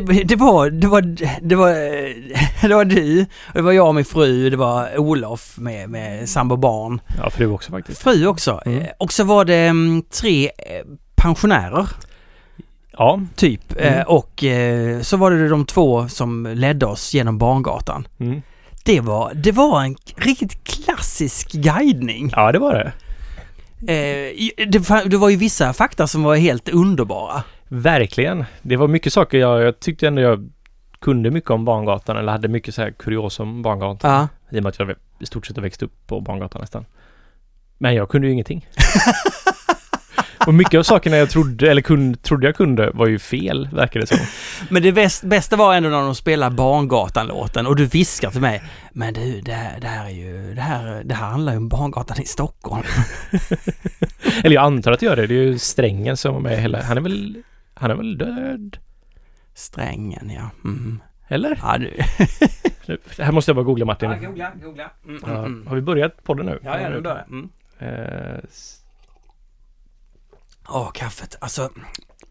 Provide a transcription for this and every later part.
Det, det, var, det, var, det, var, det var du, det var jag och min fru, det var Olof med, med sambo barn. Ja, fru också faktiskt. Fru också. Mm. Eh, Och så var det mm, tre eh, pensionärer, Ja. typ. Mm. Eh, Och eh, så var det de två som ledde oss genom Barngatan. Mm. Det var, det var en riktigt klassisk guidning. Ja, det var det. Det var ju vissa fakta som var helt underbara. Verkligen. Det var mycket saker jag, jag tyckte ändå jag kunde mycket om Barngatan eller hade mycket så här kuriosa om Barngatan. Ja. I och med att jag i stort sett har växt upp på Barngatan nästan. Men jag kunde ju ingenting. Och mycket av sakerna jag trodde, eller kun, trodde jag kunde, var ju fel, verkar det som. Men det bäst, bästa var ändå när de spelade Barngatan-låten och du viskar till mig Men du, det här, det här är ju, det här, det här handlar ju om Barngatan i Stockholm. Eller jag antar att det gör det. Det är ju Strängen som var med hela... Han är väl... Han är väl död? Strängen, ja. Mm. Eller? Ja, du. Nu, Det här måste jag bara googla Martin. Ja, googla, googla. Mm, Ja, mm. har vi börjat podden nu? Ja, ja, nu börjar mm. Eh, Åh, kaffet. Alltså,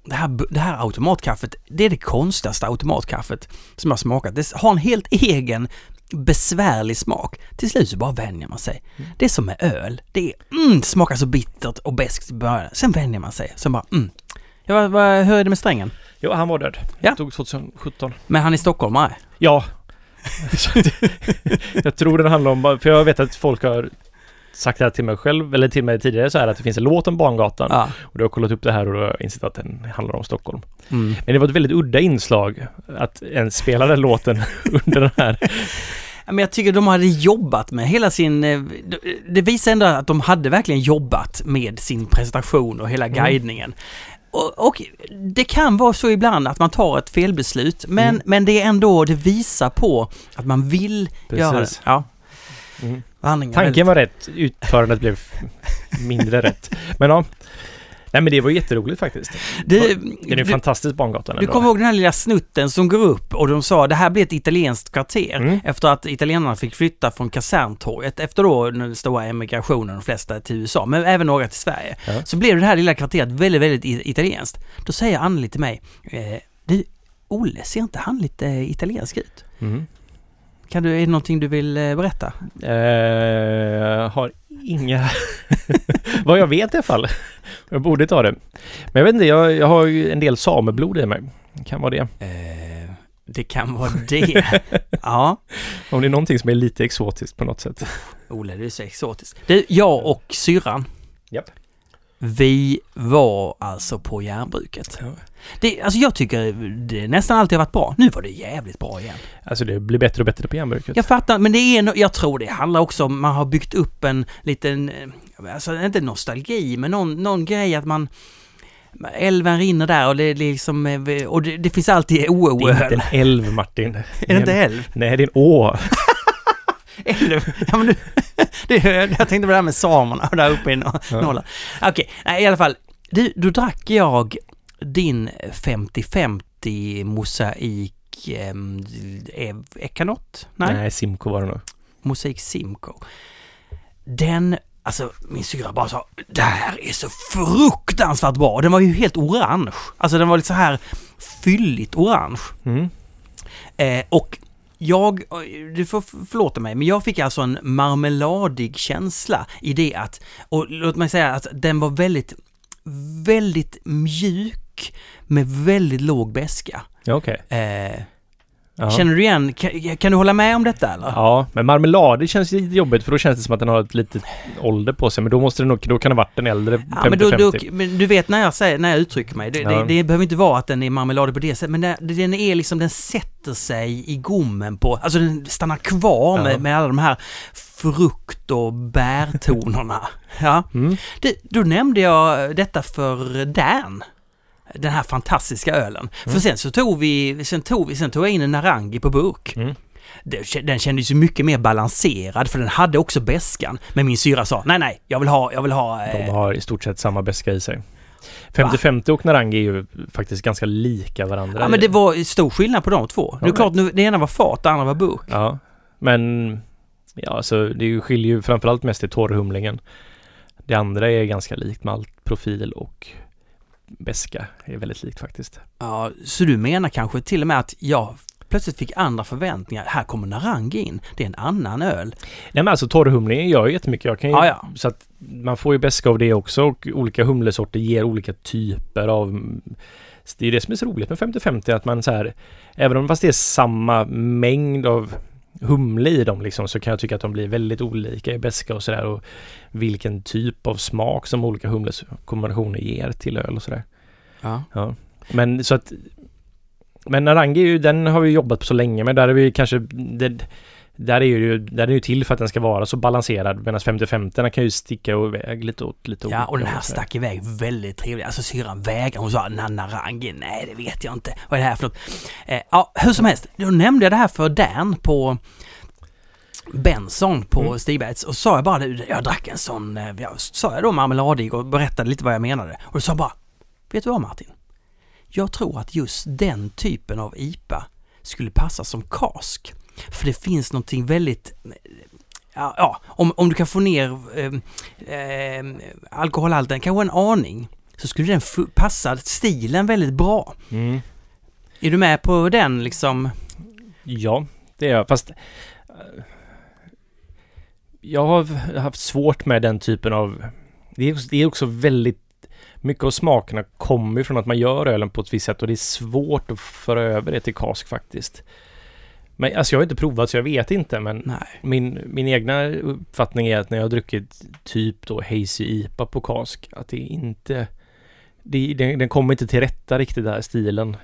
det här, det här automatkaffet, det är det konstigaste automatkaffet som jag smakat. Det har en helt egen besvärlig smak. Till slut så bara vänjer man sig. Det är som med öl. Det är, mm, smakar så bittert och beskt i början. Sen vänjer man sig. Sen bara, mm. Ja, vad, hur är det med strängen? Jo, han var död. Ja. Tog 2017. Men han är stockholmare. Ja. Jag tror den handlar om... För jag vet att folk har sagt det här till mig själv, eller till mig tidigare så här att det finns en låt om Barngatan. Ja. Och då har jag kollat upp det här och då har jag insett att den handlar om Stockholm. Mm. Men det var ett väldigt udda inslag att ens spela den låten under den här. Men jag tycker de hade jobbat med hela sin... eh, Det visar ändå att de hade verkligen jobbat med sin presentation och hela Mm. guidningen. Och, och det kan vara så ibland att man tar ett felbeslut, men, Mm. men det är ändå, det visar på att man vill göra det. Precis. Ja, Mm. Tanken var rätt, utförandet blev mindre rätt. Men ja. Nej men det var jätteroligt faktiskt. Det, Det är en du, fantastisk Barngatan du kommer ihåg den här lilla snutten som går upp och de sa det här blir ett italienskt kvarter Mm. efter att italienarna fick flytta från kaserntorget efter då den stora emigrationen, de flesta till USA, men även några till Sverige. Ja. Så blev det här lilla kvarteret väldigt, väldigt italienskt. Då säger Anneli till mig, eh, du, Olle, ser inte han lite italiensk ut? Mm. Kan du, är det någonting du vill eh, berätta? Eh, har inga... Vad jag vet i alla fall. Jag borde ta det. Men jag vet inte, jag, jag har ju en del sameblod i mig. Kan vara det. Eh, det kan vara det. ja, Om det är någonting som är lite exotiskt på något sätt. Olle, det är så exotiskt. Du, jag och syrran, Japp. Vi var alltså på järnbruket. Ja. Det, alltså jag tycker det nästan alltid har varit bra. Nu var det jävligt bra igen. Alltså det blir bättre och bättre på järnbruket. Jag fattar, men det är jag tror det handlar också om man har byggt upp en liten, eh, alltså inte nostalgi, men någon, någon grej att man Älven rinner där och det är liksom, eh, och det, det finns alltid Det är inte en älv Martin. Är det inte älv? Nej, det är en å. Älv? Ja, men du, det, jag tänkte på det här med samerna där uppe i Nor- Ja. Norrland. Okej, nej i alla fall. Du, då drack jag din 50-50 mosaik eh, Ekanot? Nej. Nej, Simco var det nog. Mosaik Simco. Den, alltså min syra bara sa det här är så fruktansvärt bra. Den var ju helt orange. Alltså den var lite så här fylligt orange. Mm. Eh, och jag, du får förlåta mig, men jag fick alltså en marmeladig känsla i det att, och låt mig säga att den var väldigt, väldigt mjuk med väldigt låg beska. Okej. Eh, Ja. Känner du igen, kan, kan du hålla med om detta eller? Ja, men marmelad det känns lite jobbigt för då känns det som att den har ett litet ålder på sig. Men då måste det nog, då kan det varit en äldre Ja, men, då, 50-50. då, men du vet när jag, säger, när jag uttrycker mig, det, Ja. det, det behöver inte vara att den är marmelad på det sättet, men det, den är liksom, den sätter sig i gommen på, alltså den stannar kvar med, med alla de här frukt och bärtonerna. ja. Mm. Det, då nämnde jag detta för Dan. Den här fantastiska ölen. För sen så tog vi, sen tog vi, sen tog jag in en Narangi på burk. Mm. Den kändes ju mycket mer balanserad för den hade också beskan. Men min syra sa, nej nej, jag vill ha, jag vill ha... De eh, har i stort sett samma beska i sig. 50-50 och Narangi är ju faktiskt ganska lika varandra. Ja men det var stor skillnad på de två. det är Ja, klart, nu, det ena var fat, det andra var burk. Ja, men ja, så det skiljer ju framförallt mest i torrhumlingen. Det andra är ganska likt maltprofil och beska är väldigt likt faktiskt. Ja, så du menar kanske till och med att jag plötsligt fick andra förväntningar. Här kommer Narangi in. Det är en annan öl. Nej men alltså torrhumlingen gör ju jättemycket. Jag kan ju, Ja, ja. Så att man får ju beska av det också och olika humlesorter ger olika typer av det är det som är så roligt med 50-50 att man så här Även om fast det är samma mängd av humle i dem liksom så kan jag tycka att de blir väldigt olika i beska och sådär och vilken typ av smak som olika humleskombinationer ger till öl och sådär. Ja. Ja. Men så att Men Narangi den har vi jobbat på så länge men där är vi kanske det, där är ju, där är ju till för att den ska vara så balanserad medan 50-50 den kan ju sticka iväg lite åt lite Ja, och den här stack iväg väldigt trevligt. Alltså syrran vägrade. Hon sa Narangi. Nej, det vet jag inte. Vad är det här för något? Eh, ja, hur som helst. Då nämnde jag det här för Dan på Benson på Mm. Stigbergs och sa jag bara det, jag drack en sån, eh, jag sa jag då marmeladig och berättade lite vad jag menade. Och då sa bara, vet du vad Martin? Jag tror att just den typen av IPA skulle passa som kask. För det finns någonting väldigt Ja, om, om du kan få ner eh, eh, alkoholhalten kanske en aning så skulle den passa stilen väldigt bra. Mm. Är du med på den liksom? Ja, det är jag. Fast eh, jag har haft svårt med den typen av... Det är, också- det är också väldigt... Mycket av smakerna kommer från att man gör ölen på ett visst sätt och det är svårt att föra över det till kask faktiskt. Men alltså jag har inte provat så jag vet inte men Nej. min, min egna uppfattning är att när jag har druckit typ då Hazy IPA på kask att det inte... Det, den, den kommer inte till rätta riktigt den här stilen.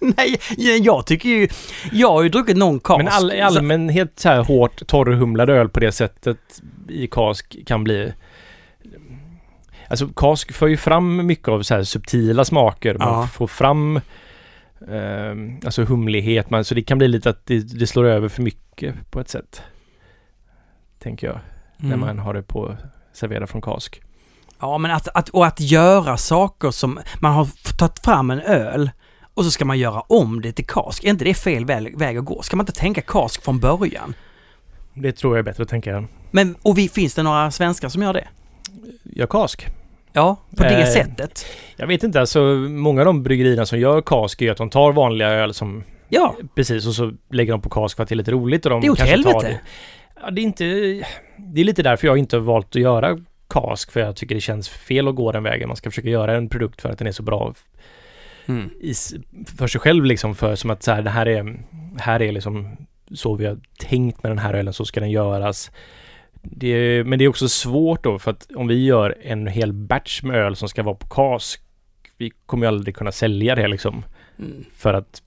Nej, jag tycker ju... Jag har ju druckit någon kask. Men all, i allmänhet så här hårt torrhumlad öl på det sättet i kask kan bli... Alltså kask för ju fram mycket av så här subtila smaker. Man Ja. får fram eh, alltså humlighet. Man, så det kan bli lite att det, det slår över för mycket på ett sätt. Tänker jag. När Mm. man har det på servera från kask. Ja, men att, att, och att göra saker som... Man har tagit fram en öl och så ska man göra om det till kask. Är inte det fel väg, väg att gå? Ska man inte tänka kask från början? Det tror jag är bättre att tänka. Men, och vi, finns det några svenskar som gör det? Ja, kask. Ja, på det Eh, sättet. Jag vet inte, alltså många av de bryggerierna som gör kask är ju att de tar vanliga öl som Ja, Precis, och så lägger de på kask för att det är lite roligt och de Det är åt helvete. det. Ja, det är inte... Det är lite därför jag inte har valt att göra kask, för jag tycker det känns fel att gå den vägen. Man ska försöka göra en produkt för att den är så bra mm. i, för sig själv liksom, för som att så här, det här är, här är liksom så vi har tänkt med den här ölen, så ska den göras. Det, men det är också svårt då, för att om vi gör en hel batch med öl som ska vara på kask, vi kommer ju aldrig kunna sälja det liksom. Mm. För att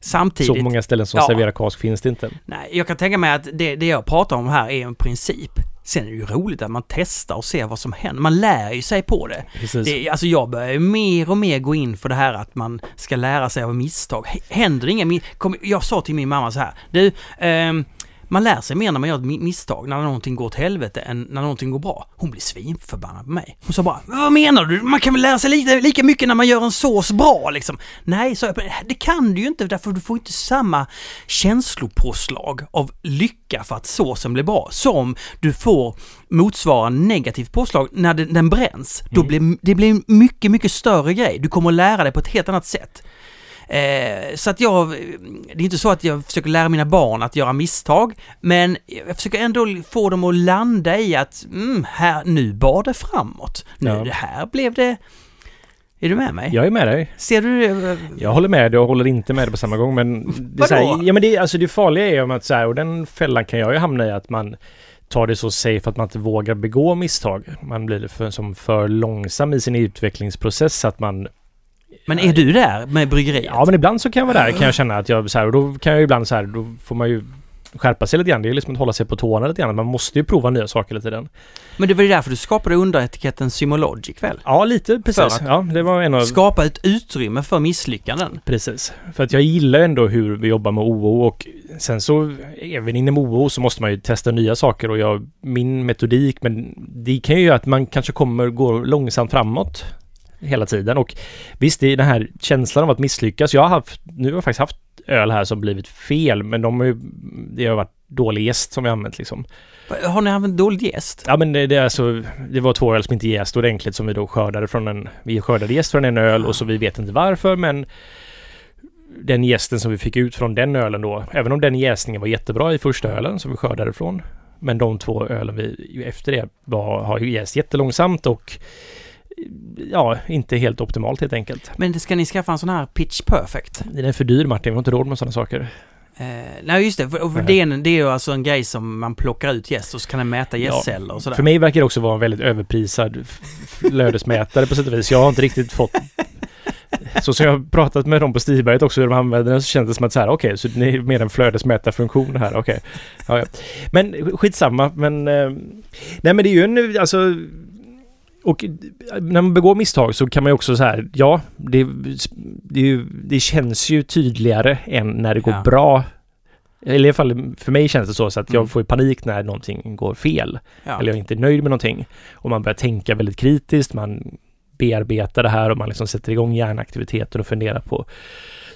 Samtidigt, så många ställen som Ja. serverar kask finns det inte. nej, jag kan tänka mig att det, det jag pratar om här är en princip. Sen är det ju roligt att man testar och ser vad som händer. Man lär ju sig på det. Precis. det alltså jag börjar ju mer och mer gå in för det här att man ska lära sig av misstag. Händer inga mi- kom, Jag sa till min mamma så här. Du, ehm, man lär sig mer när man gör ett mi- misstag, när någonting går åt helvete, än när någonting går bra. Hon blir svinförbannad på mig. Hon sa bara, vad menar du? Man kan väl lära sig lika, lika mycket när man gör en sås bra liksom? Nej, sa jag, det kan du ju inte därför du får inte samma känslopåslag av lycka för att såsen blir bra som du får motsvara negativt påslag när den, den bränns. Då Mm. blir det blir en mycket, mycket större grej. Du kommer att lära dig på ett helt annat sätt. Eh, så att jag, det är inte så att jag försöker lära mina barn att göra misstag, men jag försöker ändå få dem att landa i att mm, här, nu bar det framåt. Nu Ja. det här blev det... Är du med mig? Jag är med dig. Ser du det? Jag håller med dig och håller inte med dig på samma gång men... Det är så här, ja men det, alltså det farliga är ju om att så här, och den fällan kan jag ju hamna i att man tar det så safe att man inte vågar begå misstag. Man blir för, som för långsam i sin utvecklingsprocess att man... Men är du där med bryggeriet? Ja men ibland så kan jag vara där kan jag känna att jag så här, och då kan jag ibland så här, då får man ju skärpa sig lite grann. Det är liksom att hålla sig på tårna lite grann. Man måste ju prova nya saker hela tiden. Men det var ju därför du skapade underetiketten Symology ikväll. Ja, lite precis. Ja, det var en av... Skapa ett utrymme för misslyckanden. Precis. För att jag gillar ändå hur vi jobbar med OO och sen så även inom OO så måste man ju testa nya saker och jag, min metodik men det kan ju göra att man kanske kommer gå långsamt framåt hela tiden och visst det är den här känslan av att misslyckas. Jag har haft, nu har jag faktiskt haft öl här som blivit fel men de har ju, det har varit dålig gäst som vi använt liksom. Har ni använt dålig gäst? Ja men det, det, är alltså, det var två öl som inte jäst ordentligt som vi då skördade från en... Vi skördade gäst från en öl och så vi vet inte varför men den gästen som vi fick ut från den ölen då, även om den jäsningen var jättebra i första ölen som vi skördade från, men de två ölen vi efter det var, har jäst jättelångsamt och ja, inte helt optimalt helt enkelt. Men ska ni skaffa en sån här pitch perfect? Den är för dyr Martin, vi har inte råd med sådana saker. Eh, nej just det, för, för det, är, en- det är ju alltså en grej som man plockar ut gäst och så kan den mäta gästceller och sådär. För mig verkar det också vara en väldigt överprisad flödesmätare på sätt och vis. Jag har inte riktigt fått... Så som jag har pratat med dem på Stiberget också hur de använder den så känns det som att så här, okej, så det är mer en flödesmätarfunktion här, okej. Ja, ja. Men skitsamma, men... Eh, nej men det är ju en, alltså... Och när man begår misstag så kan man ju också så här, ja, det, det, det känns ju tydligare än när det går Ja. bra. Eller i alla fall för mig känns det så, så att jag Mm. får panik när någonting går fel ja. eller jag är inte nöjd med någonting. Och man börjar tänka väldigt kritiskt, man bearbetar det här och man liksom sätter igång hjärnaktiviteter och funderar på.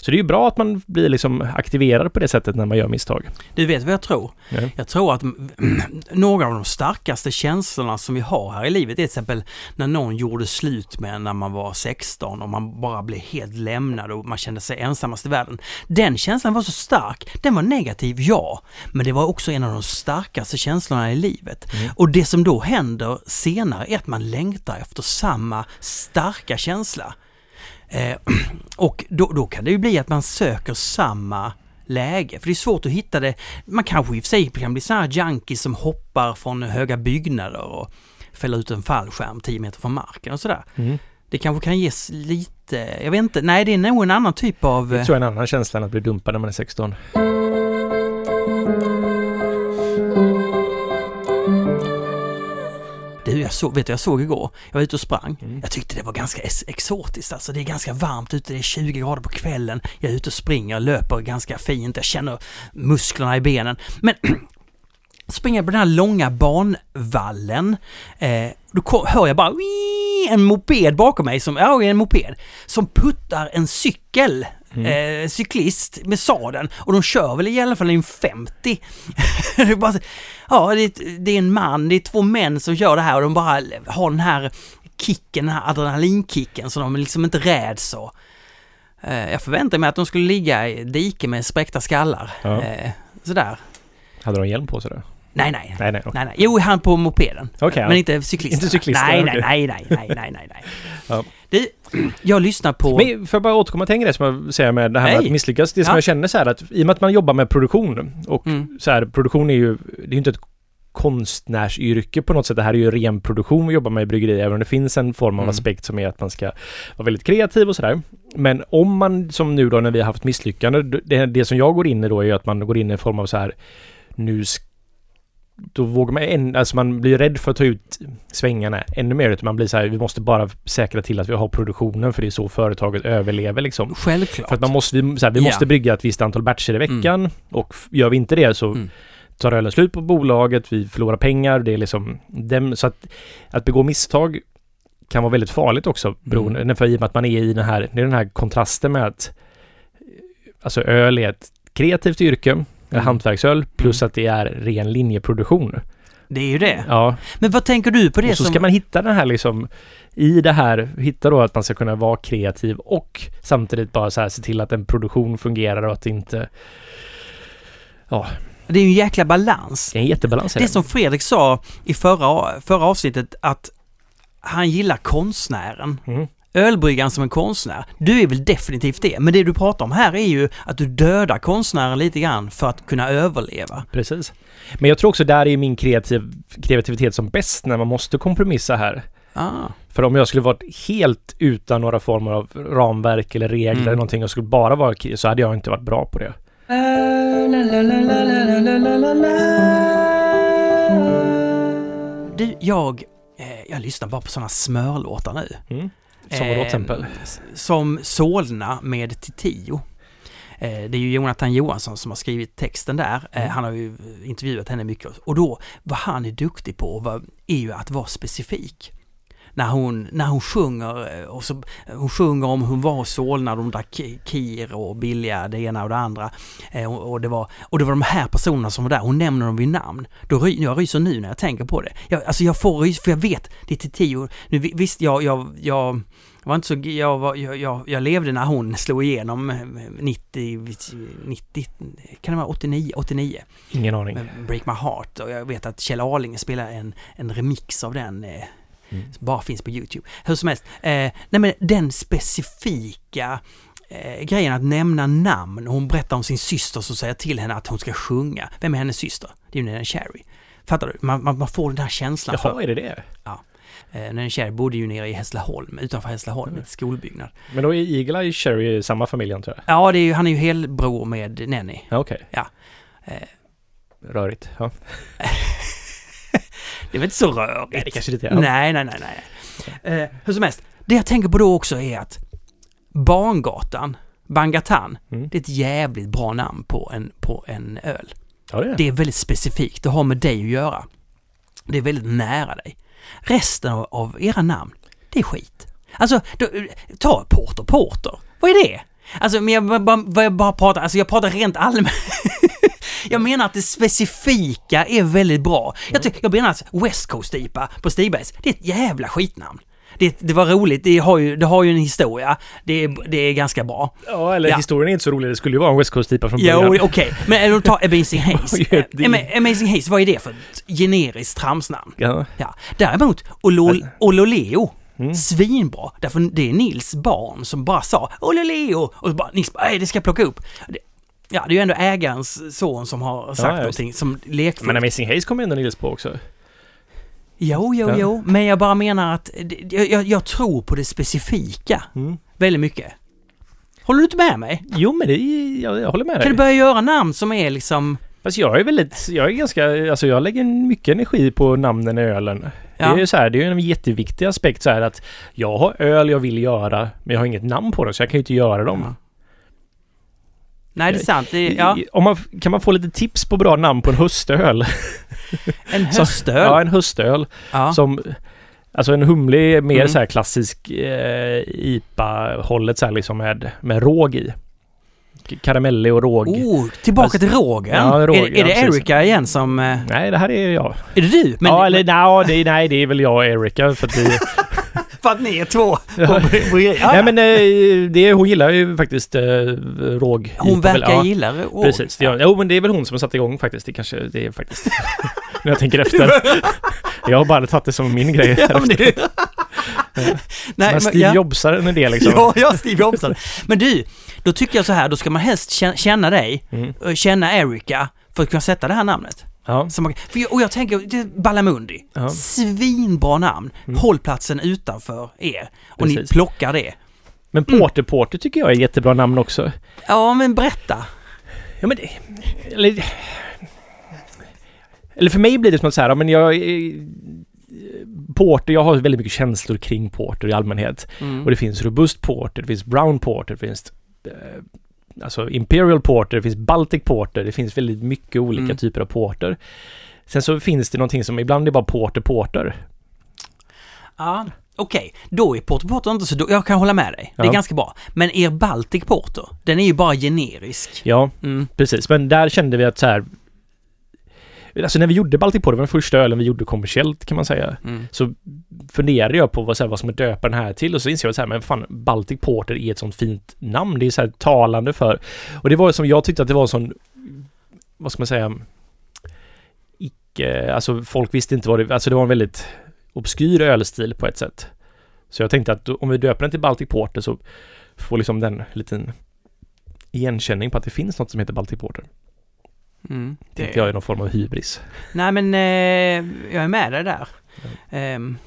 Så det är ju bra att man blir liksom aktiverad på det sättet när man gör misstag. Du vet vad jag tror? Ja. Jag tror att mm, några av de starkaste känslorna som vi har här i livet är till exempel när någon gjorde slut med en när man var 16 och man bara blev helt lämnad och man kände sig ensammast i världen. Den känslan var så stark. Den var negativ, ja. Men det var också en av de starkaste känslorna i livet. Mm. Och det som då händer senare är att man längtar efter samma starka känsla. Eh, och då, då kan det ju bli att man söker samma läge. För det är svårt att hitta det. Man kanske i och för sig kan bli sådana här junkies som hoppar från höga byggnader och fäller ut en fallskärm 10 meter från marken och sådär. Mm. Det kanske kan ges lite, jag vet inte, nej det är nog en annan typ av... Tror jag är en annan känsla än att bli dumpad när man är 16. Jag såg, vet du, jag såg igår, jag var ute och sprang. Mm. Jag tyckte det var ganska ex- exotiskt alltså. Det är ganska varmt ute, det är 20 grader på kvällen. Jag är ute och springer, löper ganska fint, jag känner musklerna i benen. Men springer på den här långa banvallen. Eh, då kom, hör jag bara en moped bakom mig, som, ja en moped, som puttar en cykel. Eh, cyklist med sadeln och de kör väl i alla fall en 50. det är bara, ja, det är, det är en man, det är två män som gör det här och de bara har den här kicken, den här adrenalinkicken så de liksom inte räds och eh, jag förväntade mig att de skulle ligga i dike med spräckta skallar. Ja. Eh, sådär. Hade de hjälm på sig då? Nej, nej. Nej, nej. Nej, nej. Jo, han på mopeden. Okej, men ja. inte cyklisten. Inte cyklisten, Nej, okej. nej, nej, nej, nej, nej, nej, nej. Ja. Du, jag lyssnar på... Men får jag bara återkomma till en grej som jag säger med det här med Nej. att misslyckas. Det som Ja. jag känner så här att i och med att man jobbar med produktion och Mm. så här produktion är ju, det är ju inte ett konstnärsyrke på något sätt. Det här är ju ren produktion vi jobbar med i bryggeri, även om det finns en form av Mm. aspekt som är att man ska vara väldigt kreativ och sådär. Men om man, som nu då när vi har haft misslyckande, det, det som jag går in i då är ju att man går in i en form av så här, nu sk- då vågar man, en, alltså man blir rädd för att ta ut svängarna ännu mer. Utan man blir så här, vi måste bara säkra till att vi har produktionen för det är så företaget överlever liksom. Självklart. För att man måste, vi, så här, vi Ja. måste brygga ett visst antal batcher i veckan och f- gör vi inte det så Mm. tar ölen slut på bolaget, vi förlorar pengar, det är liksom dem, så att, att begå misstag kan vara väldigt farligt också beroende, Mm. för i och med att man är i den här, det är den här kontrasten med att alltså öl är ett kreativt yrke, Mm. hantverksöl, plus Mm. att det är ren linjeproduktion. Det är ju det. Ja, Men vad tänker du på det och så som... ska man hitta den här liksom i det här, hitta då att man ska kunna vara kreativ och samtidigt bara så här se till att en produktion fungerar och att det inte... Ja, Det är ju en jäkla balans. det är en jättebalans. Det som Fredrik sa i förra, förra avsnittet att han gillar konstnären. Mm. Ölbryggan som en konstnär. Du är väl definitivt det. Men det du pratar om här är ju att du dödar konstnären lite grann för att kunna överleva. Precis. Men jag tror också där är min kreativ, kreativitet som bäst när man måste kompromissa här. Ah. För om jag skulle varit helt utan några former av ramverk eller regler Mm. eller någonting och skulle bara vara så hade jag inte varit bra på det. Du, jag, eh, jag lyssnar bara på sådana smörlåtar nu. Mm. Som exempel? Eh, s- Som Solna med Titio. Eh, Det är ju Jonathan Johansson som har skrivit texten där. Eh, Mm. Han har ju intervjuat henne mycket. Och då, vad han är duktig på är ju att vara specifik. När hon, när hon sjunger eh, och så, hon sjunger om hon var i Solna, de drack ki- kir och billiga det ena och det andra. Eh, och, och, det var, och det var de här personerna som var där, hon nämner dem vid namn. Då ry, jag ryser nu när jag tänker på det. Jag, alltså jag får rys, för jag vet, det är till tio nu vi- Visst, jag, jag, jag var inte så, jag, var, jag, jag, jag levde när hon slog igenom eh, 90, 90, kan det vara 89, 89? Ingen aning. Break My Heart och jag vet att Kjell Arlinge spelar en, en remix av den eh, Mm. som bara finns på Youtube. Hur som helst, eh, nej men den specifika eh, grejen att nämna namn. Hon berättar om sin syster som säger till henne att hon ska sjunga. Vem är hennes syster? Det är ju Nene Cherry. Fattar du? Man, man, man får den här känslan Jaha, för... är det det? Eh, Nene Cherry bodde ju nere i Hässleholm, utanför Hässleholm, Mm. ett skolbyggnad. Men då är Eagle Eye Cherry i samma familj antar jag? Ja, det är ju, han är ju helbror med Nenny. Ja, okej. Eh, Rörigt. Ja. det är väl inte så rörigt? Nej, det kanske lite är. Nej, nej, nej, nej. Eh, hur som helst, det jag tänker på då också är att Barngatan, Bangatan, Mm. det är ett jävligt bra namn på en, på en öl. Ja, det är Det är väldigt specifikt, det har med dig att göra. Det är väldigt nära dig. Resten av, av era namn, det är skit. Alltså, då, ta Porter Porter. Vad är det? Alltså, men jag bara, vad jag bara pratar, alltså jag pratar rent allmänt. jag menar att det specifika är väldigt bra. Jag, ty- jag menar att West Coast IPA på Stigbergs, det är ett jävla skitnamn. Det, det var roligt, det har ju, det har ju en historia. Det är, det är ganska bra. Ja, eller Ja. historien är inte så rolig. Det skulle ju vara en West Coast-IPA från Jo, början. okej. Men eller ta Amazing Haze. Ama- Amazing Haze, vad är det för ett generiskt tramsnamn? Ja. Ja. Däremot, Olol- Ololeo, Mm. svinbra. Därför det är Nils barn som bara sa Ololeo och så bara Nils bara, "Nej, det ska jag plocka upp. Ja, det är ju ändå ägarens son som har sagt ja, någonting som lekfullt. Men Amazing Haze kommer ju ändå Nils på också. Jo, jo, Ja. jo. Men jag bara menar att jag, jag, tror på det specifika Mm. väldigt mycket. Håller du inte med mig? Jo, men det jag, jag håller med dig. Kan du börja göra namn som är liksom... Fast jag är väldigt, jag är ganska, alltså jag lägger mycket energi på namnen i ölen. Ja. Det är ju så här, det är ju en jätteviktig aspekt så här att jag har öl jag vill göra, men jag har inget namn på dem så jag kan ju inte göra dem. Ja. Nej, det är sant. Det ja, Om man, kan man få lite tips på bra namn på en höstöl? en höstöl. Ja, en höstöl Ja. som Alltså en humlig är mer Mm. så här klassisk eh, IPA-hållet så här liksom med, med råg i. Karamelli och råg. Oh, tillbaka till Roger. Ja, Roger, är, är det ja, precis. Erika igen som... eh, Nej, det här är jag. Är det du? Men, ja, eller nej, det, nej, det är väl jag och Erika för att vi... För att ni är två. Ja. ja, Nej men eh, det, hon gillar ju faktiskt eh, råg. Hon verkar ja, gilla Roger. Precis, det gör, jo men det är väl hon som har satt igång faktiskt. Det kanske det är faktiskt. När jag tänker efter. Jag har bara tagit det som min grej. Ja. Nej, men Steve ja. Jobsar en idé liksom. Ja, ja, Steve Jobsson. Men du, då tycker jag så här, då ska man helst kä- känna dig, Mm. och känna Erika, för att kunna sätta det här namnet. Ja. Så man, för jag, och jag tänker, Ballamundi. Ja. Svinbra namn. Mm. Hållplatsen utanför er. Och ni Precis. plockar det. Men Mm. Porter Porter tycker jag är ett jättebra namn också. Ja, men berätta. Ja men det, eller, eller för mig blir det som att så här, men jag Porter, jag har väldigt mycket känslor kring Porter i allmänhet. Mm. Och det finns robust porter, det finns brown porter, det finns eh, alltså imperial porter, det finns baltic porter, det finns väldigt mycket olika Mm. typer av porter. Sen så finns det någonting som ibland är bara porter porter. Ja, okej. Då är Porter Porter inte så då, Jag kan hålla med dig. Det är Ja. ganska bra. Men er Baltic Porter, den är ju bara generisk. Ja, Mm. precis. Men där kände vi att så här Alltså när vi gjorde Baltic Porter, det var den första ölen vi gjorde kommersiellt kan man säga. Mm. Så funderade jag på vad, så här, vad som är döpa den här till och så inser jag så här, men fan Baltic Porter är ett sånt fint namn. Det är så här talande för. Och det var som jag tyckte att det var en sån, vad ska man säga, icke, alltså folk visste inte vad det, alltså det var en väldigt obskyr ölstil på ett sätt. Så jag tänkte att om vi döper den till Baltic Porter så får liksom den en liten igenkänning på att det finns något som heter Baltic Porter. Mm. Det tänkte jag är någon form av hybris. Nej men eh, jag är med dig där. Ehm,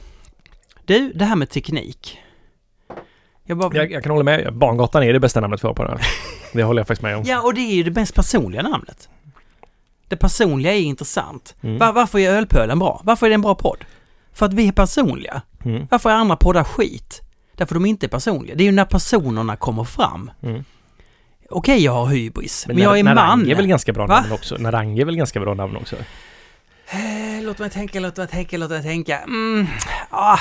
du, det här med teknik. Jag bara... Jag, jag kan hålla med. Barngatan är det bästa namnet för på den här. Det håller jag faktiskt med om. Ja, och det är ju det mest personliga namnet. Det personliga är intressant. Mm. Va- varför är Ölpölen bra? Varför är det en bra podd? För att vi är personliga. Mm. Varför är andra poddar skit? Därför de inte är personliga. Det är ju när personerna kommer fram. Mm. Okej, jag har hybris, men, Men, jag är Narang man. är väl ganska bra Va? namn också. Narang är väl ganska bra namn också. Eh, Låt mig tänka, låt mig tänka, låt mig tänka. Mm, ah,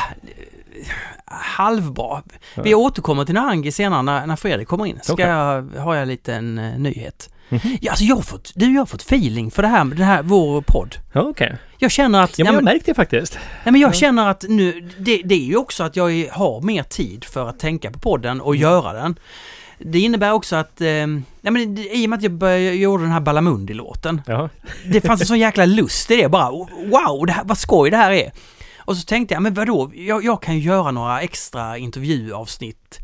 halvbra. Ja. Vi återkommer till Narangi senare när, när Fredrik kommer in. Ska Okej. jag, har jag en eh, nyhet. Mhm. Ja, alltså jag har fått, du, jag har fått feeling för det här, den här, vår podd. Ja, okej. Jag känner att, Ja, men ja, jag märkte det faktiskt. nej, men jag Ja. känner att nu, det, det är ju också att jag har mer tid för att tänka på podden och Mm. göra den. Det innebär också att, eh, nej men i och med att jag började, gjorde den här Balamundi-låten, det fanns en sån jäkla lust i det bara. Wow, det här, vad skoj det här är. Och så tänkte jag, men vadå, jag, jag kan ju göra några extra intervjuavsnitt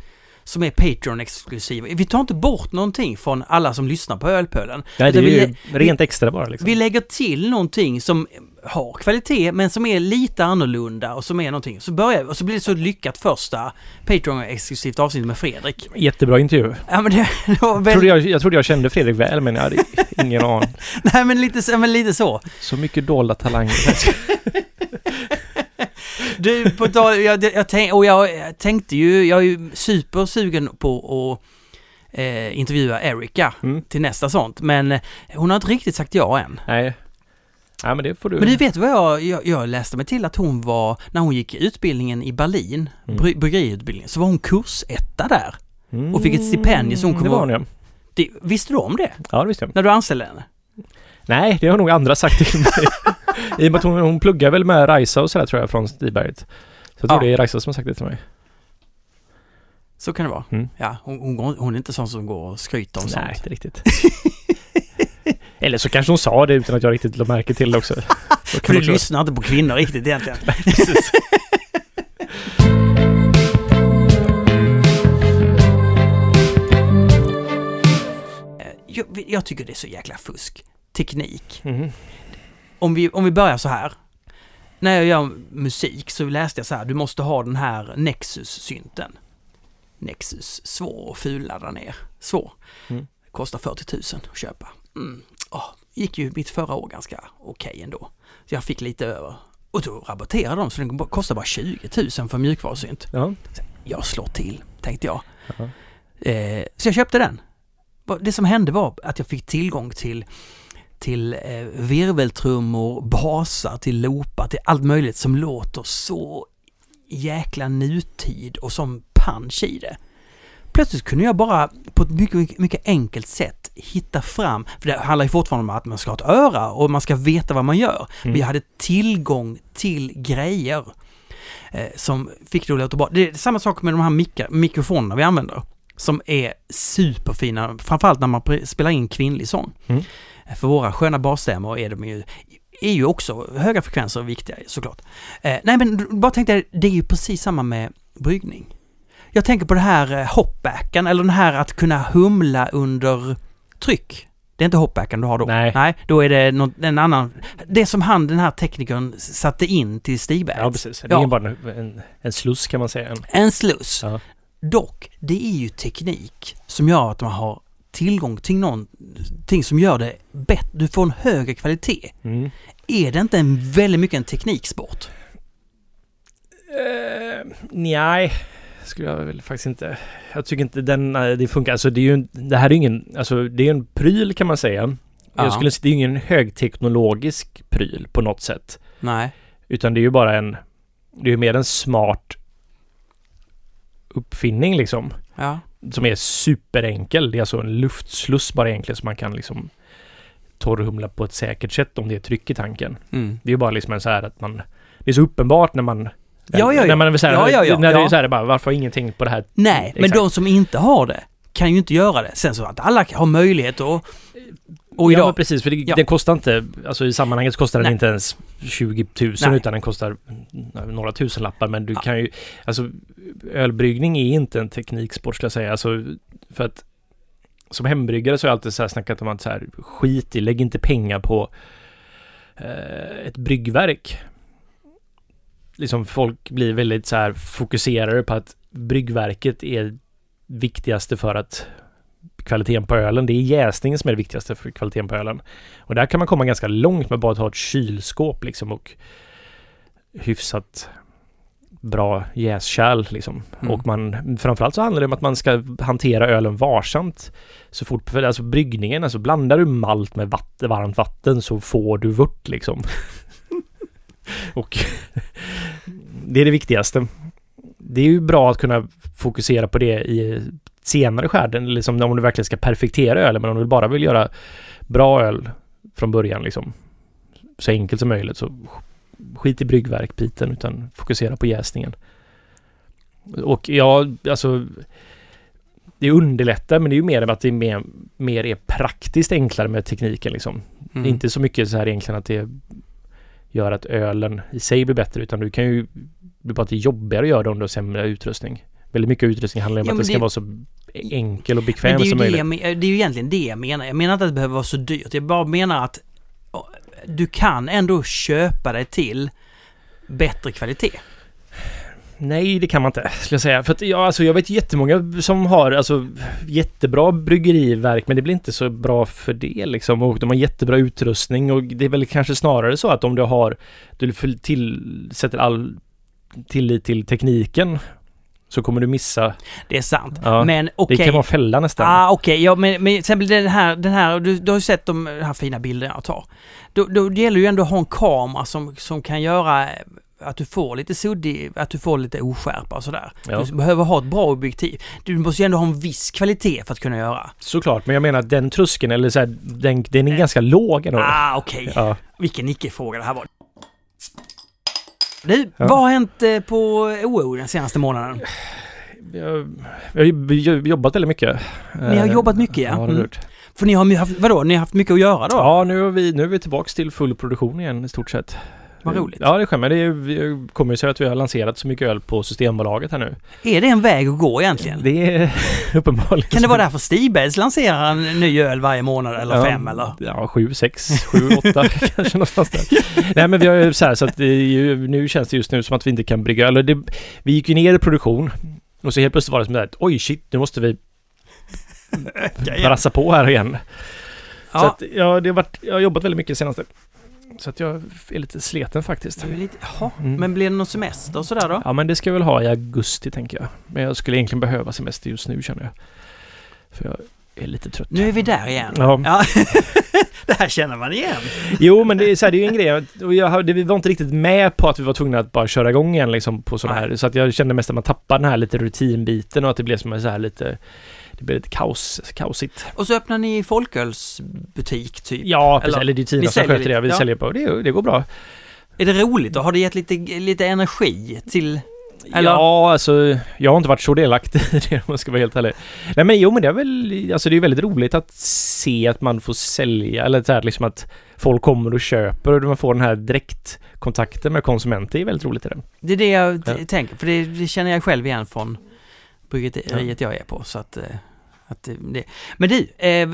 som är Patreon-exklusiva. Vi tar inte bort någonting från alla som lyssnar på Ölpölen. Nej, det är vi, ju rent extra bara liksom. vi lägger till någonting som har kvalitet men som är lite annorlunda och som är någonting. Så börjar vi och så blir det så lyckat första Patreon-exklusivt avsnitt med Fredrik. Jättebra intervju. Ja men det, det var Jag väl, trodde jag, jag trodde jag kände Fredrik väl, men jag hade ingen aning. nej men lite, så- men lite så. Så mycket dolda talanger. Du, på tal, jag, jag, tänk, och jag tänkte ju, jag är ju supersugen på att eh, intervjua Erika Mm. till nästa sånt, men eh, hon har inte riktigt sagt ja än. Nej. Nej, men det får du... Men du vet vad jag, jag, jag läste mig till att hon var, när hon gick utbildningen i Berlin, Mm. bry, bryggeriutbildningen, så var hon kursetta där. Mm, och fick ett stipendium som Det kommer- var hon ja. Det, visste du om det? Ja, det visste jag. När du anställde henne? Nej, det har nog andra sagt till mig. I och med att hon, hon pluggar väl med Rajsa och sådär tror jag från Stiberget. Så jag tror Ja. det är Rajsa som har sagt det till mig. Så kan det vara. Mm. Ja, hon, hon, hon är inte sån som går och skryter om Nej, sånt. inte riktigt. Eller så kanske hon sa det utan att jag riktigt lade märke till det också. Så För du också- lyssnar inte på kvinnor riktigt egentligen. Precis. Eh, Jag, jag tycker det är så jäkla fusk. Teknik. Mhm. Om vi, om vi börjar så här. När jag gör musik så läste jag så här, du måste ha den här Nexus-synten. Nexus, svår och fulladda ner. Svår. Mm. Kostar 40 000 att köpa. Mm. Åh, gick ju mitt förra år ganska okej ändå. Så jag fick lite över. Och då rabatterade de så den kostar bara 20 000 för mjukvarusynt. Ja. Jag slår till, tänkte jag. Ja. Eh, så jag köpte den. Det som hände var att jag fick tillgång till, till eh, virveltrummor, basar, till loopar, till allt möjligt som låter så jäkla nutid och som punch i det. Plötsligt kunde jag bara på ett mycket, mycket, enkelt sätt hitta fram, för det handlar ju fortfarande om att man ska ha ett öra och man ska veta vad man gör. Mm. Vi hade tillgång till grejer eh, som fick det att låta bra. Det är samma sak med de här mikro- mikrofonerna vi använder. Som är superfina, framförallt när man spelar in kvinnlig sång. Mm. För våra sköna basstämmor är de ju är ju också höga frekvenser viktiga såklart. Eh, nej men bara tänkte jag, det är ju precis samma med bryggning. Jag tänker på det här eh, hopbacken, eller den här att kunna humla under tryck. Det är inte hopbacken du har då? Nej. Nej, då är det någon, en annan. Det som han, den här teknikern, satte in till stigberget. Ja, precis. Det Ja. är bara en, en, sluss kan man säga. En, En sluss. Ja. Dock, det är ju teknik som gör att man har tillgång till någonting som gör det bättre. Du får en högre kvalitet. mm. Är det inte en väldigt mycket en tekniksport? Uh, nej, skulle jag väl faktiskt inte. Jag tycker inte den, eh, det funkar. Alltså det är ju, det här är ingen, alltså det är en pryl kan man säga. Ja. Jag skulle säga, det är ingen högteknologisk pryl på något sätt. Nej. Utan det är ju bara en, det är ju mer en smart uppfinning liksom. Ja. Som är superenkel. Det är alltså en luftsluss bara egentligen som man kan liksom torrhumla på ett säkert sätt om det är tryck i tanken. Mm. Det är ju bara liksom en så här att man... Det är så uppenbart när man... Ja, ja, ja. När man är så här, Ja, ja, ja, När det är så här bara, varför har ingen tänkt på det här? Nej, men Exakt. de som inte har det kan ju inte göra det. Sen så att alla har möjlighet att... Och ja, idag... men precis. För det, Ja. den kostar inte... Alltså i sammanhanget kostar den Nej. inte ens 20 000 Nej. utan den kostar några tusen lappar. Men du Ja. kan ju... Alltså ölbryggning är inte en tekniksport skulle jag säga. Alltså för att som hembryggare så har jag alltid så här snackat om att så här, skit i, lägg inte pengar på eh, ett bryggverk. Liksom folk blir väldigt så här fokuserade på att bryggverket är viktigaste för att kvaliteten på ölen. Det är jäsningen som är det viktigaste för kvaliteten på ölen. Och där kan man komma ganska långt med bara att ha ett kylskåp liksom och hyfsat bra jäskärl liksom. Mm. Och man, framförallt så handlar det om att man ska hantera ölen varsamt. Så fort, alltså bryggningen, alltså blandar du malt med vatten, varmt vatten så får du vört liksom. och det är det viktigaste. det är ju bra att kunna fokusera på det i senare skärden, liksom om du verkligen ska perfektera ölen, men om du bara vill göra bra öl från början liksom, så enkelt som möjligt, så skit i bryggverkbiten utan fokusera på jäsningen. Och ja, alltså det underlättar men det är ju mer att det är mer, mer är praktiskt enklare med tekniken liksom. Mm. Det är inte så mycket så här egentligen att det gör att ölen i sig blir bättre utan du kan ju det är bara att det är jobbigare att göra det om du har sämre utrustning. Väldigt mycket utrustning handlar om Ja, att det ska vara så enkel och bekväm det är, ju som möjligt. men- det är ju egentligen det jag menar. Jag menar inte att det behöver vara så dyrt. Jag bara menar att du kan ändå köpa dig till bättre kvalitet. Nej, det kan man inte, skulle jag säga. För att jag, alltså, jag vet jättemånga som har alltså, jättebra bryggeriverk, men det blir inte så bra för det liksom. Och de har jättebra utrustning och det är väl kanske snarare så att om du har, du för- till, sätter all tillit till tekniken så kommer du missa. Det är sant. Ja, men okej. Det kan vara fälla nästan. Ah, okej, ja men, men till exempel den här, den här du, du har ju sett de här fina bilderna jag tar. Då, då det gäller ju ändå att ha en kamera som, som kan göra att du får lite suddig, att du får lite oskärpa och sådär. Ja. Du behöver ha ett bra objektiv. Du måste ju ändå ha en viss kvalitet för att kunna göra. Såklart, men jag menar den tröskeln, eller så här, den, den är ganska låg ändå. Ah, okej. Ja. Vilken icke-fråga det här var. Du, Ja. vad har hänt eh, på OO den senaste månaden? Jag, jag har jobbat väldigt mycket. Ni har Eh, jobbat mycket, ja. Ja, Mm. För ni har haft, vadå, ni har haft mycket att göra då? Ja, nu är, vi, nu är vi tillbaks till full produktion igen i stort sett. Vad roligt. Ja, det sker. Det är, kommer ju sig att vi har lanserat så mycket öl på Systembolaget här nu. Är det en väg att gå egentligen? Det är uppenbarligen Kan det så. vara därför Stibergs lanserar en ny öl varje månad eller ja, fem eller? Ja, sju, sex, sju, åtta kanske någonstans där. Nej men vi har ju så här så att är ju, nu känns det just nu som att vi inte kan brygga, det, vi gick ju ner i produktion och så helt plötsligt var det som här, oj shit, nu måste vi brassa på här igen. Så Ja, att, ja, det har varit, jag har jobbat väldigt mycket senaste. Så att jag är lite sleten faktiskt. du är lite, jaha, Mm. men blir det någon semester och sådär då? Ja men det ska jag väl ha i augusti tänker jag. Men jag skulle egentligen behöva semester just nu känner jag. För jag är lite trött. Nu är vi där igen. Ja. Ja. det här känner man igen. Jo men det är, så här, det är ju en grej. Och jag, hade- vi var inte riktigt med på att vi var tvungna att bara köra igång igen liksom på sådana här. Så att jag kände mest att man tappar den här lite rutinbiten och att det blev som en så här lite Det blev lite kaos, kaosigt. Och så öppnar ni folkölsbutik typ. Ja, precis. Eller- eller det är Tina som sköter det. Vi ja. säljer på det. Det går bra. Är det roligt då? Har det gett lite, lite energi till... Eller? Ja, alltså jag har inte varit så delaktig i det om jag ska vara helt ärlig. Nej men jo men det är väl, alltså det är väldigt roligt att se att man får sälja eller så här liksom att folk kommer och köper och man får den här direktkontakten med konsumenter. Det är väldigt roligt i det. Det är det jag Ja. tänker, för det, det känner jag själv igen från bryggeriet jag är på. Så att, eh, att det-. Men du, eh,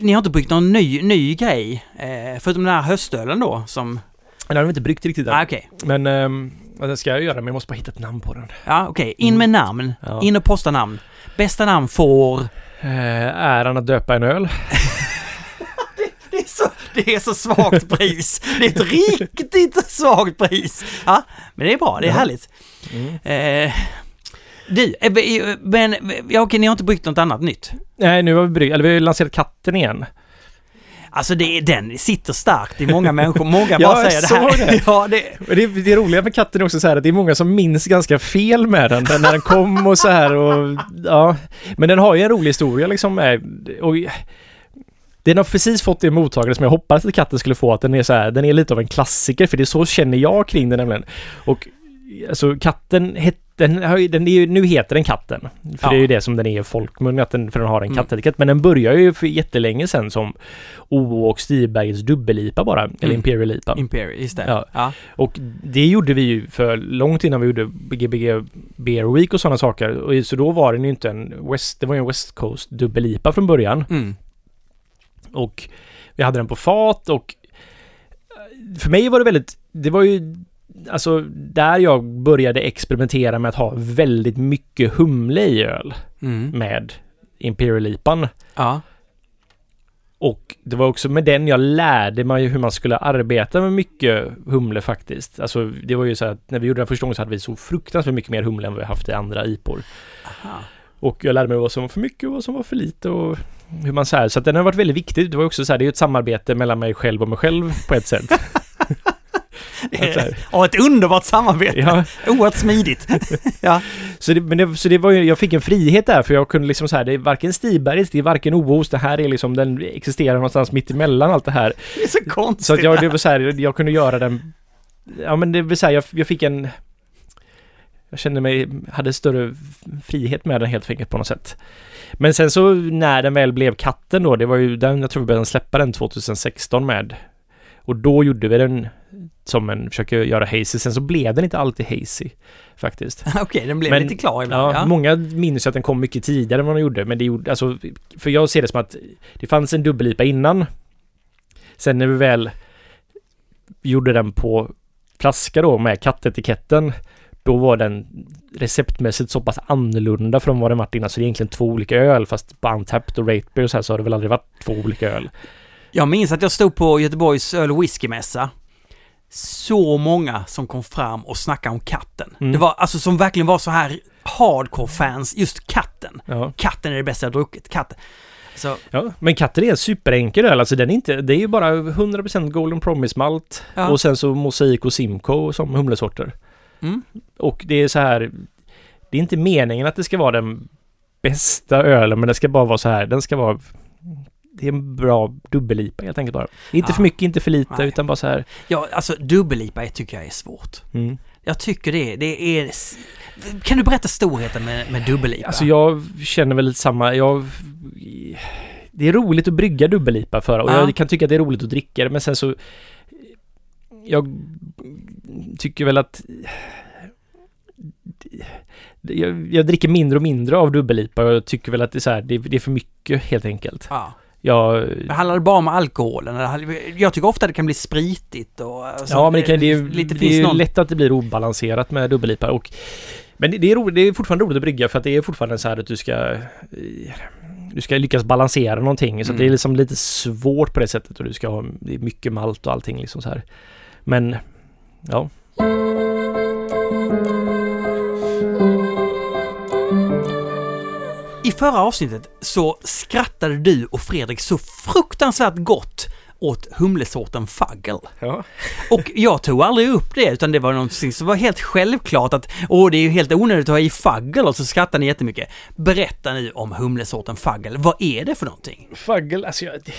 ni har inte bryggt någon ny, ny grej? Eh, förutom den här höstölen då som... Den har de inte bryggt riktigt än. Ah, okej. Men um, det ska jag göra men jag måste bara hitta ett namn på den. Ja, okej. In med namn. Ja. In och posta namn. Bästa namn får... Eh, äran att döpa en öl. Det är så, det är så svagt pris. Det är ett riktigt svagt pris. Ja, men det är bra. Det är Ja. härligt. Mm. Eh, du, eh, vi- men ja, okej, ni har inte bryggt något annat nytt? Nej, nu har vi bryggt, eller vi har lanserat katten igen. Alltså det, är- den sitter starkt i många människor. Många Ja, bara jag säger det här. det. Ja, det, det, det roliga med katten är också så här att det är många som minns ganska fel med den, den när den kom och så här och ja. Men den har ju en rolig historia liksom med, och den har precis fått det mottagande som jag hoppades att katten skulle få, att den är så här, den är lite av en klassiker, för det är så känner jag kring den nämligen. Och alltså katten het, den, har ju- den är ju, nu heter den katten. För Ja. det är ju det som den är i folkmun, att den, för den har en Mm. kattetikett. Men den börjar ju för jättelänge sedan som O och Stibergs dubbellipa bara, eller Mm. Imperial IPA. Imperial, just det. Ja. Ja. Och det gjorde vi ju för långt innan vi gjorde BGBG Beer Week och sådana saker. Och så då var den ju inte en West, det var ju en West Coast dubbel-IPA från början. Mm. Och vi hade den på fat och eh, för mig var det väldigt, det var ju alltså där jag började experimentera med att ha väldigt mycket humle i öl Mm. med Imperial IPAn. Ja. Och det var också med den jag lärde mig hur man skulle arbeta med mycket humle faktiskt. Alltså det var ju så att när vi gjorde den första gången så hade vi så fruktansvärt mycket mer humle än vad vi haft i andra IPor. Aha. Och jag lärde mig vad som var för mycket och vad som var för lite och hur man så här. Så att den har varit väldigt viktig. Det var också så här, det är ju ett samarbete mellan mig själv och mig själv på ett sätt. Det Att så här- är, ja, ett underbart samarbete. Ja, Oerhört smidigt. ja. så det, men det, så det var ju, jag fick en frihet där för jag kunde liksom så här, det är varken Stibergs, det är varken Oos, det här är liksom, den existerar någonstans mitt emellan allt det här. Det är så konstigt. Så att jag, det var så här, jag kunde göra den, ja men det vill säga, jag, jag fick en, jag kände mig, hade större frihet med den helt enkelt på något sätt. Men sen så när den väl blev katten då, det var ju den, jag tror vi började släppa den 2016 med. Och då gjorde vi den som en, försöker göra hazy. Sen så blev den inte alltid hazy faktiskt. Okej, den blev Men- lite klar ibland. Ja, Ja, Många minns ju att den kom mycket tidigare än vad den gjorde, men det gjorde, alltså, för jag ser det som att det fanns en dubbel-IPA innan. Sen när vi väl gjorde den på flaska då med kattetiketten, då var den receptmässigt så pass annorlunda från vad den varit innan, så det är egentligen två olika öl, fast på Untapped och Rate Beer och så här så har det väl aldrig varit två olika öl. Jag minns att jag stod på Göteborgs öl och whiskymässa. Så många som kom fram och snackade om katten. Mm. Det var alltså som verkligen var så här hardcore-fans, just katten. Ja. Katten är det bästa jag druckit. Katten. Så, Ja, men katter är en superenkel öl. Alltså den är inte, det är ju bara 100% Golden Promise malt Ja. och sen så Mosaik och Simcoe som humlesorter. mm. Och det är så här, det är inte meningen att det ska vara den bästa ölen, men det ska bara vara så här, den ska vara det är en bra dubbel-IPA helt enkelt bara. Inte Ja. för mycket, inte för lite, Nej. utan bara så här. Ja, alltså dubbel-IPA tycker jag är svårt. Mm. Jag tycker det, det är... Kan du berätta storheten med, med dubbel-IPA? Alltså jag känner väl lite samma, jag... Det är roligt att brygga dubbel-IPA för och Ja. jag kan tycka att det är roligt att dricka det, men sen så... Jag tycker väl att... Jag, jag dricker mindre och mindre av dubbel-IPA och jag tycker väl att det är så här, det, det är för mycket helt enkelt. Ja. Jag... Handlar det bara om alkoholen? Jag tycker ofta det kan bli spritigt och... alltså, ja, men det, kan, det, är, lite det är någon... lätt att det blir obalanserat med dubbel-IPA och... Men det, det, är roligt, det är fortfarande roligt att brygga för att det är fortfarande så här att du ska... Du ska lyckas balansera någonting. Så att det är Mm. liksom lite svårt på det sättet och du ska ha det är mycket malt och allting liksom så här. Men... Ja. I förra avsnittet så skrattade du och Fredrik så fruktansvärt gott åt humlesorten Fuggle. Ja. Och jag tog aldrig upp det, utan det var någonting som var helt självklart att åh, det är ju helt onödigt att ha i Fuggle och så skrattar ni jättemycket. Berätta nu om humlesorten Fuggle. Vad är det för någonting? Fuggle, alltså jag, det,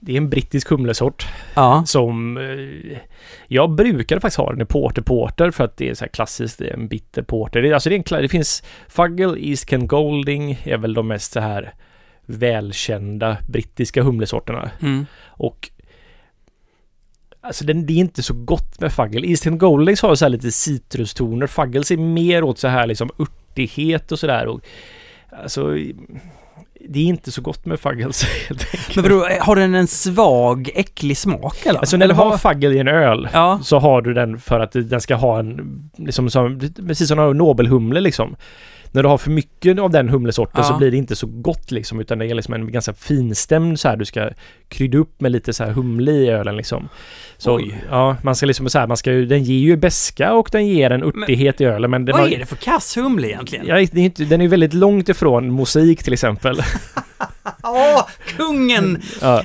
det är en brittisk humlesort. Ja. som eh, jag brukar faktiskt ha den i Porter Porter för att det är så här klassiskt, det är en bitter porter. Det, alltså det, är en, det finns Fuggle, East Kent Golding är väl de mest så här välkända brittiska humlesorterna. Mm. Och Alltså den, det är inte så gott med Fuggle. East Kent Goldings har så här lite citrustoner. Fuggles är mer åt så här liksom örtighet och sådär. Alltså det är inte så gott med Fuggles helt enkelt. Men vadå, har den en svag, äcklig smak eller? Alltså när du har vad- Fuggle i en öl Ja. så har du den för att den ska ha en, liksom som, precis som har Nobelhumle liksom. När du har för mycket av den humlesorten Ja. så blir det inte så gott liksom utan det är liksom en ganska finstämd så här du ska krydda upp med lite så här humle i ölen liksom. Så Oj. ja, man ska liksom så här, man ska ju, den ger ju beska och den ger en örtighet i ölen men den Vad har, är det för kass humle egentligen? Ja, det är inte, den är väldigt långt ifrån mosaik till exempel. Åh, kungen! ja.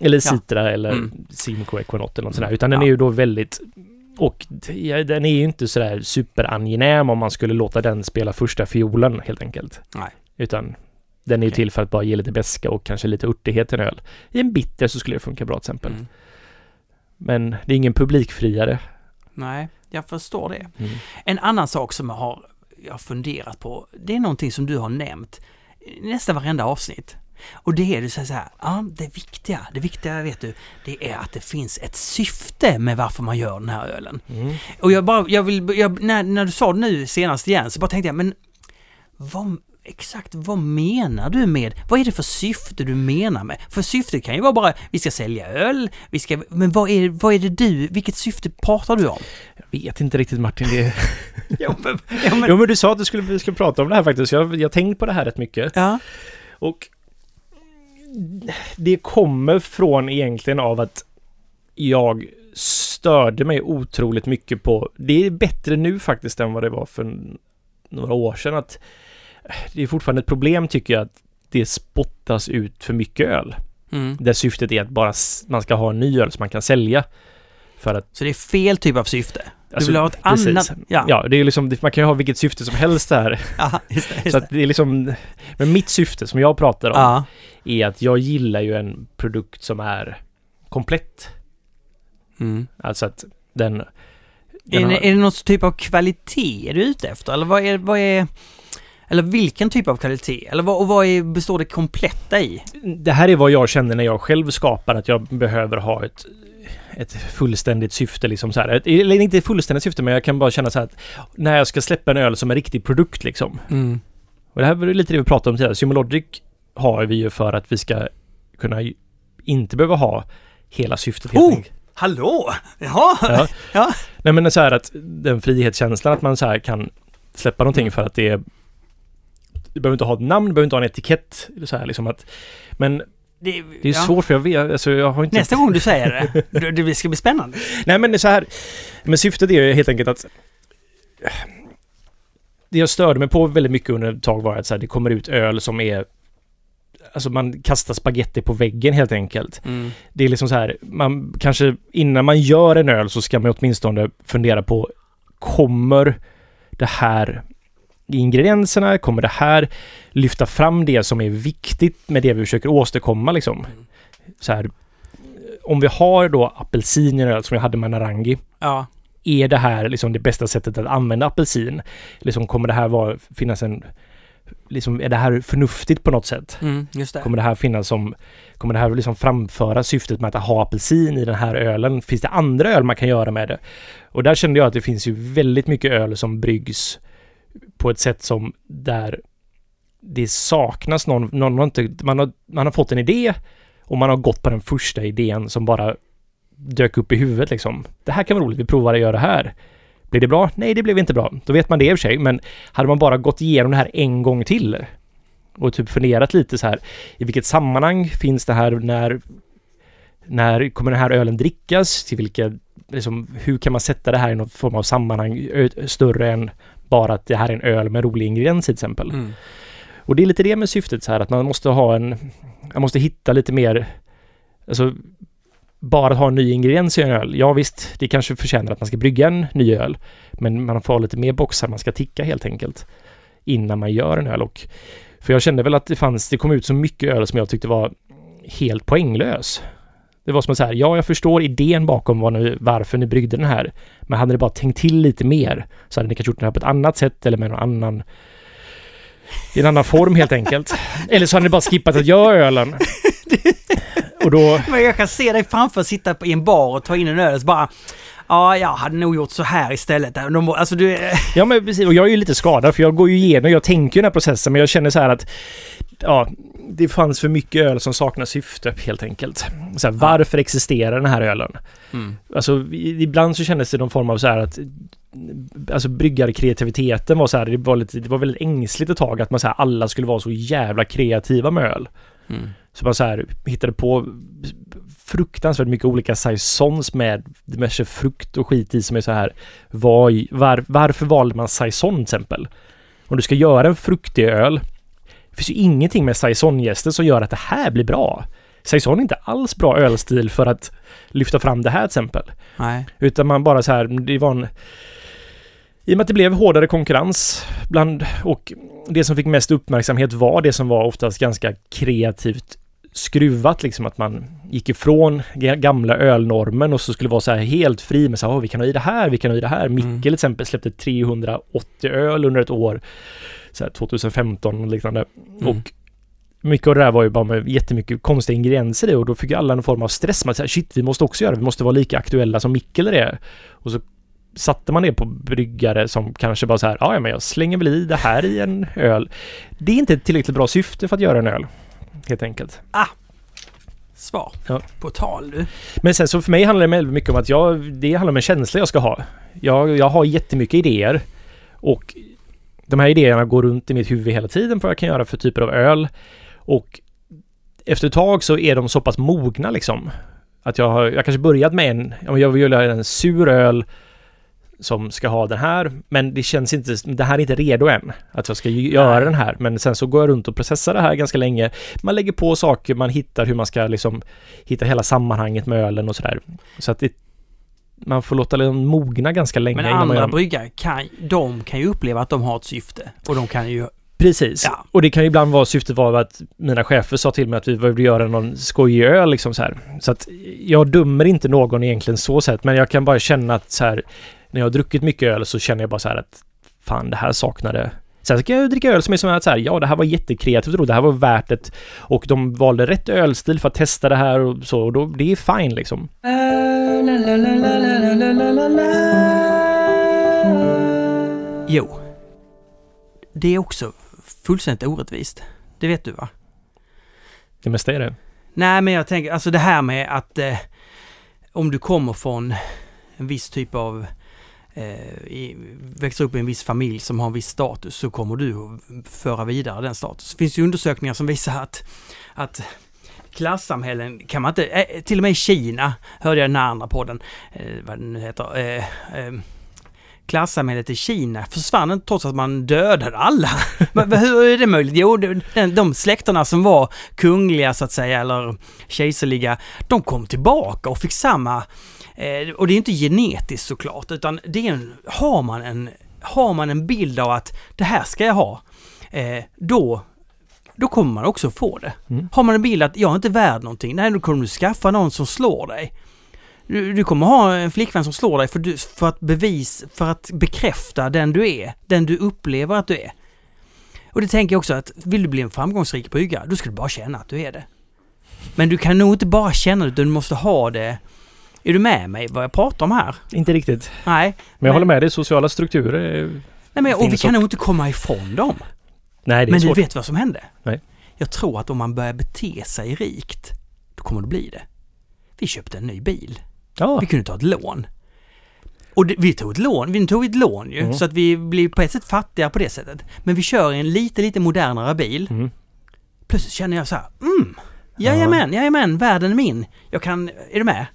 Eller Ja. Citra eller Mm. Simcoe Equinot eller något sånt där. Utan den Ja. är ju då väldigt och den är ju inte sådär superangenäm om man skulle låta den spela första fiolen helt enkelt. Nej. Utan den är ju Okej. till för att bara ge lite beska och kanske lite örtighet i en öl. I en bitter så skulle det funka bra till exempel. Mm. Men det är ingen publikfriare. Nej, jag förstår det. Mm. En annan sak som jag har, jag har funderat på, det är någonting som du har nämnt nästan varenda avsnitt. Och det är du säger så här, ja det viktiga, det viktiga vet du, det är att det finns ett syfte med varför man gör den här ölen. Mm. Och jag bara, jag vill, jag, när, när du sa det nu senast igen så bara tänkte jag, men vad, exakt vad menar du med, vad är det för syfte du menar med? För syftet kan ju vara bara, vi ska sälja öl, vi ska, men vad är, vad är det du, vilket syfte pratar du om? Jag vet inte riktigt Martin. Det... Ja, men, ja, men, jo men du sa att du skulle, vi skulle prata om det här faktiskt. Jag jag har tänkt på det här rätt mycket. ja. Och det kommer från egentligen av att jag störde mig otroligt mycket på, det är bättre nu faktiskt än vad det var för några år sedan att det är fortfarande ett problem tycker jag att det spottas ut för mycket öl. Mm. Där syftet är att bara man ska ha en ny öl som man kan sälja. För att, Så det är fel typ av syfte? Du alltså, vill ha ett precis. annat... Ja. Ja, det är liksom, man kan ju ha vilket syfte som helst där. ja just det. Just Så det. att det är liksom, men mitt syfte som jag pratar om Ja. är att jag gillar ju en produkt som är komplett. Mm. Alltså att den... Är, den har- det, är det någon typ av kvalitet du är ute efter? Eller vad är, vad är... Eller vilken typ av kvalitet? Eller vad, och vad är, består det kompletta i? Det här är vad jag känner när jag själv skapar att jag behöver ha ett ett fullständigt syfte liksom så här. Eller inte fullständigt syfte men jag kan bara känna så här att när jag ska släppa en öl som en riktig produkt liksom. Mm. Och det här var lite det vi pratade om tidigare. Symologic har vi ju för att vi ska kunna inte behöva ha hela syftet helt Oh! enkelt. Hallå! Jaha! Ja. Ja. Nej men så här att den frihetskänslan att man så här kan släppa någonting för att det är Du behöver inte ha ett namn, du behöver inte ha en etikett. Så här liksom att Men Det, det är ja. svårt för jag vet, alltså jag har inte Nästa gång du säger det, det, ska bli spännande. Nej men så här Men syftet är ju helt enkelt att Det jag störde mig på väldigt mycket under ett tag var att så här, det kommer ut öl som är Alltså man kastar spaghetti på väggen helt enkelt. Mm. Det är liksom så här, man kanske innan man gör en öl så ska man åtminstone fundera på Kommer det här ingredienserna, kommer det här lyfta fram det som är viktigt med det vi försöker åstadkomma liksom? Mm. Så här, om vi har då apelsin i en öl som jag hade med Narangi Ja. är det här liksom det bästa sättet att använda apelsin? Liksom kommer det här vara, finnas en, liksom är det här förnuftigt på något sätt? Mm, det. Kommer det här finnas som, kommer det här liksom framföra syftet med att ha apelsin i den här ölen? Finns det andra öl man kan göra med det? Och där kände jag att det finns ju väldigt mycket öl som bryggs på ett sätt som där det saknas någon, någon har inte, man har, man har fått en idé och man har gått på den första idén som bara dök upp i huvudet liksom. Det här kan vara roligt, vi provar att göra det här. Blir det bra? Nej, det blev inte bra. Då vet man det i och för sig, men hade man bara gått igenom det här en gång till och typ funderat lite så här i vilket sammanhang finns det här när när kommer den här ölen drickas? Till vilka, liksom, hur kan man sätta det här i någon form av sammanhang större än bara att det här är en öl med rolig ingrediens till exempel. Mm. Och det är lite det med syftet så här att man måste ha en, man måste hitta lite mer, alltså bara att ha en ny ingrediens i en öl. Ja visst, det kanske förtjänar att man ska brygga en ny öl. Men man får ha lite mer boxar man ska ticka helt enkelt. Innan man gör en öl och för jag kände väl att det fanns, det kom ut så mycket öl som jag tyckte var helt poänglös. Det var som att säga, ja jag förstår idén bakom vad ni, varför ni bryggde den här. Men hade ni bara tänkt till lite mer så hade ni kanske gjort den här på ett annat sätt eller med någon annan i en annan form helt enkelt. Eller så hade ni bara skippat att göra ölen. Och då... Men jag kan se dig framför sitta på- i en bar och ta in en öl och så bara Ja, jag hade nog gjort så här istället. De, alltså du... Ja men precis, och jag är ju lite skadad för jag går ju igenom, jag tänker ju den här processen men jag känner så här att Ja, det fanns för mycket öl som saknar syfte helt enkelt. Så här, varför existerar den här ölen? Mm. Alltså ibland så kändes det någon form av så här att Alltså bryggarkreativiteten var så här, det var lite, det var väldigt ängsligt ett tag att man så här, alla skulle vara så jävla kreativa med öl. Mm. Så man så här hittade på fruktansvärt mycket olika saisons med diverse frukt och skit i som är så här. Var, var, varför valde man saison till exempel? Om du ska göra en fruktig öl. Det finns ju ingenting med saisongäster som gör att det här blir bra. Saison är inte alls bra ölstil för att lyfta fram det här till exempel. Nej. Utan man bara så här, det var en... I och med att det blev hårdare konkurrens bland och det som fick mest uppmärksamhet var det som var oftast ganska kreativt skruvat liksom att man gick ifrån ga- gamla ölnormen och så skulle vara så här helt fri med så här, "Åh, vi kan ha i det här, vi kan ha i det här. Micke Mm. till exempel släppte 380 öl under ett år. Så här 2015 och liknande. Mm. Och mycket av det där var ju bara med jättemycket konstiga ingredienser i och då fick ju alla en form av stress. Man säger shit, vi måste också göra det. Vi måste vara lika aktuella som Mikkel är. Och så satte man det på bryggare som kanske bara så här, ja men jag slänger väl i det här i en öl. Det är inte ett tillräckligt bra syfte för att göra en öl. Helt enkelt. Svar. Ja. På tal du. Men sen så för mig handlar det mycket om att jag, det handlar om en känsla jag ska ha. Jag, jag har jättemycket idéer och de här idéerna går runt i mitt huvud hela tiden på vad jag kan göra för typer av öl. Och efter ett tag så är de så pass mogna liksom. Att jag har, jag kanske börjat med en, jag vill göra en sur öl som ska ha den här, men det känns inte, det här är inte redo än. Att jag ska göra den här, men sen så går jag runt och processar det här ganska länge. Man lägger på saker, man hittar hur man ska liksom hitta hela sammanhanget med ölen och sådär. Så att det, man får låta den mogna ganska länge Men gör andra dem. bryggare kan, de kan ju uppleva att de har ett syfte. Och de kan ju... Precis. Ja. Och det kan ju ibland vara syftet var att mina chefer sa till mig att vi behövde göra någon skojig öl liksom så här. Så att jag dömer inte någon egentligen så sett, men jag kan bara känna att så här när jag har druckit mycket öl så känner jag bara så här att fan det här saknade Sen så kan jag dricka öl som är som att så här, ja det här var jättekreativt och det här var värt det och de valde rätt ölstil för att testa det här och så och då, det är fine liksom. Jo. Det är också fullständigt orättvist. Det vet du va? Det mesta är det. Nej, men jag tänker, alltså det här med att eh, om du kommer från en viss typ av eh, i, växer upp i en viss familj som har en viss status så kommer du föra vidare den status. Det finns ju undersökningar som visar att, att klassamhällen kan man inte, eh, till och med i Kina hörde jag i den här andra podden, eh, vad den nu heter, eh, eh, klassamhället i Kina försvann inte trots att man dödade alla. Men hur är det möjligt? Jo, den, de släkterna som var kungliga så att säga, eller kejserliga, de kom tillbaka och fick samma, eh, och det är inte genetiskt såklart, utan det är en, har man en, har man en bild av att det här ska jag ha, eh, då då kommer man också få det. Mm. Har man en bild att jag är inte värd någonting, nej då kommer du skaffa någon som slår dig. Du, du kommer ha en flickvän som slår dig för, du, för att bevis, för att bekräfta den du är, den du upplever att du är. Och det tänker jag också att vill du bli en framgångsrik bryggare, då ska du bara känna att du är det. Men du kan nog inte bara känna det, utan du måste ha det. Är du med mig vad jag pratar om här? Inte riktigt. Nej. Men jag håller med dig, sociala strukturer är... Nej men, och vi kan och- nog inte komma ifrån dem. Nej, det är Men du svårt. vet vad som hände? Nej. Jag tror att om man börjar bete sig rikt, då kommer det bli det. Vi köpte en ny bil. Ja, Vi kunde ta ett lån. Och det, vi tog ett lån, vi tog ett lån ju, Mm. så att vi blir på ett sätt fattiga på det sättet. Men vi kör i en lite, lite modernare bil. mm. Plötsligt känner jag så här, mm, jajamän, jajamän, världen är min. Jag kan, är du med?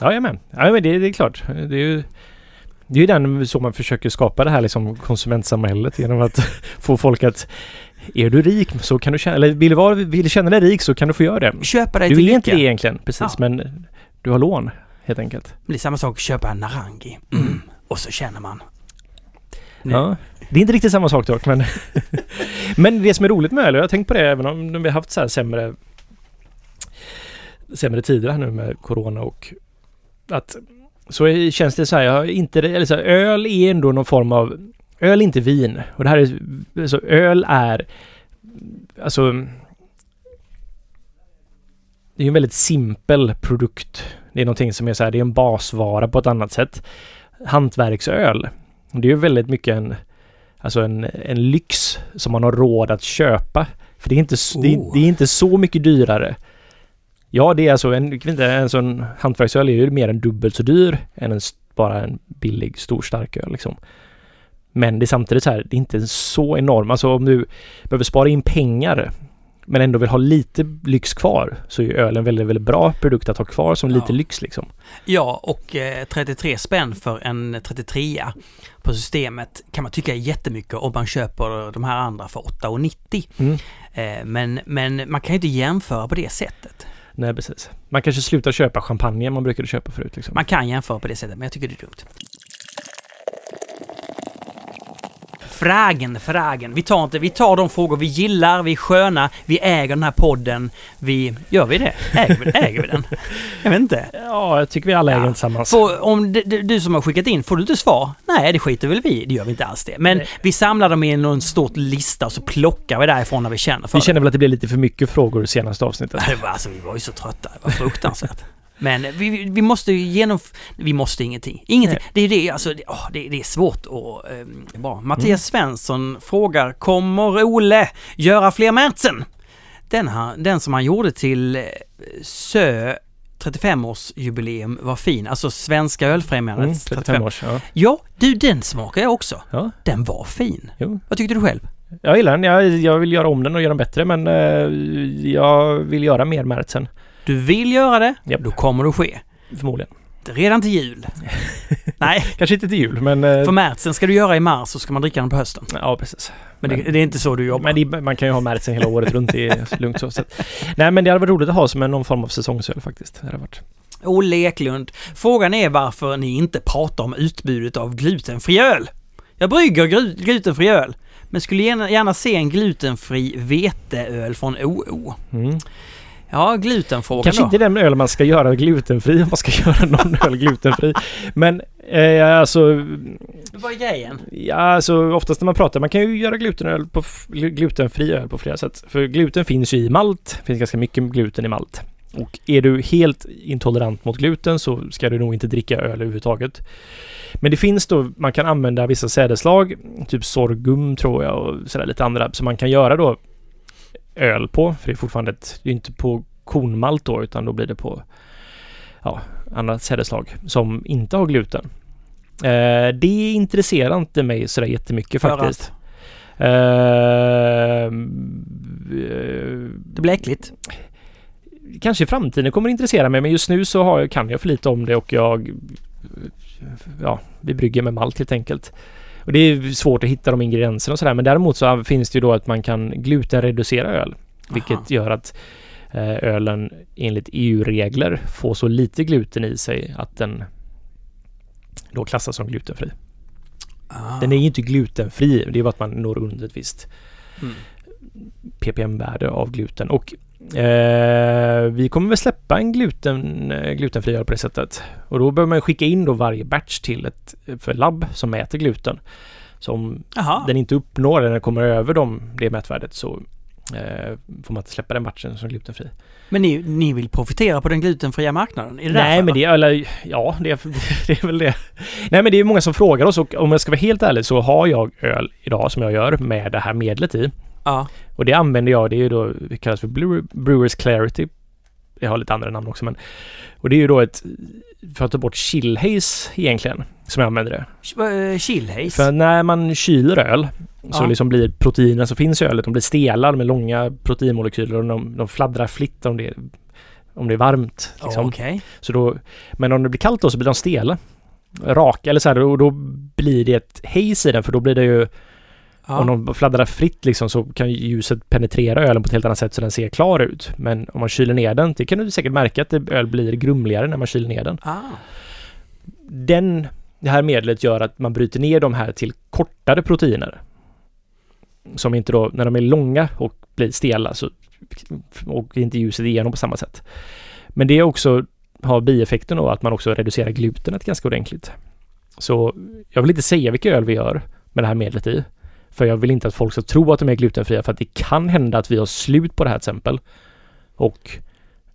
Jajamän. Ja, men det, det är klart. Det är ju... Det är ju den så man försöker skapa det här liksom konsumentsamhället genom att få folk att är du rik så kan du känna, eller vill du, vara, vill känna dig rik så kan du få göra det. Köpa dig Du är inte det egentligen, precis, Ja. men du har lån helt enkelt. Det är samma sak, köpa en Narangi. Mm. Och så känner man. Nu. Ja. Det är inte riktigt samma sak dock, men... men det som är roligt med öl, jag har tänkt på det även om vi har haft så här sämre... Sämre tider här nu med Corona och... Att... Så känns det så här, jag har inte... Eller så här, öl är ändå någon form av... Öl är inte vin. Och det här är... Alltså öl är... Alltså... Det är ju en väldigt simpel produkt. Det är någonting som är så här, det är en basvara på ett annat sätt. Hantverksöl. Det är ju väldigt mycket en, alltså en, en lyx som man har råd att köpa. För det är inte, det, Oh. är- det är inte så mycket dyrare. Ja, det är alltså en, en sån hantverksöl är ju mer än dubbelt så dyr än en, bara en billig stor starköl liksom. Men det är samtidigt så här, det är inte så enormt. Alltså om du behöver spara in pengar men ändå vill ha lite lyx kvar så är ju öl en väldigt, väldigt bra produkt att ha kvar som lite Ja. lyx liksom. Ja, och eh, 33 spänn för en 33 på systemet kan man tycka är jättemycket om man köper de här andra för 8,90. Mm. Eh, men, men man kan ju inte jämföra på det sättet. Nej, precis. Man kanske slutar köpa champagne man brukade köpa förut liksom. Man kan jämföra på det sättet, men jag tycker det är dumt. Fragen, fragen. Vi tar inte, vi tar de frågor vi gillar, vi är sköna, vi äger den här podden. Vi, gör vi det? Äger vi, äger vi den? Jag vet inte. Ja, jag tycker vi alla äger Ja. den tillsammans. Får, om du, du, du som har skickat in, får du inte svar? Nej, det skiter väl vi. Det gör vi inte alls det. Men Nej. vi samlar dem i någon stort lista och så plockar vi därifrån när vi känner för Vi känner väl att det blev lite för mycket frågor i senaste avsnittet. det. Det var, alltså, vi var ju så trötta. Det var fruktansvärt. Men vi, vi- måste ju genom... Vi måste ingenting. Ingenting. Nej. Det är det, alltså, det, åh, det, det är svårt och um, bra. Mattias Mm. Svensson frågar, kommer Ole göra fler Märtsen? Den, den som han gjorde till eh, Sö 35-årsjubileum var fin. Alltså Svenska Mm, ölfrämjandets 35 års. Ja. Ja, du den smakar jag också. ja. Den var fin. Jo. Vad tyckte du själv? Jag gillar den. Jag, jag vill göra om den och göra den bättre men eh, jag vill göra mer Märtsen. Du vill göra det, Japp. då kommer det att ske. Förmodligen. Redan till jul. Nej, Kanske inte till jul men... eh, för Märtsen ska du göra i mars så ska man dricka den på hösten. Ja, precis. Men, det, Men- det är inte så du jobbar. Men det, man kan ju ha Märtsen hela året runt. Det är lugnt så. så. Nej men det hade varit roligt att ha som en någon form av säsongsöl faktiskt. Det hade varit. Olle Eklund. Frågan är varför ni inte pratar om utbudet av glutenfri öl. Jag brygger glu- glutenfri öl, men skulle gärna, gärna se en glutenfri veteöl från OO. Mm. Ja, glutenfrågan Kanske då. inte den öl man ska göra glutenfri om man ska göra någon öl glutenfri. Men eh, alltså, Vad är grejen? ja, alltså oftast när man pratar, man kan ju göra glutenöl på, glutenfri öl på flera sätt. För gluten finns ju i malt, det finns ganska mycket gluten i malt. Och är du helt intolerant mot gluten så ska du nog inte dricka öl överhuvudtaget. Men det finns då, man kan använda vissa sädeslag, typ sorghum tror jag och sådär lite andra, som man kan göra då öl på. För det är fortfarande ett, det är inte på kornmalt då utan då blir det på ja, andra sädeslag som inte har gluten. Eh, det intresserar inte mig sådär jättemycket För faktiskt. Eh, eh, Det blir äckligt. kanske i framtiden kommer det intressera mig men just nu så har jag, kan jag för lite om det och jag ja, vi brygger med malt helt enkelt. Och det är svårt att hitta de ingredienserna och sådär men däremot så finns det ju då att man kan glutenreducera öl. Vilket Aha. gör att eh, ölen enligt EU-regler får så lite gluten i sig att den då klassas som glutenfri. Ah. Den är ju inte glutenfri, det är bara att man når under ett visst Mm. ppm-värde av gluten. Och eh, vi kommer väl släppa en gluten, eh, glutenfri öl på det sättet. Och då behöver man skicka in då varje batch till ett för labb som mäter gluten. Så om Jaha. den inte uppnår eller kommer över dem, det mätvärdet så eh, får man inte släppa den batchen som glutenfri. Men ni, ni vill profitera på den glutenfria marknaden? Är det Nej därför, men det är, eller ja, det är, det är väl det. Nej men det är många som frågar oss och om jag ska vara helt ärlig så har jag öl idag som jag gör med det här medlet i. Ja. Och det använder jag, det är ju då, det kallas för Brewer- Brewers Clarity. Jag har lite andra namn också men. Och det är ju då ett, för att ta bort chill haze egentligen, som jag använder det. Ch- eh, Chillhaze? För när man kyler öl så Ja. liksom blir proteinen som finns i ölet, de blir stelade med långa proteinmolekyler och de, de fladdrar fritt om det, om det är varmt. Liksom. Okej. Så då, men om det blir kallt då så blir de stela. Raka eller så här, och då blir det ett haze i den för då blir det ju Ja. om de fladdrar fritt liksom så kan ju ljuset penetrera ölen på ett helt annat sätt så den ser klar ut. Men om man kyler ner den, det kan du säkert märka att det- öl blir grumligare när man kyler ner den. Ah. Den, det här medlet gör att man bryter ner de här till kortare proteiner. Som inte då, när de är långa och blir stela så åker inte ljuset igenom på samma sätt. Men det också har bieffekten då att man också reducerar glutenet ganska ordentligt. Så jag vill inte säga vilka öl vi gör med det här medlet i. För jag vill inte att folk ska tro att de är glutenfria för att det kan hända att vi har slut på det här till exempel. Och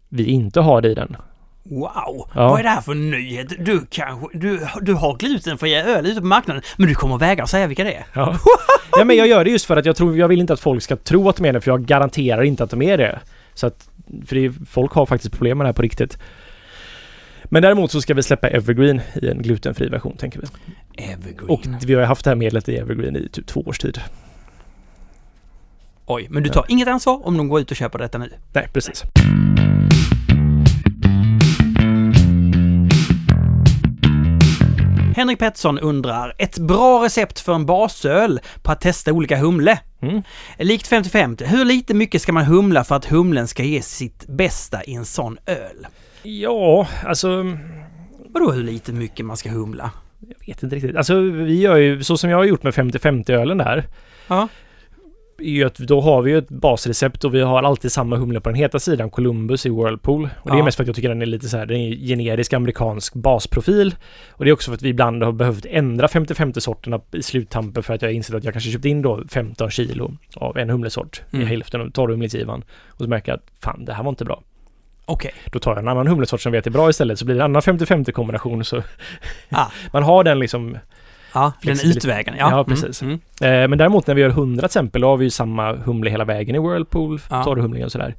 vi inte har det i den. Wow! Ja. Vad är det här för nyhet? Du kanske, du, du har glutenfria öl ute på marknaden, men du kommer vägra säga vilka det är. Ja. ja, men jag gör det just för att jag tror, jag vill inte att folk ska tro att de är det, för jag garanterar inte att de är det. Så att, för det, folk har faktiskt problem med det här på riktigt. Men däremot så ska vi släppa Evergreen i en glutenfri version, tänker vi. Evergreen. Och vi har ju haft det här medlet i Evergreen i typ två års tid. Oj, men du tar inget ansvar om de går ut och köper detta nu? Nej, precis. Henrik Pettersson undrar, ett bra recept för en basöl på att testa olika humle? Mm. Likt 50-50, hur lite mycket ska man humla för att humlen ska ge sitt bästa i en sån öl? Ja, alltså... Vadå hur lite mycket man ska humla? Jag vet inte riktigt. Alltså vi gör ju så som jag har gjort med 50-50 ölen där. Ja. är ju att då har vi ju ett basrecept och vi har alltid samma humle på den heta sidan, Columbus i Whirlpool. Och det är mest för att jag tycker den är lite så här, den är generisk amerikansk basprofil. Och det är också för att vi ibland har behövt ändra 50-50 sorterna i sluttampen för att jag har insett att jag kanske köpt in då 15 kilo av en humlesort Mm. i hälften av torrhumlingsgivan. Och så märker jag att fan, det här var inte bra. Okej. Då tar jag en annan humlesort som vet är bra istället så blir det en annan 50-50 kombination så Ah. man har den liksom Ja, den utvägen. Ja, Ja, precis. Mm. Mm. Eh, men däremot när vi gör 100 till exempel, då har vi ju samma humle hela vägen i Whirlpool, Ja. torrhumling och sådär.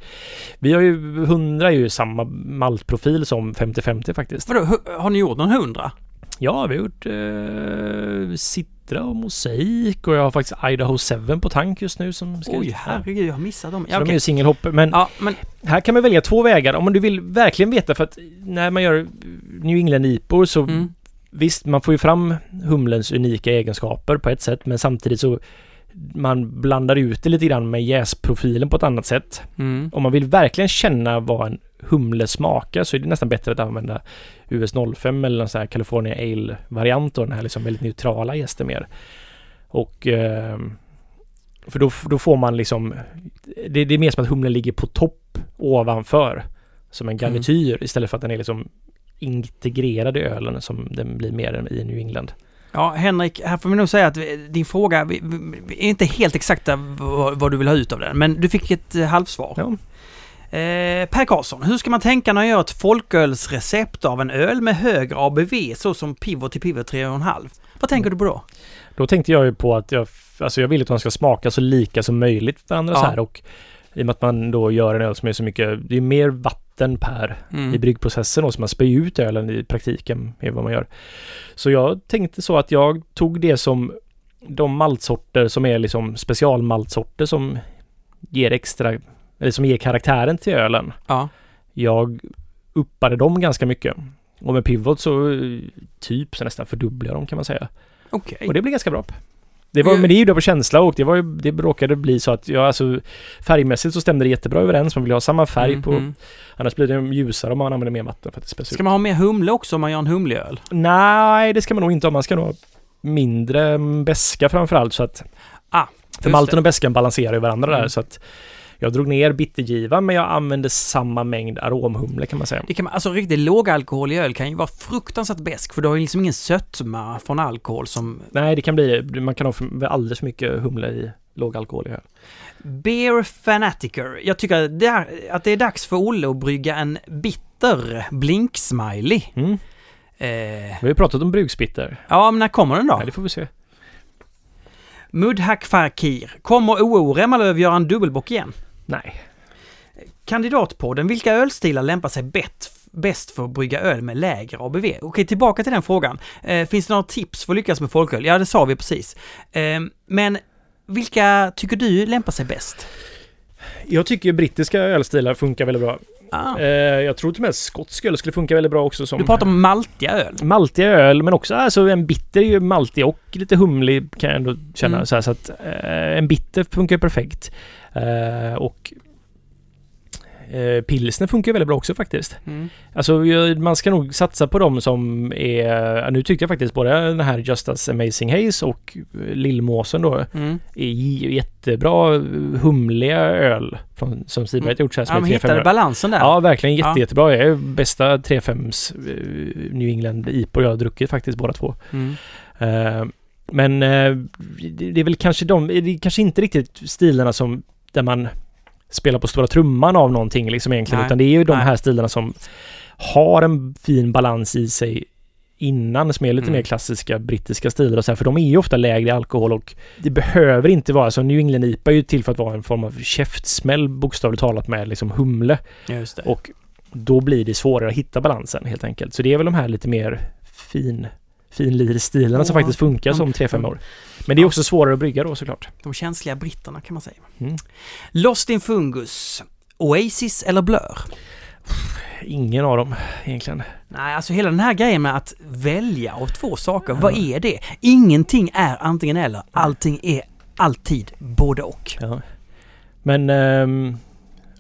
Vi har ju, 100 är ju samma maltprofil som 50-50 faktiskt. Vadå, har ni gjort någon hundra? Ja, vi har gjort eh, Citra och Mosaik och jag har faktiskt Idaho 7 på tank just nu som ska Oj, ut. herregud, jag har missat dem. Så Ja, de är singelhopp. Men ja men här kan man välja två vägar om du vill verkligen veta för att när man gör New England-IPor så mm. Visst, man får ju fram humlens unika egenskaper på ett sätt, men samtidigt så man blandar ut det lite grann med jäsprofilen på ett annat sätt. Mm. Om man vill verkligen känna vad en humle smakar så är det nästan bättre att använda US 05 eller en sån här California Ale-variant och den här liksom väldigt neutrala jästen mer. Och eh, för då, då får man liksom det, det är mer som att humlen ligger på topp ovanför som en garnityr istället för att den är liksom integrerad i ölen som den blir mer i New England. Ja, Henrik, här får vi nog säga att din fråga är inte helt exakta vad, du vill ha ut av den, men du fick ett eh, halvsvar. Ja. Eh, per Karlsson, hur ska man tänka när man gör ett folkölsrecept av en öl med högre ABV så som Pivot till Pivot 3,5? Vad tänker du på då? Då tänkte jag ju på att jag, alltså jag vill att de ska smaka så lika som möjligt varandra Ja. så här och i och med att man då gör en öl som är så mycket, det är mer vatten per Mm. i bryggprocessen och så man spär ju ut ölen i praktiken med vad man gör. Så jag tänkte så att jag tog det som de maltsorter som är liksom specialmaltsorter som ger extra, eller som ger karaktären till ölen. Ja. Jag uppade dem ganska mycket. Och med Pivot så eh, typ så nästan fördubblade jag dem kan man säga. Okej. Och det blir ganska bra. Det var, men det är ju på känsla och det var ju, det råkade bli så att jag alltså färgmässigt så stämde det jättebra överens. Man vill ha samma färg Mm, på, mm. annars blir det ljusare om man använder mer vatten för att det späs. Ska man ha mer humle också om man gör en humleöl? Nej, det ska man nog inte ha. Man ska nog ha mindre mm, beska framförallt så att... Ah, För malten och beskan balanserar ju varandra där Mm. så att jag drog ner bittergivan men jag använde samma mängd aromhumle kan man säga. Det kan man, alltså riktigt låg alkohol i öl kan ju vara fruktansvärt besk för du har ju liksom ingen sötma från alkohol som Nej, det kan bli... Man kan ha för, alldeles för mycket humle i låg alkohol i öl. Beer Fanatiker. Jag tycker att det är, att det är dags för Olle att brygga en bitter blink-smiley. Mm. Eh, Vi har ju pratat om bruksbitter. ja, men när kommer den då? Ja, det får vi se. Mudhack Farkir. Kommer OO Remmalöv göra en dubbelbock igen? Nej. Kandidatpodden. Vilka ölstilar lämpar sig bett, bäst för att brygga öl med lägre ABV? Okej, tillbaka till den frågan. Eh, finns det några tips för att lyckas med folköl? Ja, det sa vi precis. Eh, men vilka tycker du lämpar sig bäst? Jag tycker brittiska ölstilar funkar väldigt bra. Ah, Eh, jag tror till och med skotsk öl skulle funka väldigt bra också som... du pratar om maltiga öl. Maltiga öl, men också alltså en bitter är ju maltig och lite humlig kan jag ändå känna. Mm. Så, här, så att eh, en bitter funkar ju perfekt. Eh, och eh, pilsner funkar väldigt bra också faktiskt. Mm. Alltså jag- man ska nog satsa på dem som är... Nu tyckte jag faktiskt både den här Just As Amazing Haze och eh, Lillmåsen då Mm. är jättebra eh, humliga öl från, som Stiberg gjort så här som Ja, 3-5 hittade balansen där. Ja, verkligen jätte, Ja. jättebra. Det är bästa 3-5s eh, New England IPA jag har druckit faktiskt båda två. Mm. Eh, men det det är väl kanske de, det är kanske inte riktigt stilarna som där man spelar på stora trumman av någonting liksom egentligen. Nej. Utan det är ju de här stilarna som har en fin balans i sig innan som är lite Mm. mer klassiska brittiska stilar och så här, för de är ju ofta lägre i alkohol och det behöver inte vara så. New England IPA är ju till för att vara en form av käftsmäll bokstavligt talat med liksom humle och då blir det svårare att hitta balansen helt enkelt. Så det är väl de här lite mer fin finlirstilarna som Ja, faktiskt funkar de- som 3-5 år. Men det är också svårare att brygga då såklart. De känsliga britterna kan man säga. Mm. Lost in Fungus. Oasis eller Blur? Ingen av dem egentligen. Nej, alltså hela den här grejen med att välja av två saker. Vad är det? Ingenting är antingen eller. Allting är alltid både och. Ja. Men ehm,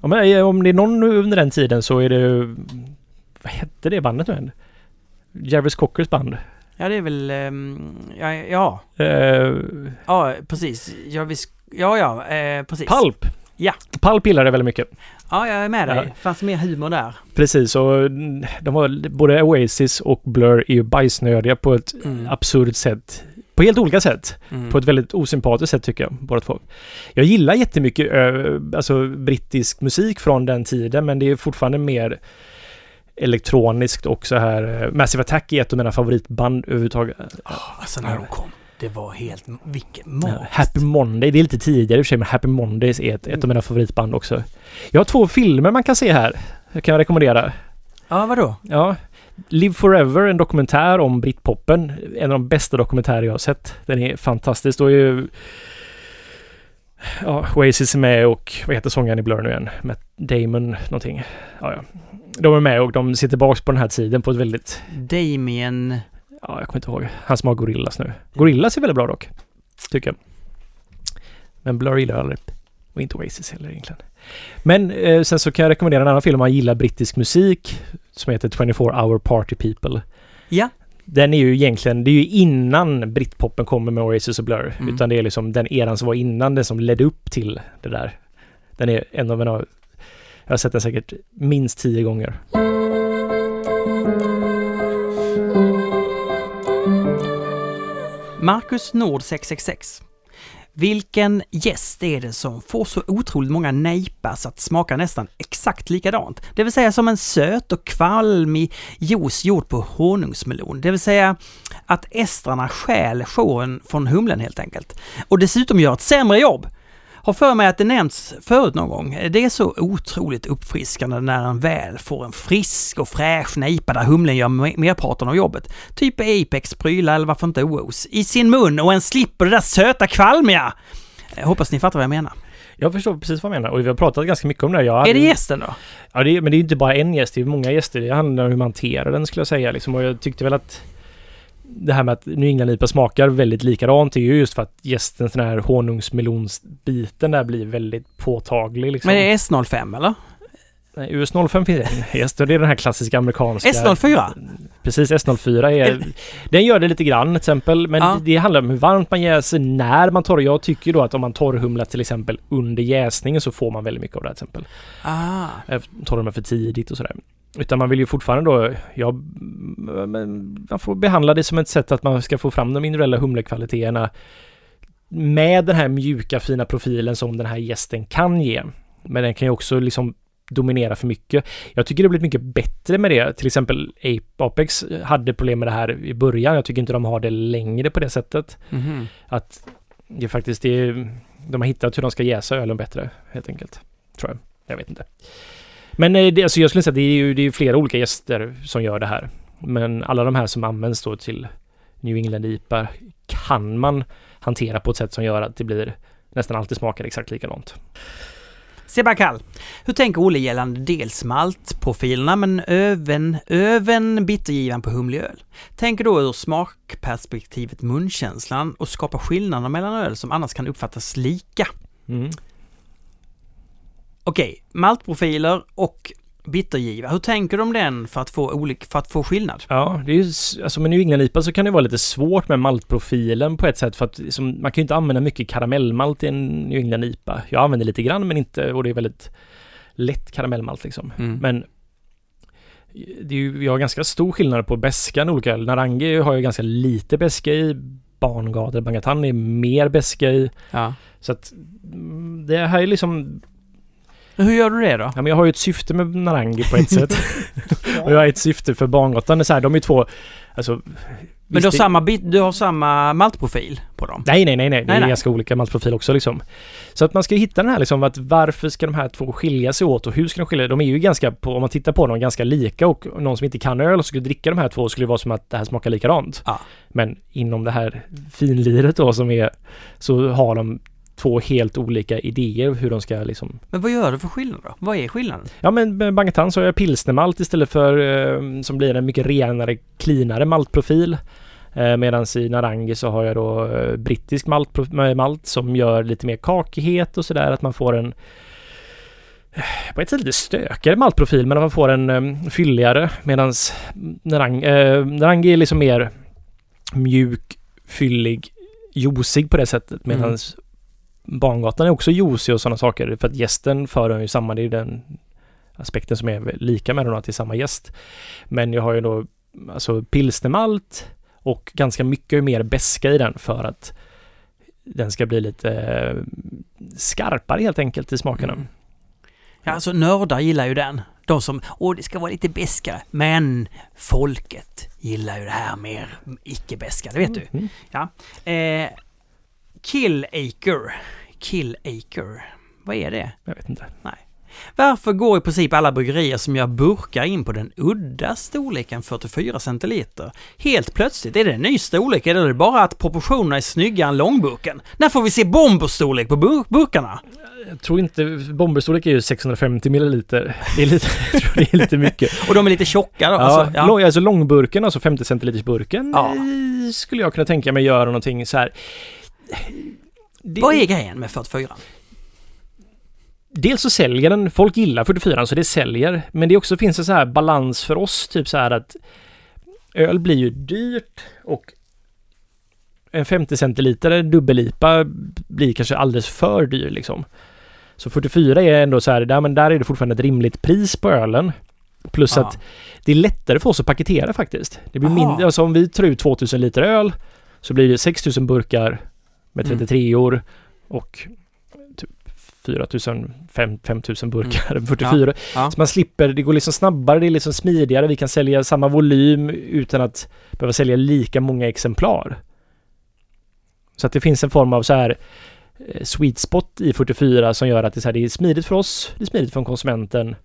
om, det är någon under den tiden så är det... Vad hette det bandet nu? Jarvis Cockers band. Ja, det är väl... ehm, ja, ja, Uh, ja, precis. Ja, vi, sk- ja, ja eh, precis. Pulp! Ja. Pulp gillar det väldigt mycket. Ja, jag är med dig. Ja. Fanns mer humor där. Precis, och mm, de var både Oasis och Blur är ju bajsnödiga på ett Mm. absurt sätt. På helt olika sätt. Mm. På ett väldigt osympatiskt sätt tycker jag, båda två. Jag gillar jättemycket alltså brittisk musik från den tiden, men det är fortfarande mer elektroniskt och så här. eh, Massive Attack är ett av mina favoritband överhuvudtaget. Oh, alltså när de kom. Det var helt... Vilken Ja. Happy Monday, det är lite tidigare i och för sig, men Happy Mondays är ett, ett av mina favoritband också. Jag har två filmer man kan se här. Jag kan rekommendera. Ja, vadå? Ja. Live Forever, en dokumentär om Britpopen. En av de bästa dokumentärer jag har sett. Den är fantastisk. Då är ju... Ja, Oasis är med och vad heter sångaren i Blur nu igen? Matt Damon någonting. Ja, ja. De är med och de ser tillbaks på den här tiden på ett väldigt... Damien... Ja, jag kommer inte ihåg. Han som har Gorillas nu. Gorillas är väldigt bra dock. Tycker jag. Men Blur gillar jag aldrig. Och inte Oasis heller egentligen. Men eh, sen så kan jag rekommendera en annan film om man gillar brittisk musik som heter 24 Hour Party People. Ja. Den är ju egentligen, det är ju innan britpopen kommer med Oasis och Blur. Mm. Utan det är liksom den eran som var innan, den som ledde upp till det där. Den är en av mina... Jag har sett den säkert minst tio gånger. Marcus Nord 666. Vilken gäst är det som får så otroligt många nejpas att smaka nästan exakt likadant? Det vill säga som en söt och kvalmig juice gjord på honungsmelon. Det vill säga att estrarna stjäl showen från humlen helt enkelt. Och dessutom gör ett sämre jobb. Har för mig att det nämnts förut någon gång. Det är så otroligt uppfriskande när en väl får en frisk och fräsch nejpa där humlen gör me- merparten av jobbet. Typ Apex, Pryla eller varför inte OOS. I sin mun och en slipper det där söta kvalmiga. Jag hoppas ni fattar vad jag menar. Jag förstår precis vad jag menar och vi har pratat ganska mycket om det. Jag hade- Är det gästen då? Ja, det är, men det är inte bara en gäst, det är många gäster. Det handlar om hur man hanterar den skulle jag säga. Liksom. Och jag tyckte väl att det här med att New England-IPA smakar väldigt likadant är ju just för att gästen, den här honungsmelonsbiten där blir väldigt påtaglig. Liksom. Men det är S05 eller? Nej, US 05 finns en gäst och det är den här klassiska amerikanska. S04? Precis, S04 är... Den gör det lite grann till exempel, men Ja. det, handlar om hur varmt man jäser, när man torr. Jag tycker då att om man torrhumlar till exempel under jäsningen så får man väldigt mycket av det här till exempel. Ah. Eh, torrhumlar för tidigt och sådär. Utan man vill ju fortfarande då, ja, man får behandla det som ett sätt att man ska få fram de individuella humlekvaliteterna med den här mjuka fina profilen som den här gästen kan ge. Men den kan ju också liksom dominera för mycket. Jag tycker det blivit mycket bättre med det. Till exempel Ape Apex hade problem med det här i början. Jag tycker inte de har det längre på det sättet. Mhm. Att det faktiskt är, de har hittat hur de ska jäsa ölen bättre helt enkelt. Tror jag. Jag vet inte. Men eh, det, alltså jag skulle säga att det är ju det är flera olika gäster som gör det här. Men alla de här som används då till New England IPA kan man hantera på ett sätt som gör att det blir nästan alltid smakar exakt likadant. Sebakal, hur tänker Olle gällande dels maltprofilerna men även, även bittergivan på humlig öl? Tänker då ur smakperspektivet munkänslan och skapa skillnader mellan öl som annars kan uppfattas lika. Mm. Okej, maltprofiler och bittergiva. Hur tänker du om den för att få, olik, för att få skillnad? Ja, det är ju, alltså med New England-IPA så kan det vara lite svårt med maltprofilen på ett sätt för att liksom, man kan ju inte använda mycket karamellmalt i en New England-IPA. Jag använder lite grann men inte, och det är väldigt lätt karamellmalt liksom. Mm. Men det är ju, vi har ganska stor skillnad på beskan i olika öl. Narangi har ju ganska lite beska i. Barngader Bangatan är mer beska i. Ja. Så att mm, det här är liksom, Hur gör du det då? ja men jag har ju ett syfte med Narangi på ett sätt. och jag har ett syfte för Barngatan. Det är så här, de är två, alltså Men du har, det- samma bit, du har samma maltprofil på dem? Nej, nej, nej, nej. Det Nej, är nej. ganska olika maltprofil också liksom. Så att man ska hitta den här liksom att varför ska de här två skilja sig åt och hur ska de skilja? De är ju ganska, på, om man tittar på dem, ganska lika och någon som inte kan öl och skulle dricka de här två skulle det vara som att det här smakar likadant. Ja. Men inom det här finliret då som är så har de två helt olika idéer hur de ska liksom Men vad gör du för skillnad då? Vad är skillnaden? Ja men med Bangetan så har jag pilsnermalt istället för eh, som blir en mycket renare, cleanare maltprofil. Eh, Medan i Narangi så har jag då eh, brittisk malt, med malt som gör lite mer kakighet och sådär att man får en eh, på ett sätt lite stökigare maltprofil men man får en eh, fylligare medans Narang, eh, Narangi är liksom mer mjuk, fyllig, juicig på det sättet medans Barngatan är också juicy och sådana saker för att gästen för den ju samma, det är den aspekten som är lika med den att det är samma gäst. Men jag har ju då alltså pilsnermalt och ganska mycket mer beska i den för att den ska bli lite eh, skarpare helt enkelt i smakerna. Mm. Ja, alltså nördar gillar ju den. De som, åh det ska vara lite beskare. Men folket gillar ju det här mer icke-beska, det vet du. Mm. Eh, Kill Acre. Kill Acre. Vad är det? Jag vet inte. Varför går i princip alla bryggerier som gör burkar in på den udda storleken 44 centiliter? Helt plötsligt, är det en ny storlek eller är det bara att proportionerna är snyggare än långburken? När får vi se bomberstorlek på bur- burkarna? Jag tror inte, bomberstorlek är ju 650 milliliter. Det är lite, jag tror det är lite mycket. Och de är lite tjocka då? Ja, alltså, ja. lång, alltså långburken, alltså 50 centiliters burken Ja. eh, skulle jag kunna tänka mig göra någonting så här. Det, Vad är grejen med 44? Dels så säljer den, folk gillar 44 så det säljer. Men det också finns en så här balans för oss, typ så här att öl blir ju dyrt och en 50 centiliter dubbel-IPA blir kanske alldeles för dyr liksom. Så 44 är ändå så här, där, men där är det fortfarande ett rimligt pris på ölen. Plus Ja. att det är lättare för oss att paketera faktiskt. Det blir Aha. mindre, alltså om vi tar ut 2000 liter öl så blir det 6000 burkar med Mm. 33 år och typ 4000, 5 5000 burkar, 44. Mm. Ja. Så man slipper, det går liksom snabbare, det är liksom smidigare, vi kan sälja samma volym utan att behöva sälja lika många exemplar. Så att det finns en form av så här eh, sweet spot i 44 som gör att det är, så här, det är smidigt för oss, det är smidigt för konsumenten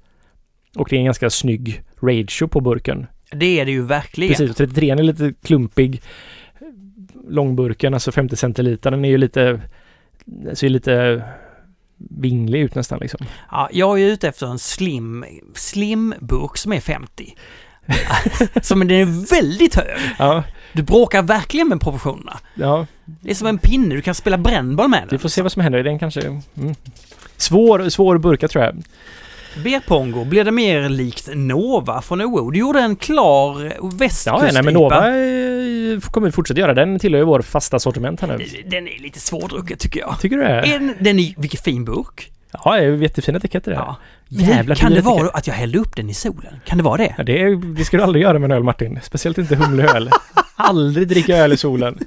och det är en ganska snygg ratio på burken. Det är det ju verkligen. Precis, och 33 är lite klumpig. Långburken, alltså 50 centiliter, den är ju lite, ser lite vinglig ut nästan liksom. Ja, jag är ute efter en slim, slim burk som är 50. som den är väldigt hög. Ja, Du bråkar verkligen med proportionerna. ja, Det är som en pinne, du kan spela brännboll med den. vi får se vad som händer. Den kanske... Mm. Svår, svår burka tror jag. B-Pongo, blir det mer likt Nova från OO? Du gjorde en klar västkust Ja, nej, men Nova eh, kommer vi fortsätta göra. Den tillhör ju vår fasta sortiment här nu. Den är lite svårdrucken tycker jag. Tycker du det? En, den är, vilken fin burk. Ja, det är jättefina etiketter det. Ja. Jävlar, kan det vara att jag hällde upp den i solen? Kan det vara det? Ja, det, är, det ska du aldrig göra med en öl Martin. Speciellt inte humleöl. aldrig dricka öl i solen.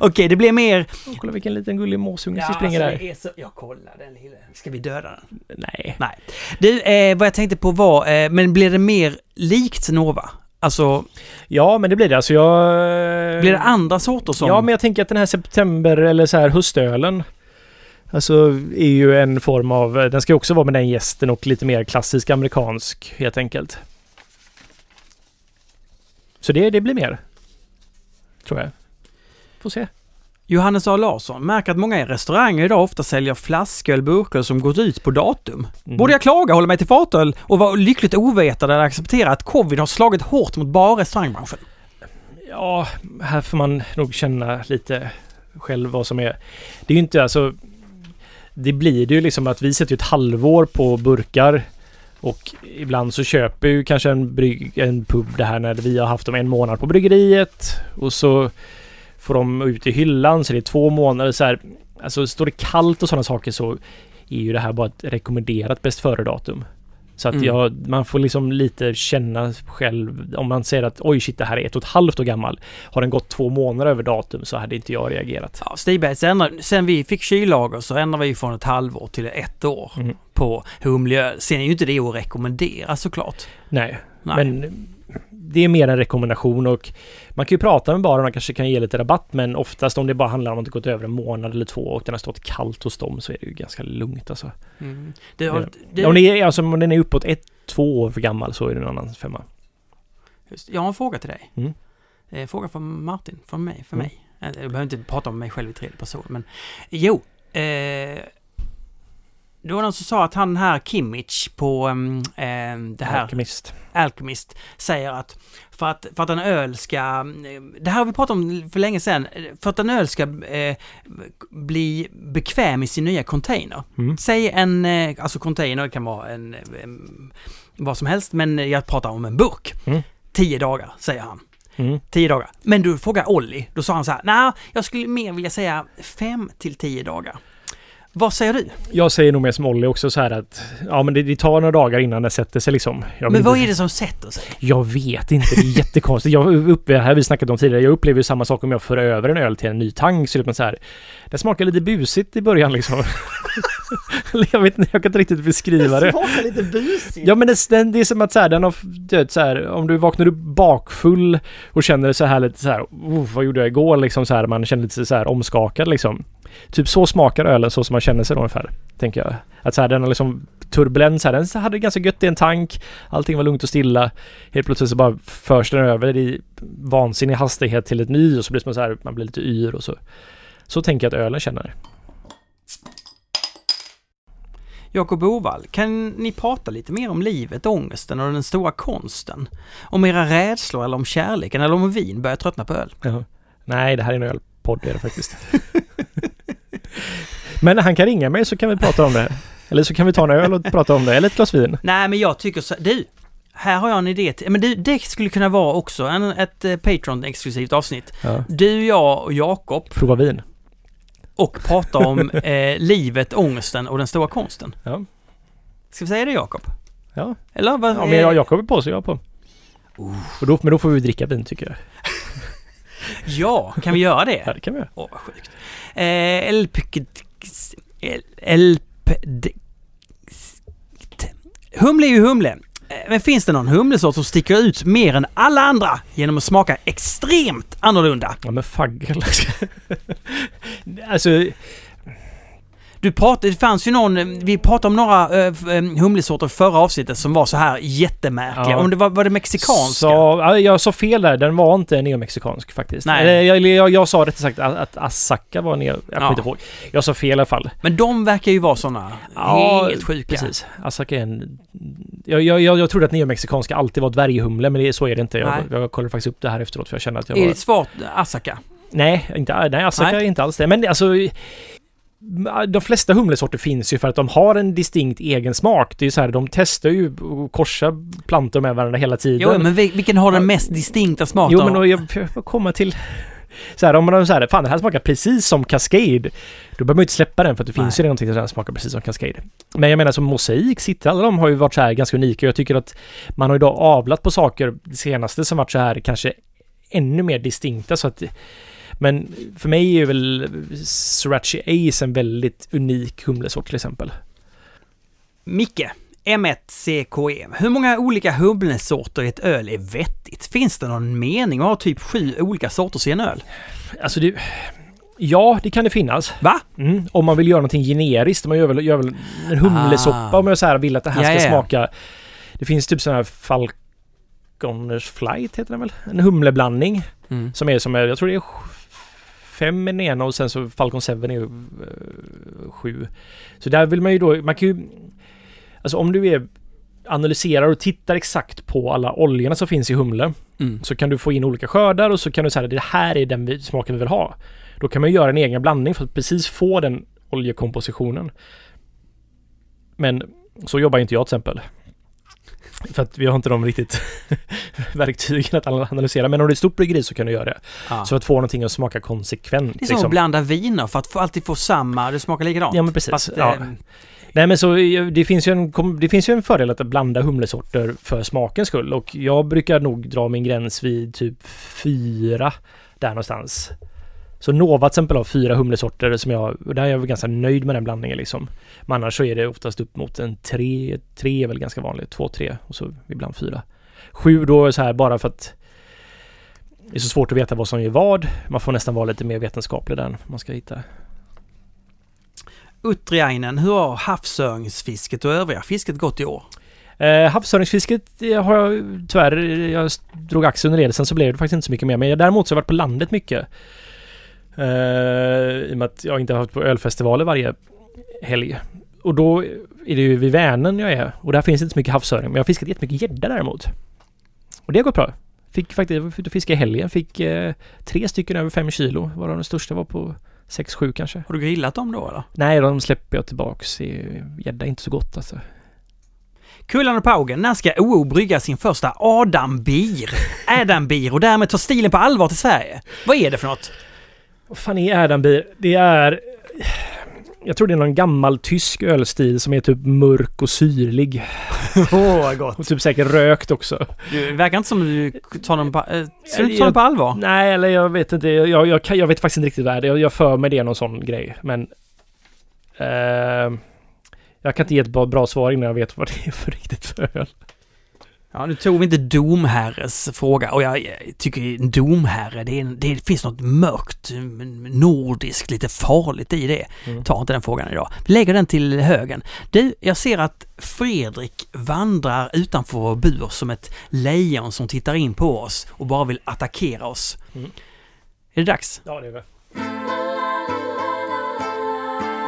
Okej, det blir mer... Åh, kolla vilken liten gullig måsunge som Ja, springer alltså, där. så... Jag kollar den lilla. Ska vi döda den? Nej. Nej. Du, eh, vad jag tänkte på var, eh, men blir det mer likt Nova? Alltså, Ja, men det blir det. Alltså jag... blir det andra sorter som... Ja, men jag tänker att den här september eller så här höstölen Alltså är ju en form av, den ska också vara med den gästen och lite mer klassisk amerikansk helt enkelt. Så det, det blir mer. Tror jag. Får se. Johannes A. Larsson märker att många restauranger idag ofta säljer flasköl, burköl som gått ut på datum. Mm. Borde jag klaga, hålla mig till fatöl och vara lyckligt ovetande eller acceptera att covid har slagit hårt mot bar och restaurangbranschen? Ja, här får man nog känna lite själv vad som är. Det är ju inte alltså... Det blir det ju liksom att vi sätter ett halvår på burkar. Och ibland så köper ju kanske en, brygg, en pub det här när vi har haft dem en månad på bryggeriet. Och så får de ut i hyllan så det är två månader så här. Alltså står det kallt och sådana saker så är ju det här bara ett rekommenderat bäst före-datum. Så att Mm. jag, man får liksom lite känna själv om man säger att oj shit det här är ett och ett halvt år gammal. Har den gått två månader över datum så hade inte jag reagerat. Ja, Stigberg, sen, sen vi fick kyllager så ändrade vi från ett halvår till ett år Mm. på humleöl. Sen är ju inte det att rekommendera såklart. Nej, Nej. men det är mer en rekommendation och man kan ju prata med baren och kanske kan ge lite rabatt men oftast om det bara handlar om att det gått över en månad eller två och den har stått kallt hos dem så är det ju ganska lugnt alltså. Mm. Det, har- Det- Om, det är, alltså, om den är uppåt ett, två år för gammal så är det en annan femma. Just, jag har en fråga till dig. Mm. Eh, fråga från Martin, från mig, för Mm. mig. Eh, Jag behöver inte prata om mig själv i tredje person, men jo. Eh, det var någon som sa att han här Kimmich på um, det här Alkemist. Alchemist säger att för att, för att en öl ska, eh, det här har vi pratat om för länge sedan, för att en öl ska eh, bli bekväm i sin nya container. Mm. Säg en, eh, alltså container det kan vara en, en, vad som helst, men jag pratar om en burk. Mm. Tio dagar, säger han. Mm. Tio dagar. Men du frågar Olli, då sa han så här, nej, jag skulle mer vilja säga fem till tio dagar. Vad säger du? Jag säger nog mer som Olli också så här att ja men det, det tar några dagar innan det sätter sig liksom. Men vad inte- är det som sätter sig? Jag vet inte, det är jättekonstigt. Jag upp, det här vi snackat om tidigare. Jag upplever ju samma sak om jag för över en öl till en ny tank. Så det är så här, det smakar lite busigt i början liksom. Jag vet inte, jag kan inte riktigt beskriva det. smakar lite busigt. Ja men det, den, det är som att så här, den har dött så här, om du vaknar upp bakfull och känner så här lite så här, vad gjorde jag igår liksom så här, man känner lite så här omskakad liksom. Typ så smakar ölen så som man känner sig då ungefär, tänker jag. Att så här, den har liksom turbulens här, den hade det ganska gött i en tank, allting var lugnt och stilla. Helt plötsligt så bara förs den över i vansinnig hastighet till ett ny och så blir som så här, man blir lite yr och så. Så tänker jag att ölen känner. Jakob Ovall, kan ni prata lite mer om livet, ångesten och den stora konsten? Om era rädslor eller om kärleken eller om vin börjar tröttna på öl? Jaha. Nej, det här är en ölpodd är det faktiskt. Men han kan ringa mig så kan vi prata om det. Eller så kan vi ta en öl och prata om det, eller ett glas vin. Nej, men jag tycker så... Du! Här har jag en idé till... Men du, det skulle kunna vara också en, ett eh, Patreon-exklusivt avsnitt. Ja. Du, jag och Jakob Prova vin. och prata om eh, livet, ångesten och den stora konsten. Ja. Ska vi säga det Jakob? Ja. Eller vad? Om jag, Jakob är på så är jag på. Och då, men då får vi dricka vin tycker jag. Ja, kan vi göra det? Ja, det kan vi göra. Åh, vad sjukt. Eh, Humle är ju humle. Eh, men finns det någon humlesort som sticker ut mer än alla andra genom att smaka extremt annorlunda? Ja men faggel... alltså, du pratade, det fanns ju någon, eh, vi pratade om några eh, eh, humlesorter förra avsnittet som var så här jättemärkliga. Ja. Om det var, var det mexikanska? Så, ja, jag sa fel där, den var inte neomexikansk faktiskt. Nej. Eller, jag, jag, jag sa rätt sagt att, att Asaka var neo... Jag kommer Ja. inte ihåg. Jag sa fel i alla fall. Men de verkar ju vara såna helt sjuka. Precis. Asaka är en... Jag, jag, jag, jag trodde att neomexikanska alltid var dverghumle, men det, så är det inte. Nej. Jag, jag kollade faktiskt upp det här efteråt för jag kände att jag Är var... det svårt, Asaka? Nej, inte, nej Asaka Nej. är inte alls det. Men alltså... De flesta humlesorter finns ju för att de har en distinkt egen smak. Det är ju så här, de testar ju att korsa plantor med varandra hela tiden. Jo, men vil- vilken har den mest distinkta smaken? Jo, men och jag jag får komma till... Så här, om man här, fan den här smakar precis som Cascade. Då behöver man ju inte släppa den för att det finns Nej. ju redan någonting som smakar precis som Cascade. Men jag menar som Mosaik, Citra, alla de har ju varit så här ganska unika. Jag tycker att man har ju då avlat på saker det senaste som varit så här kanske ännu mer distinkta så att men för mig är väl Sriracha Ace en väldigt unik humlesort till exempel. Micke, M1CKE. E. Hur många olika humlesorter i ett öl är vettigt? Finns det någon mening att ha typ sju olika sorter i en öl? Alltså det... Ja, det kan det finnas. Va? Mm, om man vill göra någonting generiskt. Man gör väl, gör väl en humlesoppa Ah. om jag så här vill att det här Ja, ska smaka... Det finns typ sån här Falconers Flight heter den väl? En humleblandning Mm. som är som är, jag tror det är sj- fem i den ena och sen så Falcon 7 är ju eh, sju. Så där vill man ju då, man kan ju... Alltså om du är analyserar och tittar exakt på alla oljorna som finns i humle Mm. så kan du få in olika skördar och så kan du säga att det här är den smaken vi vill ha. Då kan man göra en egen blandning för att precis få den oljekompositionen. Men så jobbar inte jag till exempel. För att vi har inte de riktigt verktygen att analysera. Men om det är ett stort bryggeri så kan du göra det. Ja. Så att få någonting att smaka konsekvent. det är som att blanda viner för att få, alltid få samma, det smakar likadant. Ja men precis. Fast, ja. eh, Nej men så det finns, ju en, det finns ju en fördel att blanda humlesorter för smakens skull och jag brukar nog dra min gräns vid typ fyra där någonstans. Så Nova till exempel har fyra humlesorter som jag, och där är jag väl ganska nöjd med den blandningen liksom. Men annars så är det oftast upp mot en tre, tre är väl ganska vanligt, två, tre och så ibland fyra. Sju då är så här bara för att det är så svårt att veta vad som är vad. Man får nästan vara lite mer vetenskaplig där man ska hitta. Uttriainen, hur har havsöringsfisket och övriga fisket gått i år? Eh, havsöringsfisket har jag tyvärr, jag drog axeln under det. Sen så blev det faktiskt inte så mycket mer. Men jag, däremot så har jag varit på landet mycket. Eh, I och med att jag inte har varit på ölfestivaler varje helg. Och då är det ju vid Vänern jag är. Och där finns inte så mycket havsöring. Men jag har fiskat jättemycket gädda däremot. Och det har gått bra. Fick faktiskt, jag var ute och fiskade i helgen. Fick eh, tre stycken över fem kilo. Varav den största var på 6-7 kanske. Har du grillat dem då eller? Nej, de släpper jag tillbaks. Gädda är inte så gott alltså. Kullan och Paugen, när ska OO brygga sin första Adam-bir? Adam-bir och därmed ta stilen på allvar till Sverige? Vad är det för något? Vad fan är Erdambier? Det är... Jag tror det är någon gammal tysk ölstil som är typ mörk och syrlig. Åh, vad gott. Och typ säkert rökt också. Du, det verkar inte som du tar den på... Äh, Jag- den på allvar? Nej, eller jag vet inte. Jag, jag, jag vet faktiskt inte riktigt vad det är. Jag, jag för mig det är någon sån grej. Men... Eh, jag kan inte ge ett bra, bra svar innan jag vet vad det är för riktigt för öl. Ja, nu tog vi inte domherres fråga och jag, tycker domherre, det, är en, det finns något mörkt, mm, nordiskt, lite farligt i det. Mm. Ta inte den frågan idag. Vi lägger den till högen. Du, jag ser att Fredrik vandrar utanför vår bur som ett lejon som tittar in på oss och bara vill attackera oss. Mm. Är det dags? Ja, det är det.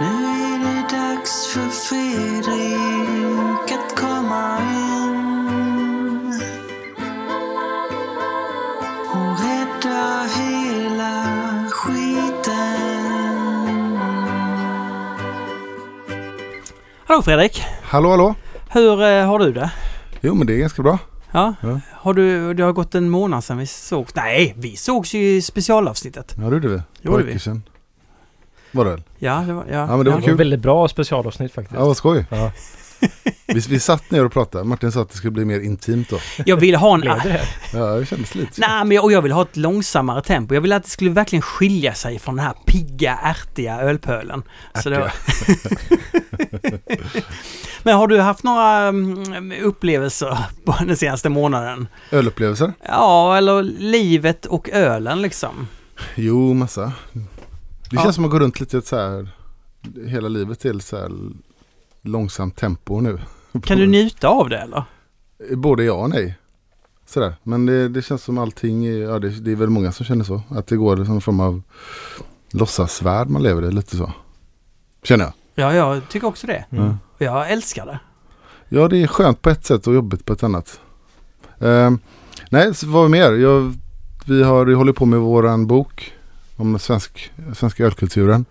Nu är det dags för Fredrik att borta hela skiten. Hallå Fredrik! Hallå hallå! Hur eh, har du det? Jo men det är ganska bra. Ja. ja. Har du, det har gått en månad sedan vi sågs. Nej, vi sågs ju i specialavsnittet. Ja det gjorde vi. Jo par gjorde veckor. Var det väl? Ja, det var, ja. ja men det var, ja. kul. Det var väldigt bra specialavsnitt faktiskt. Ja vad skoj. Ja. Vi, vi satt ner och pratade. Martin sa att det skulle bli mer intimt då. Jag vill ha en... Blev det det? Ja det kändes lite så. Nej, men jag, och jag vill ha ett långsammare tempo. Jag vill att det skulle verkligen skilja sig från den här pigga, ärtiga ölpölen. Var... men har du haft några mm, upplevelser på den senaste månaden? Ölupplevelser? Ja, eller livet och ölen liksom. Jo massa. Det Ja. känns som att gå runt lite så här. Hela livet till så här långsamt tempo nu. Kan du njuta av det eller? Både ja och nej. Sådär. Men det, det känns som allting, ja det, det är väl många som känner så. Att det går som en form av låtsasvärld man lever i lite så. Känner jag. Ja, jag tycker också det. Mm. Jag älskar det. Ja, det är skönt på ett sätt och jobbigt på ett annat. Ehm, nej, så vad mer? Jag, vi har vi håller på med våran bok om den svensk, svenska ölkulturen.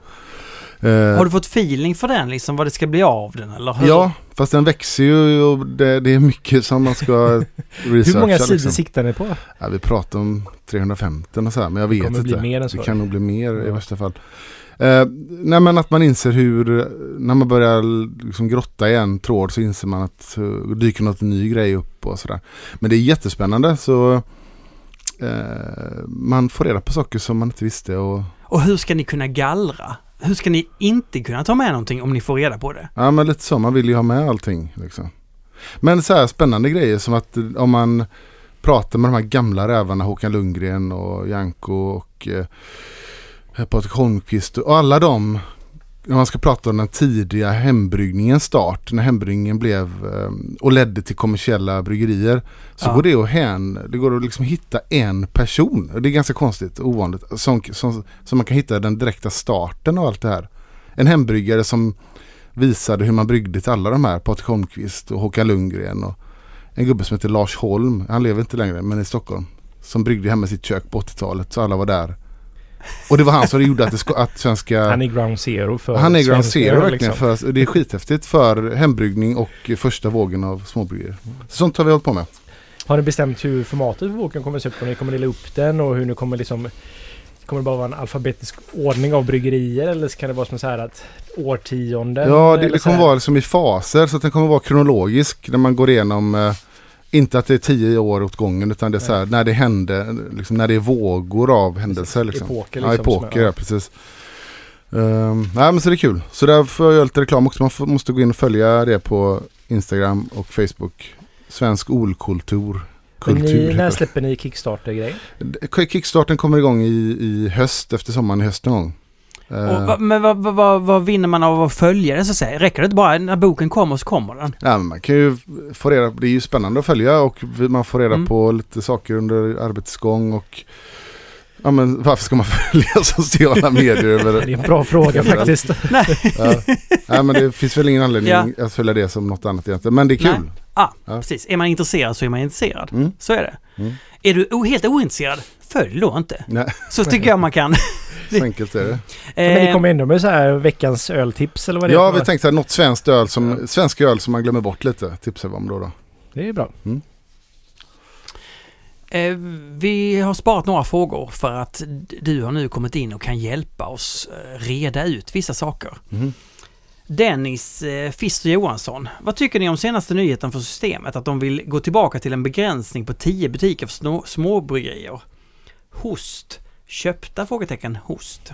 Ehm, Har du fått feeling för den liksom? Vad det ska bli av den eller? hur? Ja, fast den växer ju och det, det är mycket som man ska researcha. Hur många sidor liksom. siktar ni på? Ja, vi pratar om 350 och så här, men jag Det vet kommer inte. bli mer än så. Det kan nog bli mer i Ja. värsta fall. Eh, nej men att man inser hur, när man börjar liksom grotta i en tråd så inser man att uh, dyker något ny grej upp och sådär. Men det är jättespännande så eh, man får reda på saker som man inte visste och Och hur ska ni kunna gallra? Hur ska ni inte kunna ta med någonting om ni får reda på det? ja men lite så, man vill ju ha med allting liksom. Men så här spännande grejer som att eh, om man pratar med de här gamla rävarna Håkan Lundgren och Janko och eh, Patrik Holmqvist och alla de när man ska prata om den tidiga hembryggningens start, när hembryggningen blev eh, och ledde till kommersiella bryggerier. Så Ja. går det att hän, det går att liksom hitta en person, det är ganska konstigt och ovanligt, som, som, som man kan hitta den direkta starten av allt det här. En hembryggare som visade hur man bryggde till alla de här, Patrik Holmqvist och Håkan Lundgren och en gubbe som heter Lars Holm, han lever inte längre men i Stockholm. Som bryggde hemma i sitt kök på 80-talet så alla var där. Och det var han som gjorde att, det att svenska... Han är ground zero för Han är ground zero verkligen. liksom. För, det är skithäftigt för hembryggning och första vågen av småbryggerier. Så sånt har vi hållit på med. Har ni bestämt hur formatet för boken kommer se ut? Om ni kommer dela upp den och hur ni kommer liksom... Kommer det bara vara en alfabetisk ordning av bryggerier eller kan det vara som så här att årtionden? Ja, det, det kommer vara liksom i faser så att den kommer vara kronologisk när man går igenom eh, inte att det är tio år åt gången utan det är så här när det hände, liksom, när det är vågor av händelser. Liksom. Epoker Ja, liksom. epoker, som är- ja precis. Um, nej men så det är kul. Så där får jag göra lite reklam också. Man måste gå in och följa det på Instagram och Facebook. Svensk olkultur. Kultur. ni, när släpper ni Kickstarter-grej? det. Kickstarten kommer igång i, i höst, efter sommaren i höst någon gång. Eh, Och, men vad, vad, vad, vad vinner man av att följa det så att säga? Räcker det inte bara när boken kommer så kommer den? Ja, man kan ju få reda på, det är ju spännande att följa och man får reda Mm. på lite saker under arbetets gång och ja men varför ska man följa sociala medier över Det är en bra fråga faktiskt. ja. Nej men det finns väl ingen anledning Ja. att följa det som något annat egentligen, men det är kul. Nej. Ah, Ja. precis. Är man intresserad så är man intresserad. Mm. Så är det. Mm. Är du helt ointresserad, följ då inte. Nej, Så tycker jag man kan. så enkelt är det. Men ni Eh, kommer ändå med så här veckans öltips eller vad det Ja, är? vi tänkte så här, något svenskt öl som, svensk öl som man glömmer bort lite, tipsar vi om då. då. Det är bra. Eh, vi har sparat några frågor för att du har nu kommit in och kan hjälpa oss eh, reda ut vissa saker. Mhm. Dennis Fister Johansson, vad tycker ni om senaste nyheten för systemet? Att de vill gå tillbaka till en begränsning på 10 butiker för små, småbryggerier. Host. Köpta? Frågetecken. Host.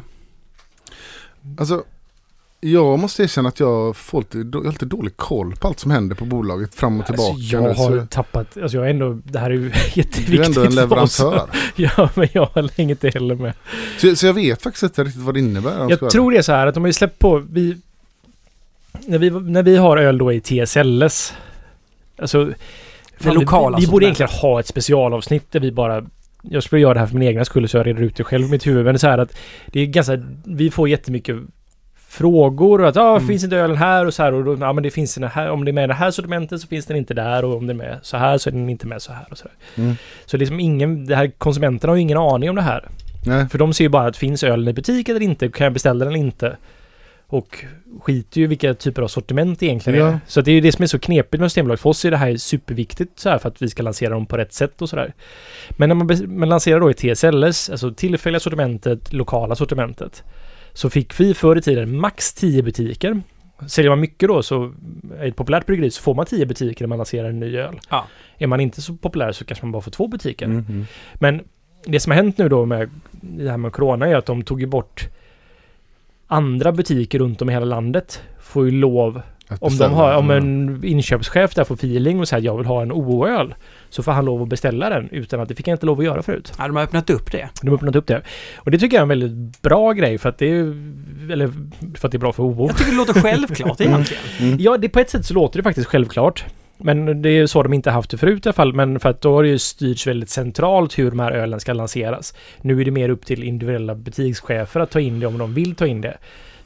Alltså, jag måste erkänna att jag får lite, jag har lite dålig koll på allt som händer på bolaget fram och tillbaka. Alltså, jag nu, har så tappat, alltså jag är ändå, det här är ju du är jätteviktigt ändå en leverantör. Ja, men jag hänger inte heller med. Så, så jag vet faktiskt inte riktigt vad det innebär. Jag tror det är så här att de har ju släppt på, vi, när vi, när vi har öl då i TSLS, alltså fan, lokala vi, vi borde egentligen ha ett specialavsnitt där vi bara jag skulle göra det här för min egna skull så jag reder ut det själv i mitt huvud. Men det är så här att det är ganska... Vi får jättemycket frågor och att ja, Mm. finns inte ölen här och så här och då, ja men det finns den här. Om det är med i det här sortimentet så finns den inte där och om den är med så här så är den inte med så här och så där. Mm. Så liksom ingen, det här konsumenterna har ju ingen aning om det här. Nej. För de ser ju bara att finns ölen i butik eller inte, kan jag beställa den eller inte? Och skiter ju i vilka typer av sortiment det egentligen Ja. är. Så det är ju det som är så knepigt med Systembolaget. För oss är det här superviktigt så här för att vi ska lansera dem på rätt sätt och sådär. Men när man, man lanserar då i TSLS, alltså tillfälliga sortimentet, lokala sortimentet. Så fick vi förr i tiden max 10 butiker. Säljer man mycket då så, är ett populärt bryggeri så får man 10 butiker när man lanserar en ny öl. Ja. Är man inte så populär så kanske man bara får två butiker. Mm, mm. Men det som har hänt nu då med det här med Corona är att de tog ju bort andra butiker runt om i hela landet får ju lov om de har, om Mm. en inköpschef där får feeling och säger att jag vill ha en OO-öl så får han lov att beställa den utan att det fick jag inte lov att göra förut. Ja, de har öppnat upp det. De har öppnat upp det. Och det tycker jag är en väldigt bra grej för att det är eller för att det är bra för OO. Jag tycker det låter självklart egentligen. Mm. Ja, det, på ett sätt så låter det faktiskt självklart. Men det är så de inte haft det förut i alla fall. Men för att då har det ju styrts väldigt centralt hur de här ölen ska lanseras. Nu är det mer upp till individuella butikschefer att ta in det om de vill ta in det.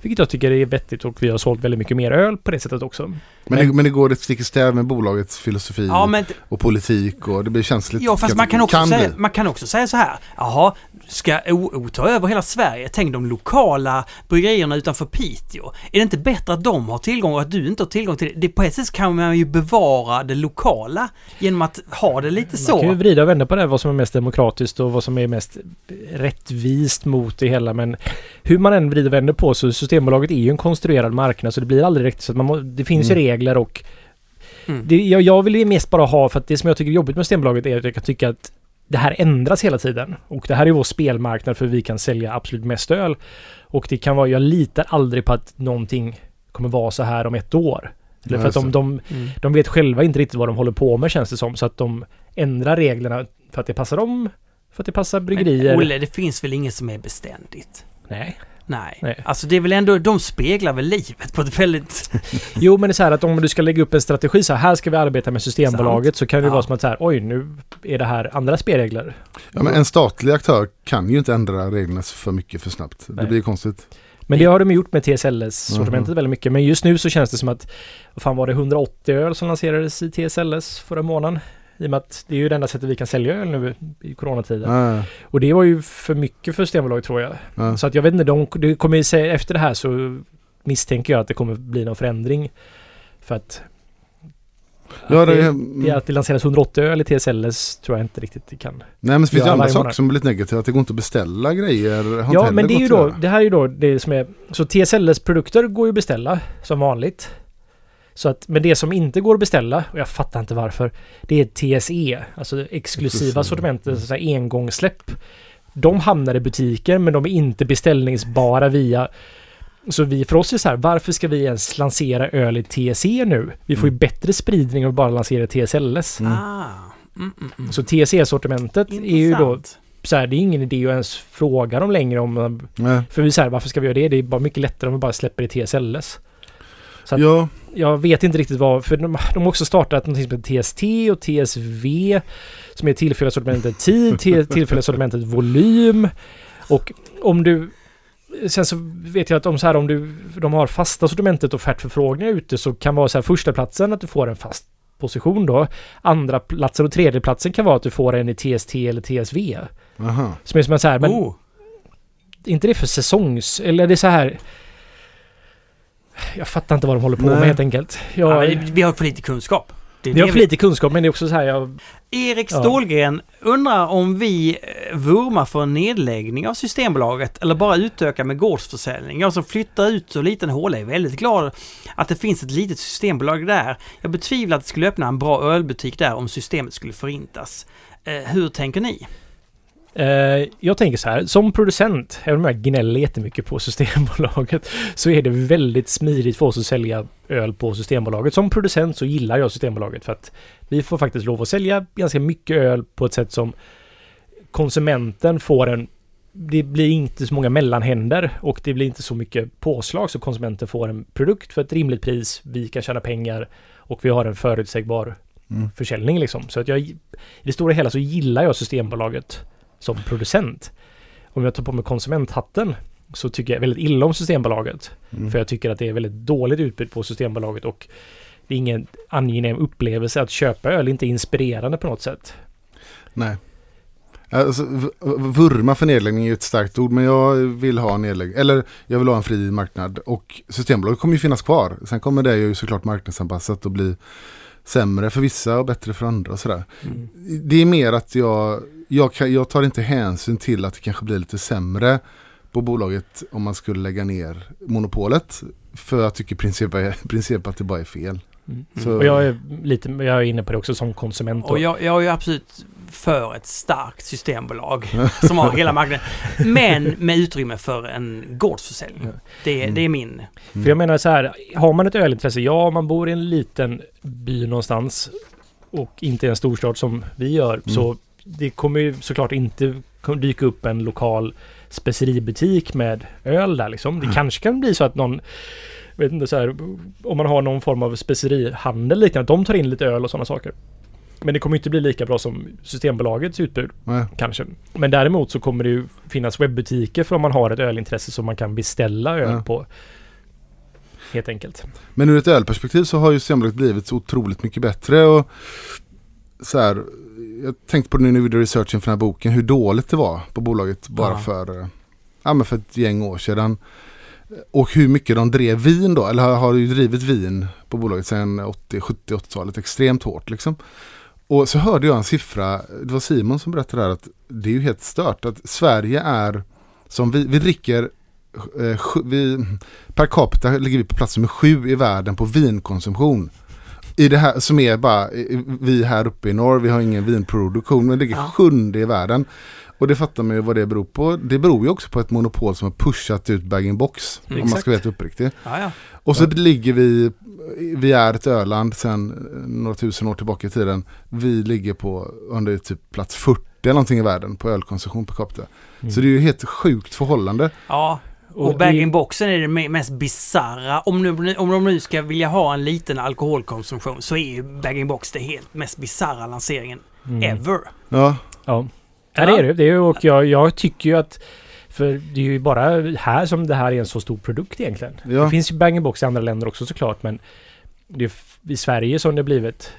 Vilket jag tycker är vettigt och vi har sålt väldigt mycket mer öl på det sättet också. Men, det, men det går ett stick i stäv med bolagets filosofi Ja, men och politik och det blir känsligt. Ja, fast man kan också, Kan säga, bli. man kan också säga så här. Jaha, ska OO ta över hela Sverige? Tänk de lokala bryggerierna utanför Piteå. Är det inte bättre att de har tillgång och att du inte har tillgång till det? det på ett sätt kan man ju bevara det lokala genom att ha det lite Man kan ju så. vrida och vända på det här, vad som är mest demokratiskt och vad som är mest rättvist mot det hela. Men hur man än vrider och vänder på så Systembolaget är ju en konstruerad marknad så det blir aldrig riktigt så att man må, Det finns Mm. ju regler och Mm. det, jag, jag vill ju mest bara ha, för att det som jag tycker är jobbigt med Systembolaget är att jag kan tycka att det här ändras hela tiden. Och det här är vår spelmarknad för vi kan sälja absolut mest öl. Och det kan vara, jag litar aldrig på att någonting kommer vara så här om ett år. Eller för att de, de, Mm. de vet själva inte riktigt vad de håller på med känns det som. Så att de ändrar reglerna för att det passar dem. För att det passar bryggerier. Men Olle, det finns väl inget som är beständigt? Nej. Nej. Nej. Alltså det är väl ändå, de speglar väl livet på ett väldigt... Jo men det är så här att om du ska lägga upp en strategi så här, här ska vi arbeta med Systembolaget så kan det Ja. vara som att så här, oj nu är det här andra spelregler. Ja, men en statlig aktör kan ju inte ändra reglerna för mycket för snabbt. Det Nej. blir ju konstigt. Men det har de gjort med TSLS-sortimentet Mhm. väldigt mycket. Men just nu så känns det som att, vad fan var det, 180 öl som lanserades i TSLS förra månaden. I och med att det är ju det enda sättet vi kan sälja öl nu i coronatiden. Ja, Och det var ju för mycket för Systembolaget tror jag. ja. Så att jag vet inte, de, det kommer ju säga, efter det här så misstänker jag att det kommer bli någon förändring. För att... Ja, att det, det, mm. det, att det lanseras 180 öl i TSLS tror jag inte riktigt det kan. Nej men det finns ju göra andra saker som är lite negativa. Att det går inte att beställa grejer. Ja, men det är ju då, det här är ju då det som är... Så TSLS-produkter går ju att beställa som vanligt. Så att, men det som inte går att beställa, och jag fattar inte varför, det är TSE, alltså exklusiva Exklusiva. sortimentet, så här engångssläpp. De hamnar i butiker men de är inte beställningsbara via... Så vi, för oss är det så här, varför ska vi ens lansera öl i TSE nu? Vi får ju Mm. bättre spridning av att bara lansera TSLS. Mm. Ah. Mm. Så TSE-sortimentet är ju då så här, det är ingen idé att ens fråga dem längre om Nej. för vi säger varför ska vi göra det? Det är bara mycket lättare om vi bara släpper i TSLS. Så att- Ja, Jag vet inte riktigt vad, för de, de har också startat någonting som heter TST och TSV som är tillfälliga sortimentet tid, till- tillfälliga sortimentet volym. Och om du Sen så vet jag att om så här om du de har fasta sortimentet offertförfrågningar ute så kan vara så här första platsen att du får en fast position då. Andra platsen och tredje platsen kan vara att du får en i TST eller TSV. aha. Som är som en så här, men oh. inte det för säsongs... Eller det är så här... Jag fattar inte vad de håller på med Nej. helt enkelt. ja, Jag, men vi har för lite kunskap. Det vi har för lite kunskap men det är också så här jag... Erik Ja. Stålgren undrar om vi eh, vurmar för en nedläggning av Systembolaget eller bara utöka med gårdsförsäljning. Jag som flyttar ut så liten håla är väldigt glad att det finns ett litet systembolag där. Jag betvivlar att det skulle öppna en bra ölbutik där om systemet skulle förintas. Eh, hur tänker ni? Eh, jag tänker så här, som producent, även om jag gnäller jättemycket på Systembolaget, så är det väldigt smidigt för oss att sälja öl på Systembolaget. Som producent så gillar jag Systembolaget för att vi får faktiskt lov att sälja ganska mycket öl på ett sätt som konsumenten får en det blir inte så många mellanhänder och det blir inte så mycket påslag så konsumenten får en produkt för ett rimligt pris. Vi kan tjäna pengar och vi har en förutsägbar Mm. försäljning liksom. Så att jag, i det stora hela så gillar jag Systembolaget som producent. Om jag tar på mig konsumenthatten så tycker jag väldigt illa om Systembolaget. Mm. För jag tycker att det är väldigt dåligt utbud på Systembolaget och det är ingen angenäm upplevelse att köpa öl, inte inspirerande på något sätt. Nej. Alltså, vurma för nedläggning är ett starkt ord men jag vill ha nedläggning. Eller jag vill ha en fri marknad. Och Systembolaget kommer ju finnas kvar. Sen kommer det ju såklart marknadsanpassat och bli sämre för vissa och bättre för andra och sådär. Mm. Det är mer att jag, jag, kan, jag tar inte hänsyn till att det kanske blir lite sämre på bolaget om man skulle lägga ner monopolet. För jag tycker i princip, princip att det bara är fel. Mm. Så- Och jag är lite, jag är inne på det också som konsument. Och jag, jag är ju absolut för ett starkt systembolag som har hela marknaden. Men med utrymme för en gårdsförsäljning. Det, Mm. det är min. För jag menar så här, har man ett ölintresse, ja man bor i en liten by någonstans och inte i en storstad som vi gör, så det kommer ju såklart inte dyka upp en lokal speceributik med öl där liksom. Det kanske kan bli så att någon vet inte så här, om man har någon form av specerihandel liknande, att de tar in lite öl och sådana saker. Men det kommer inte bli lika bra som Systembolagets utbud Nej. kanske. Men däremot så kommer det ju finnas webbutiker för om man har ett ölintresse som man kan beställa öl Ja. på. Helt enkelt. Men ur ett ölperspektiv så har ju Systembolaget blivit så otroligt mycket bättre. Och så här, jag tänkte på det nu när vi gjorde researchen för den här boken, hur dåligt det var på bolaget bara Ja. för, eh, ja, men för ett gäng år sedan. Och hur mycket de drev vin då, eller har, har ju drivit vin på bolaget sedan 80, 70, 80-talet extremt hårt liksom. Och så hörde jag en siffra, det var Simon som berättade där att det är ju helt stört att Sverige är som vi, vi dricker eh, vi, per capita ligger vi på plats nummer sju i världen på vinkonsumtion. I det här som är bara, eh, vi här uppe i norr, vi har ingen vinproduktion, men det ligger Ja. sjunde i världen. Och det fattar man ju vad det beror på. Det beror ju också på ett monopol som har pushat ut bag-in-box. Mm, om man ska exakt. vara helt uppriktig. Ja, ja. Och så ligger vi, vi är ett öland sedan några tusen år tillbaka i tiden. Vi ligger på under typ plats 40 eller någonting i världen på ölkonsumtion per capita. Mm. Så det är ju helt sjukt förhållande. ja. Och, det- bag-in-boxen är det me- mest bizarra. Om, nu, om de nu ska vilja ha en liten alkoholkonsumtion så är ju bag-in-box det helt mest bizarra lanseringen Mm. ever. Ja, Ja. ja, det är det. det är, och jag, jag tycker ju att för det är ju bara här som det här är en så stor produkt egentligen. Ja. Det finns ju bang box i andra länder också såklart men det är i Sverige som det har blivit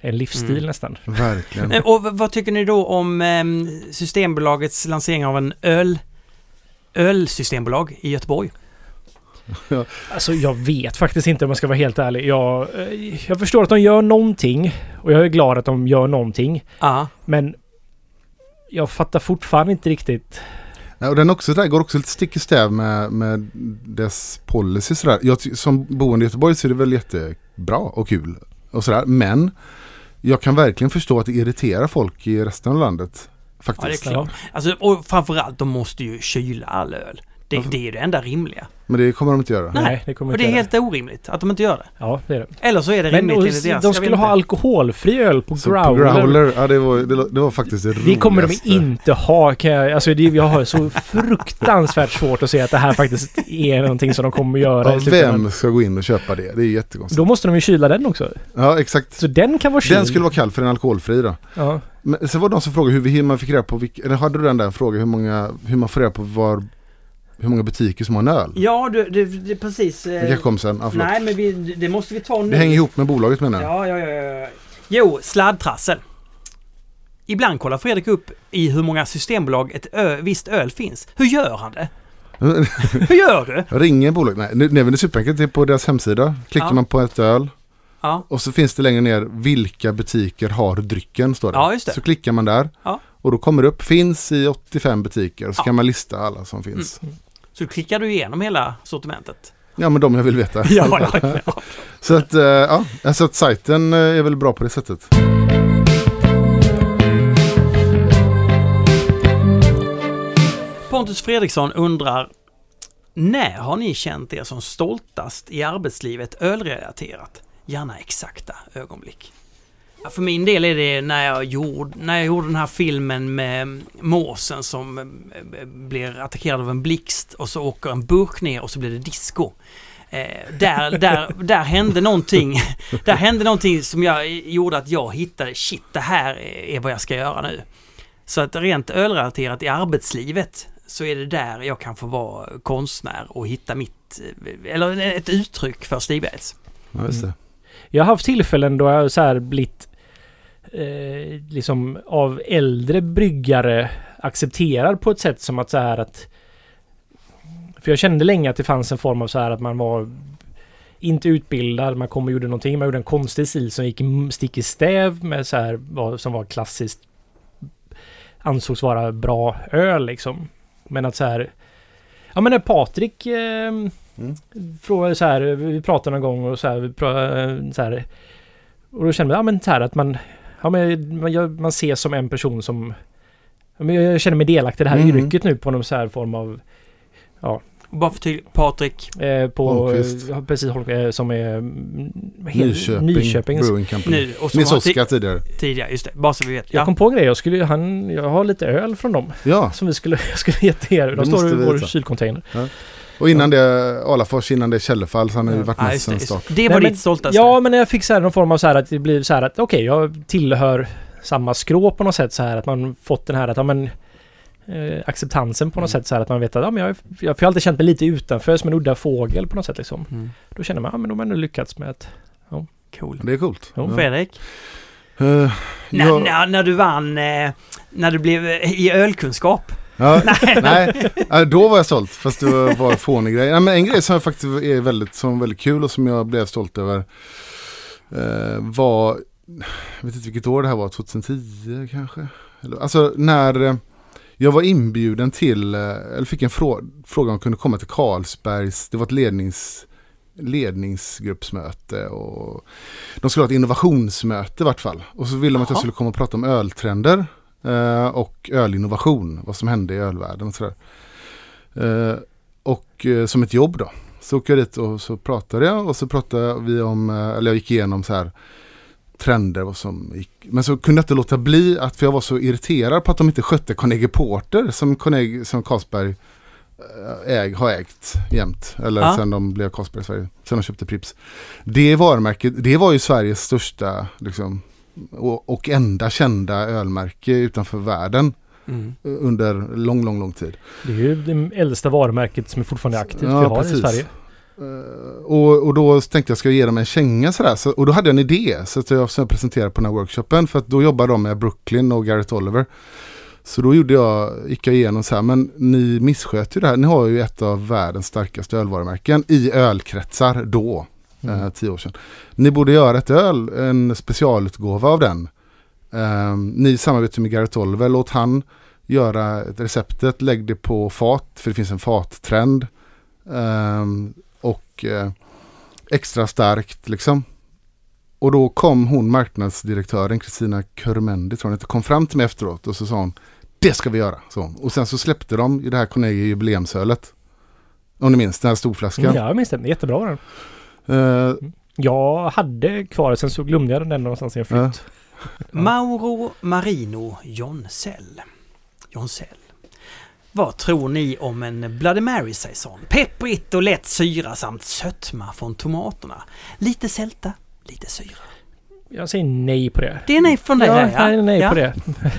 en livsstil Mm. nästan. verkligen. Och vad tycker ni då om ehm, Systembolagets lansering av en öl ölsystembolag i Göteborg? Alltså jag vet faktiskt inte om jag ska vara helt ärlig. Jag, eh, jag förstår att de gör någonting och jag är glad att de gör någonting. Ja. Men jag fattar fortfarande inte riktigt. Ja, och den också, där går också lite stick i stäv med, med dess policy. Sådär. Jag, som boende i Göteborg så är det väl jättebra och kul. Och sådär. Men jag kan verkligen förstå att det irriterar folk i resten av landet. Ja, det är Faktiskt. klart. Alltså, och framförallt, de måste ju kyla all öl. Det, det är ju det enda rimliga. Men det kommer de inte göra. Nej, Nej, det kommer Och det är göra. helt orimligt att de inte gör det. Ja, det är det. Eller så är det rimligt enligt deras... de skulle ha inte. alkoholfri öl på Så growler. på growler, ja det var, det, det var faktiskt det Det kommer de roligaste. inte ha. Kan jag, alltså det, jag har så fruktansvärt svårt att se att det här faktiskt är någonting som de kommer att göra. Ja, slutändan. vem ska gå in och köpa det? Det är jättekonstigt. Då måste de ju kyla den också. Ja, exakt. Så den kan vara kyld. Den skulle vara kall för en alkoholfri då. Ja. Men sen var det de som frågade hur, hur man fick reda på, vilka, eller hade du den där frågan hur, många, hur man får reda på var, hur många butiker som har en öl? Ja, det, det, det är precis... Det kanske kom sen, förlåt. nej, men vi, det måste vi ta nu. Det hänger ihop med bolaget menar jag. Ja, ja, ja, ja. Jo, sladdtrassel. Ibland kollar Fredrik upp i hur många systembolag ett ö, visst öl finns. Hur gör han det? Hur gör du? Ringer bolaget, nej, nu, nej men det är superenkelt, det är på deras hemsida. Klickar Ja. man på ett öl Ja, och så finns det längre ner vilka butiker har drycken står det. Ja, just det. Så klickar man där Ja. och då kommer det upp, finns i 85 butiker så Ja. kan man lista alla som finns. så klickar du igenom hela sortimentet. Ja men de jag vill veta. Ja, ja, ja. Så att, eh, ja, alltså att sajten eh, är väl bra på det sättet. Pontus Fredriksson undrar När har ni känt er som stoltast i arbetslivet ölrelaterat? Gärna exakta ögonblick. För min del är det när jag, gjorde, när jag gjorde den här filmen med måsen som eh, blir attackerad av en blixt och så åker en burk ner och så blir det disco. Eh, där, där, där hände någonting. Där hände någonting som jag gjorde att jag hittade, shit det här är vad jag ska göra nu. Så att rent ölrelaterat i arbetslivet så är det där jag kan få vara konstnär och hitta mitt, eh, eller ett uttryck för Stigbergs. Ja, just det. Jag har haft tillfällen då jag så här blivit eh, liksom av äldre bryggare accepterad på ett sätt som att så här att... För jag kände länge att det fanns en form av så här att man var inte utbildad, man kom och gjorde någonting, man gjorde en konstig stil som gick stick i stäv med så här vad som var klassiskt ansågs vara bra öl liksom. Men att så här... Ja men när Patrik eh, frågade så här, vi pratade någon gång och så här, vi pra- så här och då kände jag, ja men så här att man, ja men man, jag, man ses som en person som, ja, men jag känner mig delaktig i det här Mm. yrket nu på någon så här form av, Bara för tydligt, Patrik, eh, på, Holmqvist. ja, precis, eh, som är mm, Nyköping, Nyköping. Brewing Company. nu och som Nils Oskar tidigare. tidigare, just det. Bara så vi vet. Jag Ja. kom på en grej, jag skulle, han, jag har lite öl från dem Ja, som vi skulle, jag skulle ge till er. De står i vår kylcontainer. Och innan det Alafors, innan det Källefall, så han har ju Ja. varit Ja, med sedan just start. det. var Nej, men- ditt stoltaste. Ja, men jag fick så här någon form av så här att det blir så här att okej, jag tillhör samma skrå på något sätt så här att man fått den här att ja men eh, acceptansen på något Mm. sätt så här att man vet att ja men jag, jag, för jag har alltid känt mig lite utanför som en udda fågel på något sätt liksom. Mm. Då känner man ja men de har ändå lyckats med att Cool. Det är coolt. Jo, Ja. Fredrik? Eh, När, jag- när, när du vann, eh, när du blev eh, i ölkunskap. Ja, nej, nej, då var jag stolt. Fast det var fånig grej. Nej, men en grej som jag faktiskt är väldigt, som var väldigt kul och som jag blev stolt över eh, var, jag vet inte vilket år det här var, 2010 kanske? Alltså när eh, jag var inbjuden till, eh, eller fick en frå fråga om jag kunde komma till Carlsbergs, det var ett lednings, ledningsgruppsmöte och de skulle ha ett innovationsmöte i vart fall. Och så ville de att jag skulle komma och prata om öltrender eh, och ölinnovation, vad som hände i ölvärlden och sådär. Eh, och eh, som ett jobb då. Så åkte jag dit och så pratade jag och så pratade vi om, eh, eller jag gick igenom så här trender vad som gick. Men så kunde jag inte låta bli att, för jag var så irriterad på att de inte skötte Carnegie Porter som, Carnegie, som Carlsberg äg, har ägt jämt. Eller Ja. sen de blev Carlsberg i Sverige. Sen de köpte Pripps. Det varumärket, det var ju Sveriges största liksom, och, och enda kända ölmärke utanför världen Mm. eh, under lång, lång, lång tid. det är ju det äldsta varumärket som är fortfarande aktivt Ja, vi har precis. i Sverige. Eh, och, och då tänkte jag ska jag ge dem en känga sådär. Så, och då hade jag en idé så att jag, som jag presenterade på den här workshopen. För att då jobbar de med Brooklyn och Garrett Oliver. Så då gjorde jag, gick jag igenom så här, men ni missköter ju det här. Ni har ju ett av världens starkaste ölvarumärken i ölkretsar då, Mm. eh, tio år sedan. Ni borde göra ett öl, en specialutgåva av den. Eh, ni samarbetar med Garrett Oliver, låt han göra receptet, lägg det på fat, för det finns en fattrend. Ehm, och eh, extra starkt liksom. Och då kom hon marknadsdirektören Kristina Körmendi tror jag kom fram till mig efteråt och så sa hon Det ska vi göra, hon. Och sen så släppte de i det här Carnegie jubileumsölet. Om ni minns den här storflaskan. Mm, ja, jag minns det. Jättebra den. Eh, Jag hade kvar sen så glömde jag den någonstans i en flytt. Mauro Marino Jonsell. Jonsell. Vad tror ni om en Bloody Mary-saison? Pepprigt och lätt syra samt sötma från tomaterna. Lite sälta, lite syra. Jag säger nej på det. Det är nej från dig ja, här, ja. nej, nej ja. på det.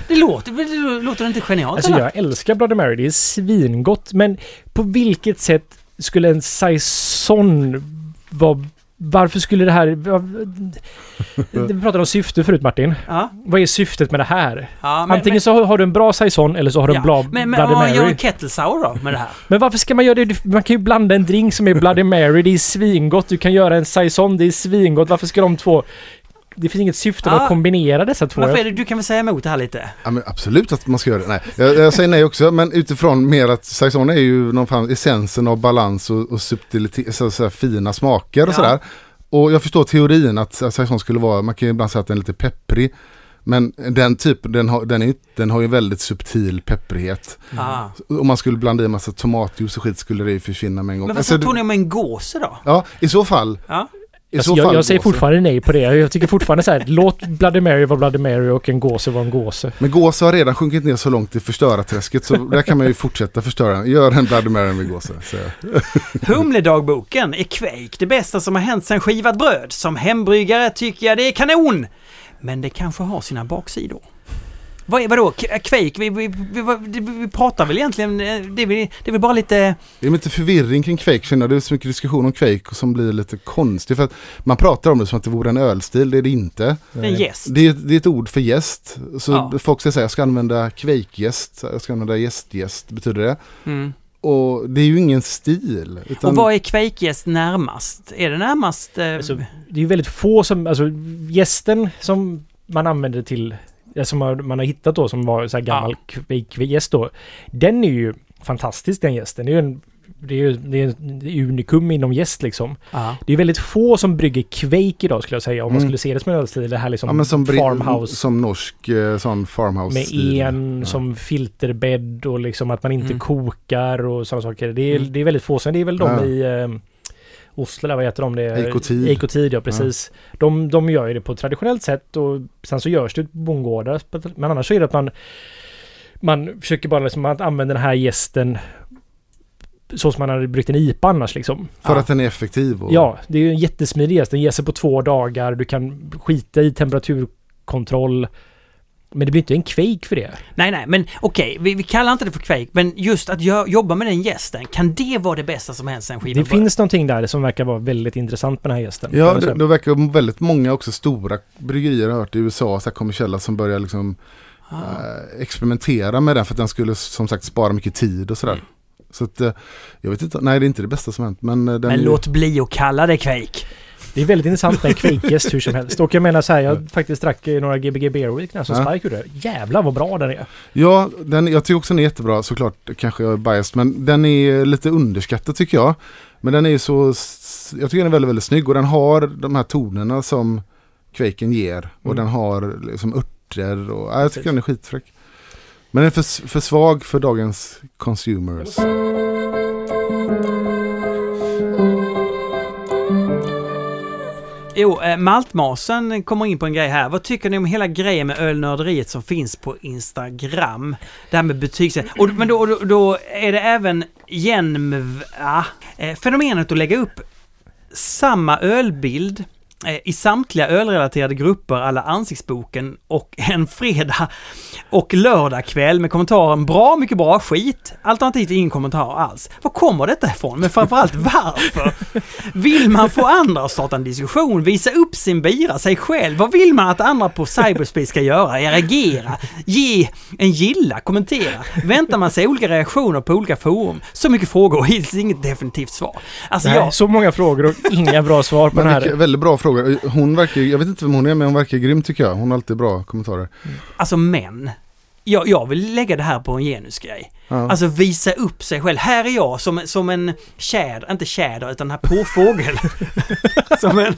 Det låter, det låter inte genialt Alltså eller? jag älskar Bloody Mary, det är svingott. Men på vilket sätt skulle en saison vara... Varför skulle det här... Vi pratade om syfte förut Martin. Ja, Vad är syftet med det här? ja, men, Antingen men, så har du en bra saison eller så har du Ja, en bra men, men Bloody om man gör Mary. en kettle sour då med det här? Men varför ska man göra det? Man kan ju blanda en drink som är Bloody Mary, det är svingott. Du kan göra en saison, det är svingott. Varför ska de två... Det finns inget syfte med Ja. att kombinera dessa två. Men Fredrik, du kan väl säga emot det här lite? Ja, men absolut att man ska göra det. Nej, jag, jag säger nej också, men utifrån mer att saison är ju någon fan essensen av balans och, och subtilitet, så, så här, fina smaker och Ja. sådär. Och jag förstår teorin att saison skulle vara, man kan ju ibland säga att den är lite pepprig. Men den typen, den har, den är, den har ju väldigt subtil pepprighet. Ah. Om man skulle blanda i en massa tomatjuice och skit skulle det ju försvinna med en gång. Men vad Alltså, så tror det- ni om en gåse då? Ja, i så fall. Ja. Alltså, så jag, jag säger fortfarande nej på det. Jag tycker fortfarande så här, låt Bloody Mary vara Bloody Mary och en gåse vara en gåse. Men gåse har redan sjunkit ner så långt i förstörarträsket så där kan man ju fortsätta förstöra. Gör en Bloody Mary med gåse. Humledagboken är Quake det bästa som har hänt sen skivat bröd. Som hembryggare tycker jag det är kanon! Men det kanske har sina baksidor. Vad är, vadå? Quake? Vi, vi, vi, vi, vi pratar väl egentligen... eh, Det är, väl- det är väl bara lite... Det är lite förvirring kring Quake känner jag. Det är så mycket diskussion om Quake som blir lite konstig. För att man pratar om det som att det vore en ölstil, det är det inte. En gäst. Det är, det är ett ord för gäst. Så Ja. folk säger här, jag ska använda Quake-gäst, jag ska använda gäst-gäst, betyder det. Mm. Och det är ju ingen stil. Utan, Och vad är Quake-gäst närmast? Är det närmast... Eh, Alltså, det är ju väldigt få som, alltså gästen som man använder till, som man, man har hittat då som var så här gammal Quake-gäst då. Den är ju fantastisk den gästen. Det är ju en, det är ju det är ett unikum inom gäst liksom. ja. Det är väldigt få som brygger Quake idag skulle jag säga. Om man Mm. skulle se det som en ölstil. Det här liksom ja, som, farmhouse. som norsk eh, sån farmhouse Med en Ja. som filterbädd och liksom att man inte Mm. kokar och sådana saker. Det är, Mm. det är väldigt få. Sen det är väl de Ja. i eh, Oslo, där, vad heter de? Det är- Ekotid. Ekotid, ja precis. De, de gör ju det på ett traditionellt sätt och sen så görs det på bondgårdar. Men annars så är det att man man försöker bara liksom att använda den här gästen så som man hade bryggt en IPA annars liksom. För Ja. att den är effektiv. Och, Ja, det är en jättesmidig gäst. Den ger sig på två dagar. Du kan skita i temperaturkontroll. Men det blir inte en Quake för det. Nej, nej, men okej, vi, vi kallar inte det för Quake, men just att gö- jobba med den gästen, kan det vara det bästa som hänt sen skivan Det finns någonting där som verkar vara väldigt intressant med den här gästen. Ja, det, det verkar väldigt många också stora bryggerier har hört i USA, så här kommersiella som börjar liksom Ah. eh, experimentera med den för att den skulle som sagt spara mycket tid och sådär. Så att eh, jag vet inte, nej det är inte det bästa som hänt men eh, den Men låt bli att kalla det Quake. Det är väldigt intressant med en hur som helst. Och jag menar så här, jag faktiskt drack några Gbg Beer Week när som Ja. Spike gjorde. Jävlar vad bra den är. Ja, den, jag tycker också den är jättebra såklart, kanske jag är biased, men den är lite underskattad tycker jag. Men den är så, jag tycker den är väldigt, väldigt snygg och den har de här tonerna som Quaken ger. Och Mm. den har liksom örter och, ja, jag tycker den är skitfräck. Men den är för, för svag för dagens consumers. Jo, eh, Maltmasen kommer in på en grej här. Vad tycker ni om hela grejen med ölnörderiet som finns på Instagram? Det här med betygssättning. Och, men då, då, då är det även Jenmv... Eh, fenomenet att lägga upp samma ölbild eh, i samtliga ölrelaterade grupper alla ansiktsboken och en fredag och lördagkväll med kommentaren bra, mycket bra, skit, alternativt ingen kommentar alls. Var kommer detta ifrån? Men framförallt varför? Vill man få andra att starta en diskussion, visa upp sin bira, sig själv? Vad vill man att andra på cyberspace ska göra? Reagera? Ge en gilla? Kommentera? Väntar man sig olika reaktioner på olika forum? Så mycket frågor och hittills inget definitivt svar. Alltså Nej, jag... Så många frågor och inga bra svar på Men den här. väldigt bra fråga. Hon verkar, jag vet inte vem hon är men hon verkar grym tycker jag. Hon har alltid bra kommentarer. Alltså men. Jag, jag vill lägga det här på en genusgrej. Ja. Alltså visa upp sig själv. Här är jag som, som en tjäder, inte tjäder utan den här påfågel. som, en,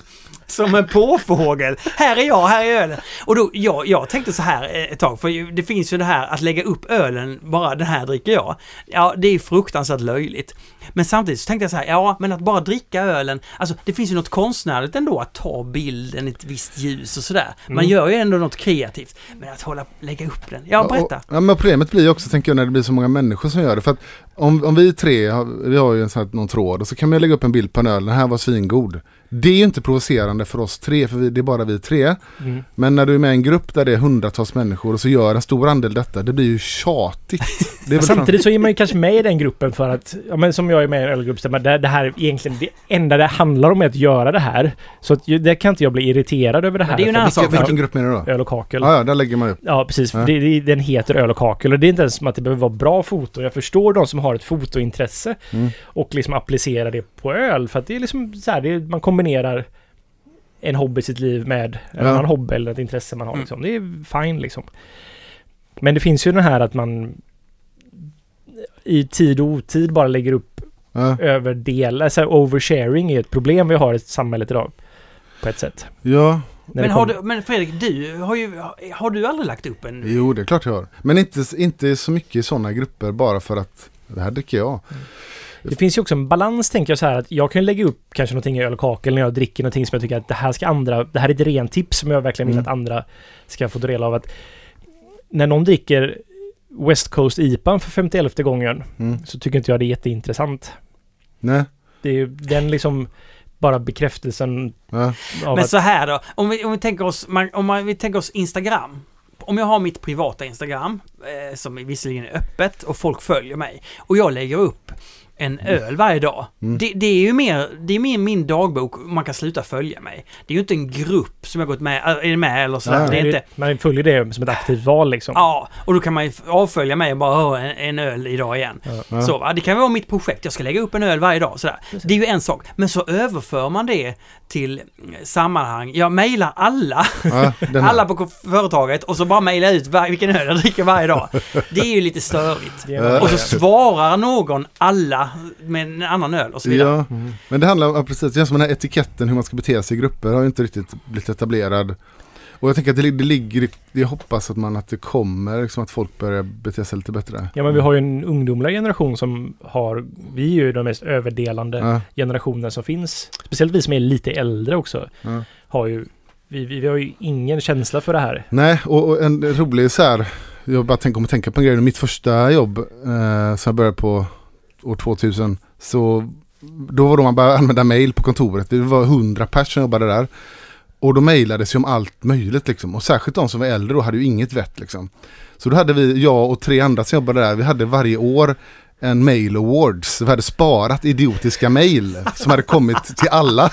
som en påfågel. Här är jag, här är ölen. Och då, jag, jag tänkte så här eh, ett tag, för det finns ju det här att lägga upp ölen, bara den här dricker jag. Ja, det är fruktansvärt löjligt. Men samtidigt så tänkte jag så här, ja men att bara dricka ölen, alltså det finns ju något konstnärligt ändå att ta bilden i ett visst ljus och sådär. Man Mm. gör ju ändå något kreativt. Men att hålla, lägga upp den, ja berätta. Och, ja, men problemet blir ju också, tänker jag, när det blir så många människor som gör det. För att om, om vi tre, har, vi har ju en sån här, någon tråd och så kan man lägga upp en bild på en öl, den här var svingod. Det är ju inte provocerande för oss tre, för vi, det är bara vi tre. Mm. Men när du är med i en grupp där det är hundratals människor och så gör en stor andel detta, det blir ju tjatigt. Det är väl Samtidigt så är man ju kanske med i den gruppen för att, ja men som jag är med i en ölgrupp, där det, det här egentligen, det enda det handlar om är att göra det här. Så att där kan inte jag bli irriterad över det här. det är ju en annan sak. vilken, grupp menar du då? Öl och kakel. Ja, ja, där lägger man upp. Ja, precis. Ja. Det, det, den heter öl och kakel och det är inte ens som att det behöver vara bra foto. Jag förstår de som har ett fotointresse Mm. och liksom applicerar det på öl. För att det är liksom så här, det man kombinerar en hobby i sitt liv med en Ja. annan hobby eller ett intresse man har. Mm. Liksom. Det är fine liksom. Men det finns ju den här att man i tid och otid bara lägger upp Ja, överdel, alltså oversharing är ett problem vi har i samhället idag. På ett sätt. ja. Men, har du, men Fredrik, du har ju, har du aldrig lagt upp en... jo det är klart jag har. Men inte, inte så mycket i sådana grupper bara för att det här dricker jag. Det finns ju också en balans tänker jag så här att jag kan lägga upp kanske någonting i öl och kakel när jag dricker någonting som jag tycker att det här ska andra, det här är ett rent tips som jag verkligen vill Mm. att andra ska få ta del av. Att när någon dricker West Coast IPA för 51 gången Mm. så tycker inte jag det är jätteintressant. Nej, Det är ju den liksom bara bekräftelsen ja. av Men att... så här då, om vi, om vi tänker oss, man, om man, vi tänker oss Instagram. om jag har mitt privata Instagram, eh, som visserligen är öppet och folk följer mig, och jag lägger upp en öl varje dag. Mm. Det, det är ju mer, det är mer min dagbok, man kan sluta följa mig. Det är ju inte en grupp som jag gått med, äh, är med eller sådär. Nej, det är inte, Man följer det som ett aktivt val liksom. Ja, och då kan man ju avfölja mig och bara "Åh, en, en öl idag igen. Ja. Så va, det kan vara mitt projekt, jag ska lägga upp en öl varje dag sådär. Det är ju en sak, men så överför man det till mm, sammanhang. Jag mejlar alla, Ja, alla på företaget och så bara mejlar jag ut var, vilken öl jag dricker varje dag. Det är ju lite störigt. Är Och så svarar någon alla med en annan öl och så vidare. Ja, men det handlar om, precis, det känns som den här etiketten hur man ska bete sig i grupper har ju inte riktigt blivit etablerad. Och jag tänker att det, det ligger, jag hoppas att man att det kommer, liksom att folk börjar bete sig lite bättre. Ja men vi har ju en ungdomlig generation som har, vi är ju den mest överdelande Ja, generationen som finns. Speciellt vi som är lite äldre också. ja. Har ju, vi, vi, vi har ju ingen känsla för det här. Nej, och, och en rolig så här, jag bara tänker om att tänka på en grej. Mitt första jobb eh, som jag började på år 2000, så då var då man började använda mail på kontoret. Det var 100 personer som jobbade där. Och då mejlades ju om allt möjligt liksom. Och särskilt de som var äldre då hade ju inget vett liksom. Så då hade vi, jag och tre andra som jobbade där, vi hade varje år en mail awards. Vi hade sparat idiotiska mail som hade kommit till alla.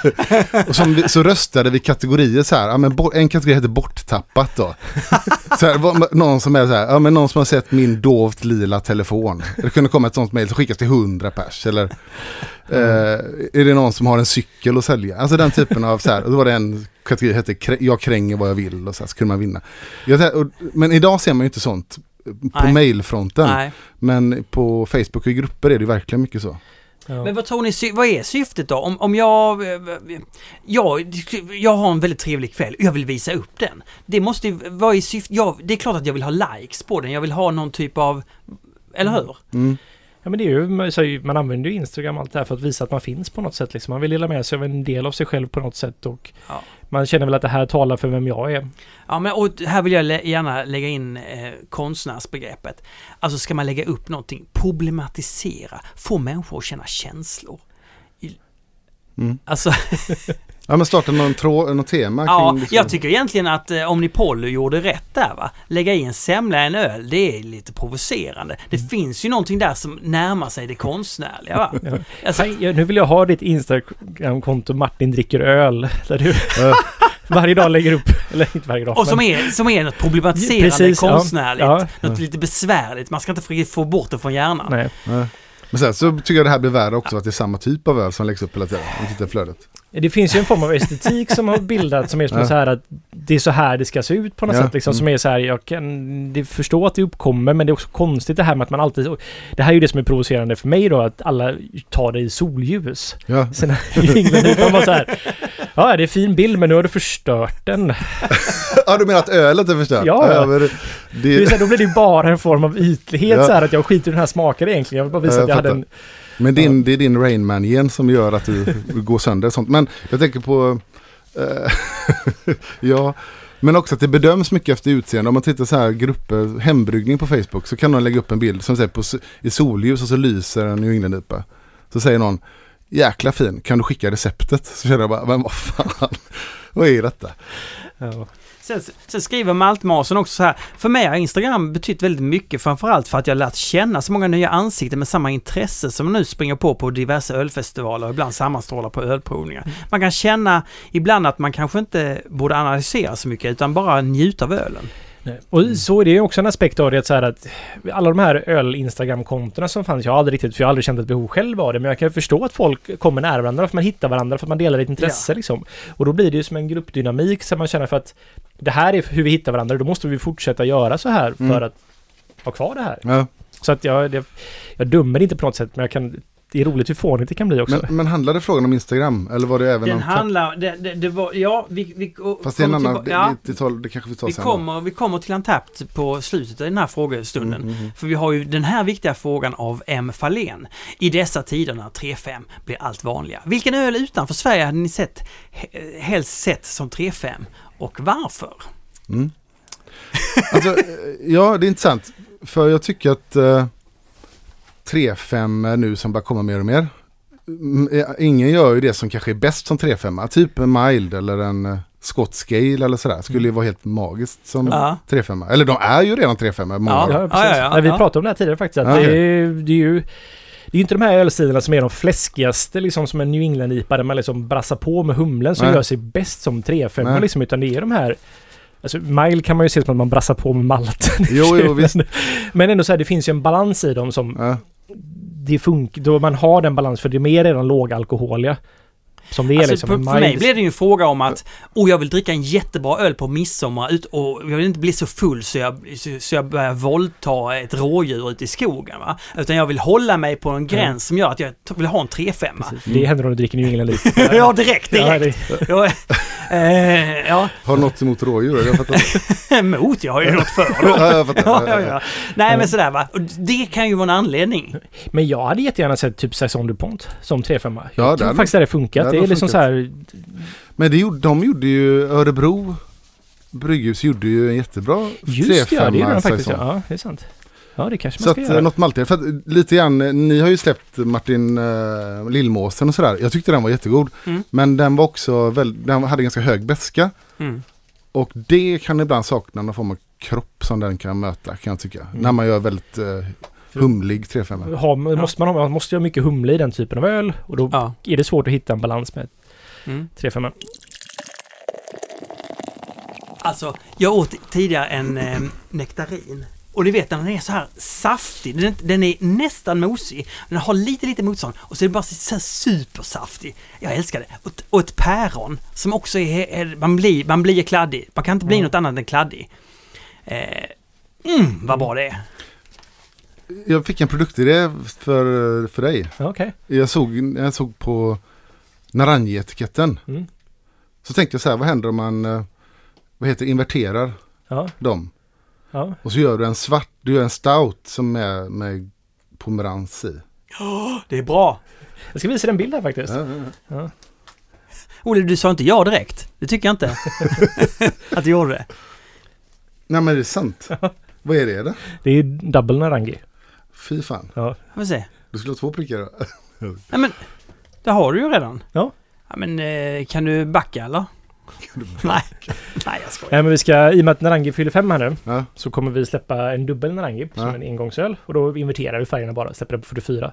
Och som vi, så röstade vi kategorier så här. Ja, men en kategori heter borttappat då. Så här, någon som är så här, ja men någon som har sett min dovt lila telefon. Det kunde komma ett sånt mail som skickas till 100 pers. Eller eh, är det någon som har en cykel att sälja? Alltså den typen av så här. Och då var det en kategori som hette jag kränger vad jag vill och så här, så kunde man vinna. Jag, och, men idag ser man ju inte sånt på Nej. mailfronten. Nej. Men på Facebook och i grupper är det verkligen mycket så. Ja. Men vad tror ni, vad är syftet då? Om, om jag, jag, jag har en väldigt trevlig kväll och jag vill visa upp den. Det måste ju vara i syfte, jag, det är klart att jag vill ha likes på den, jag vill ha någon typ av, eller hur? Mm. Ja men det är ju, så man använder ju Instagram och allt det här för att visa att man finns på något sätt liksom. Man vill dela med sig av en del av sig själv på något sätt och Ja. Man känner väl att det här talar för vem jag är. Ja, men och här vill jag lä- gärna lägga in eh, konstnärsbegreppet. Alltså ska man lägga upp någonting, problematisera, få människor att känna känslor. I- Mm. Alltså, Ja men starta någon, trå, någon tema ja, liksom- jag tycker egentligen att eh, Omnipollo gjorde rätt där va. Lägga i en semla, en öl, det är lite provocerande. Det finns ju någonting där som närmar sig det konstnärliga va. Ja. Alltså, Hej, ja, nu vill jag ha ditt Instagram-konto Martin dricker öl. Där du Ja. varje dag lägger upp, eller inte varje dag. och som men- är, som är något problematiserande, Precis, ja. konstnärligt. Ja. Något lite besvärligt. Man ska inte få- få bort det från hjärnan. Nej. Ja. Men sen så tycker jag det här blir värre också att det är samma typ av öl som läggs upp hela tiden. Om tittar i flödet. Det finns ju en form av estetik som har bildats som är som Ja. så här att det är så här det ska se ut på något Ja. sätt. Liksom. Som är så här, jag kan det förstå att det uppkommer men det är också konstigt det här med att man alltid... Det här är ju det som är provocerande för mig då, att alla tar det i solljus. Ja. Sen ringlar dit man så här. Ja, det är fin bild men nu har du förstört den. ja du menar att ölet är förstört? Ja, ja. men det, Det är så här, då blir det ju bara en form av ytlighet Ja. så här att jag skiter i den här smaken egentligen. Jag vill bara visa Ja, att jag jag hade en... men din, det är din Rainman-gen som gör att du går sönder sånt. Men jag tänker på... eh, ja, men också att det bedöms mycket efter utseende. Om man tittar så här grupper, hembryggning på Facebook så kan någon lägga upp en bild som säger på, i solljus och så lyser en New England-IPA. Så säger någon Jäkla fin, kan du skicka receptet? Så känner jag bara, men vad fan, vad är detta? Ja. Sen, sen skriver Maltmasen också så här. För mig har Instagram betytt väldigt mycket framförallt för att jag lärt känna så många nya ansikten med samma intresse som nu springer på på diverse ölfestivaler och ibland sammanstrålar på ölprovningar. Man kan känna ibland att man kanske inte borde analysera så mycket utan bara njuta av ölen. Och så är det ju också en aspekt av det att, så här att alla de här öl-instagram-kontona som fanns, jag har aldrig riktigt, för jag har aldrig känt ett behov själv av det, men jag kan förstå att folk kommer nära varandra för man hittar varandra, för att man delar ett intresse liksom. Och då blir det ju som en gruppdynamik som man känner för att det här är hur vi hittar varandra, då måste vi fortsätta göra så här för Mm. att ha kvar det här. Ja, Så att jag, det, jag dömer inte på något sätt, men jag kan, det är roligt hur fånigt det kan bli också. men, men handlade frågan om Instagram? Eller var det även Den om... handlar, det, det, det var, ja, vi, vi Fast det är en annan, tillba- ja, det, det, tar, det kanske vi tar vi sen. kommer, vi kommer till Antapt på slutet av den här frågestunden. Mm, mm, mm. För vi har ju den här viktiga frågan av M. Fahlén. I dessa tider när 3-5 blir allt vanligare. Vilken öl utanför Sverige hade ni sett, he- helst sett som 3-5 och varför? Mm. Alltså, ja, det är intressant. För jag tycker att eh, 3-5 är nu som bara kommer mer och mer. Mm, Ingen gör ju det som kanske är bäst som 3-5. Typ en mild eller en, eh, Scott Scale eller sådär skulle ju vara helt magiskt som Ja. 3-5. Eller de är ju redan 3-5 många Ja. Ja, precis. ja, ja, Nej, vi ja. pratade om det här tidigare faktiskt. Att Ja, det, är, det är ju det är inte de här ölstilarna som är de fläskigaste liksom som en New England-IPA där man liksom brassar på med humlen som Nej. gör sig bäst som 3-5 Nej. liksom utan det är de här Alltså mile kan man ju se som att man brassar på med malten. Jo, jo, visst. men, men ändå så här, det finns ju en balans i dem som Ja. Det funkar, då man har den balans för det är mer redan lågalkoholiga. Som det är Alltså, liksom. för, för mig blir det ju en fråga om att oh, jag vill dricka en jättebra öl på midsommar ut, och jag vill inte bli så full så jag, så, så jag börjar våldta ett rådjur ute i skogen. Va? Utan jag vill hålla mig på en gräns som gör att jag vill ha en 3-5. Precis, Det händer om du dricker New England ja, direkt, Ja, direkt. det- Ja, eh, ja, Har du något emot rådjur? Jag fattar. emot, jag har ju något för dem. ja, jag fattar. Ja, ja, ja. Nej men sådär va. Det kan ju vara en anledning. Men jag hade jättegärna sett typ Saison DuPont som 3-5. Jag Ja, det tror hade- faktiskt det hade funkat. det Det, är liksom funkat. så här... Men det gjorde, de gjorde ju, Örebro Brygghus gjorde ju en jättebra Just ja, det gjorde de faktiskt. ja, det är sant. Ja, det kanske Så man att ska eh, göra. något maltigare. För att eh, lite grann, eh, ni har ju släppt Martin uh, Lillmåsen och sådär. Jag tyckte den var jättegod. Mm. Men den var också väldigt, den hade ganska hög beska. Mm. Och det kan ibland sakna någon form av kropp som den kan möta kan jag tycka. Mm. När man gör väldigt uh, humlig 3-5. Ha, måste man, ha, man måste ha mycket humle i den typen av öl och då Ja. är det svårt att hitta en balans med Mm. 3-5. Alltså, jag åt tidigare en eh, nektarin. Och du vet när den är så här saftig, den, den är nästan mosig, den har lite lite motstånd och så är det bara så här supersaftig. Jag älskar det. Och, ett- och ett päron som också är, är man, blir, man blir kladdig. Man kan inte bli Mm. något annat än kladdig. Eh, mm, vad bra det är. Jag fick en produktidé för, för dig. Okej. Jag såg, jag såg på Naranji-etiketten. Mm. Så tänkte jag så här, vad händer om man eh, vad heter inverterar Ja, dem? Ja. Och så gör du en svart, du gör en stout som är med pomerans i. Det är bra. Jag ska visa dig en bild här faktiskt. Ja, ja, ja. Olle, du sa inte ja direkt. Det tycker jag inte. att du gjorde det. Nej men det är sant. vad är det då? Det är double Narangi. Fy fan. Ja. Får vi se. Du skulle ha två prickar då. Nej men, det har du ju redan. Ja. ja men, eh, kan du backa eller? Nej. Nej, jag skojar. Nej, men vi ska, i och med att Narangi fyller fem här nu, Ja. så kommer vi släppa en dubbel Narangi som Ja. en engångsöl. Och då inverterar vi färgerna bara, släpper det på 44.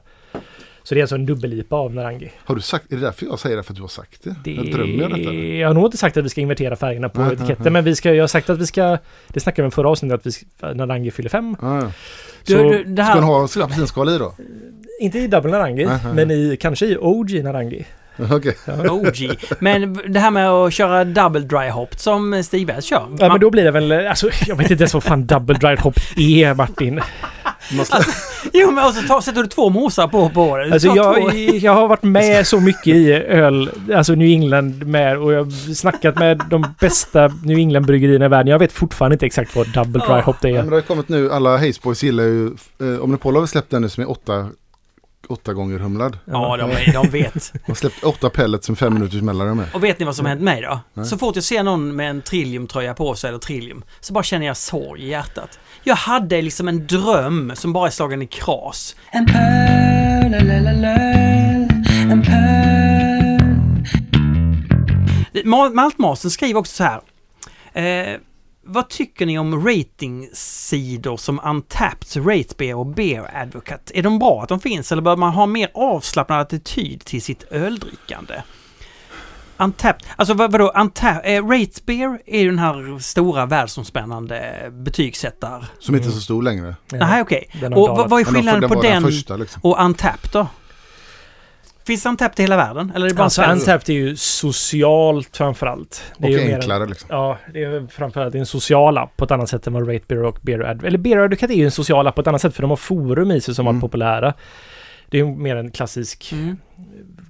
Så det är alltså en dubbel-IPA av Narangi. Har du sagt, är det därför jag säger det? För att du har sagt det? Det... Jag drömmer jag detta? Jag har nog inte sagt att vi ska invertera färgerna på etiketten, men vi ska, jag har sagt att vi ska, det snackade vi om förra avsnittet, att vi ska, Narangi fyller fem. Ja, ja. Du, Så, du, det Ska den här, ha apelsinskal i då? inte i double Narangi, Nej, nej, men i, kanske i OG Narangi. Okej. OG. Men det här med att köra double dry hop som Stigberg kör. Ja, men Man- då blir det väl, alltså jag vet inte ens vad fan double dried hop är, Martin. Man slä- Jo men och så tar, sätter du två mosar på, på det. Alltså jag, två- jag har varit med så mycket i öl, alltså New England med och jag har snackat med de bästa New England-bryggerierna i världen. Jag vet fortfarande inte exakt vad double dry hop det Ja, men är. det har kommit nu, alla Haze Boys gillar ju, eh, Omnipol har väl släppt den nu som är åtta, åtta gånger humlad. Ja, de, är- de vet. De har släppt åtta pellets med fem minuters mellanrum med. Och vet ni vad som hänt mig då? Nej. Så fort jag ser någon med en Trillium-tröja på sig, eller Trillium, så bara känner jag sorg i hjärtat. Jag hade liksom en dröm som bara är slagen i kras. En pöl, en pöl. Ma- Maltmasen skriver också så här. Eh, vad tycker ni om ratingsidor som Untapped, Ratebeer och Beer Advocate? Är de bra att de finns eller bör man ha mer avslappnad attityd till sitt öldrickande? Untapped, alltså vad, vadå Untapped? Eh, Ratebeer är ju den här stora världsomspännande betygssättare. Som inte är så stor längre. Nej okej. Den har Och vad, vad är skillnaden den på var den första liksom. och Untapped då? Finns Untapped i hela världen? Eller är det bara Alltså? Untapped är ju socialt framförallt. Det är Och ju mer enklare En, liksom. ja, det är framförallt en social app på ett annat sätt än vad Rate Beer och Beer Ad... Eller Beer Advocate är ju en social app på ett annat sätt för de har forum i sig som Mm. varit populära. Det är ju mer en klassisk Mm.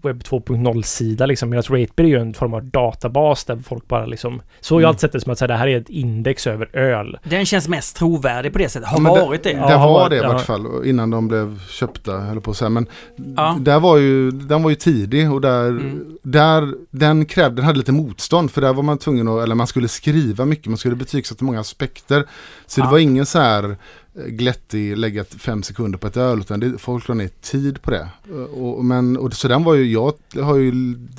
Webb 2.0-sida liksom. Medan Ratebeer är ju en form av databas där folk bara liksom... Så har jag Mm. alltid sett det som att så här, det här är ett index över öl. Den känns mest trovärdig på det sättet. Har Ja, men varit det. Det, Ja, det var det i vart fall innan de blev köpta, höll på att säga. Men Ja. där var ju, den var ju tidig och där, Mm. där den krävde, den hade lite motstånd för där var man tvungen att, eller man skulle skriva mycket, man skulle betygsätta många aspekter. Så det Ja. var ingen så här glättig, lägga fem sekunder på ett öl utan det, folk la ner tid på det. Och, och, men, och så den var ju, jag har ju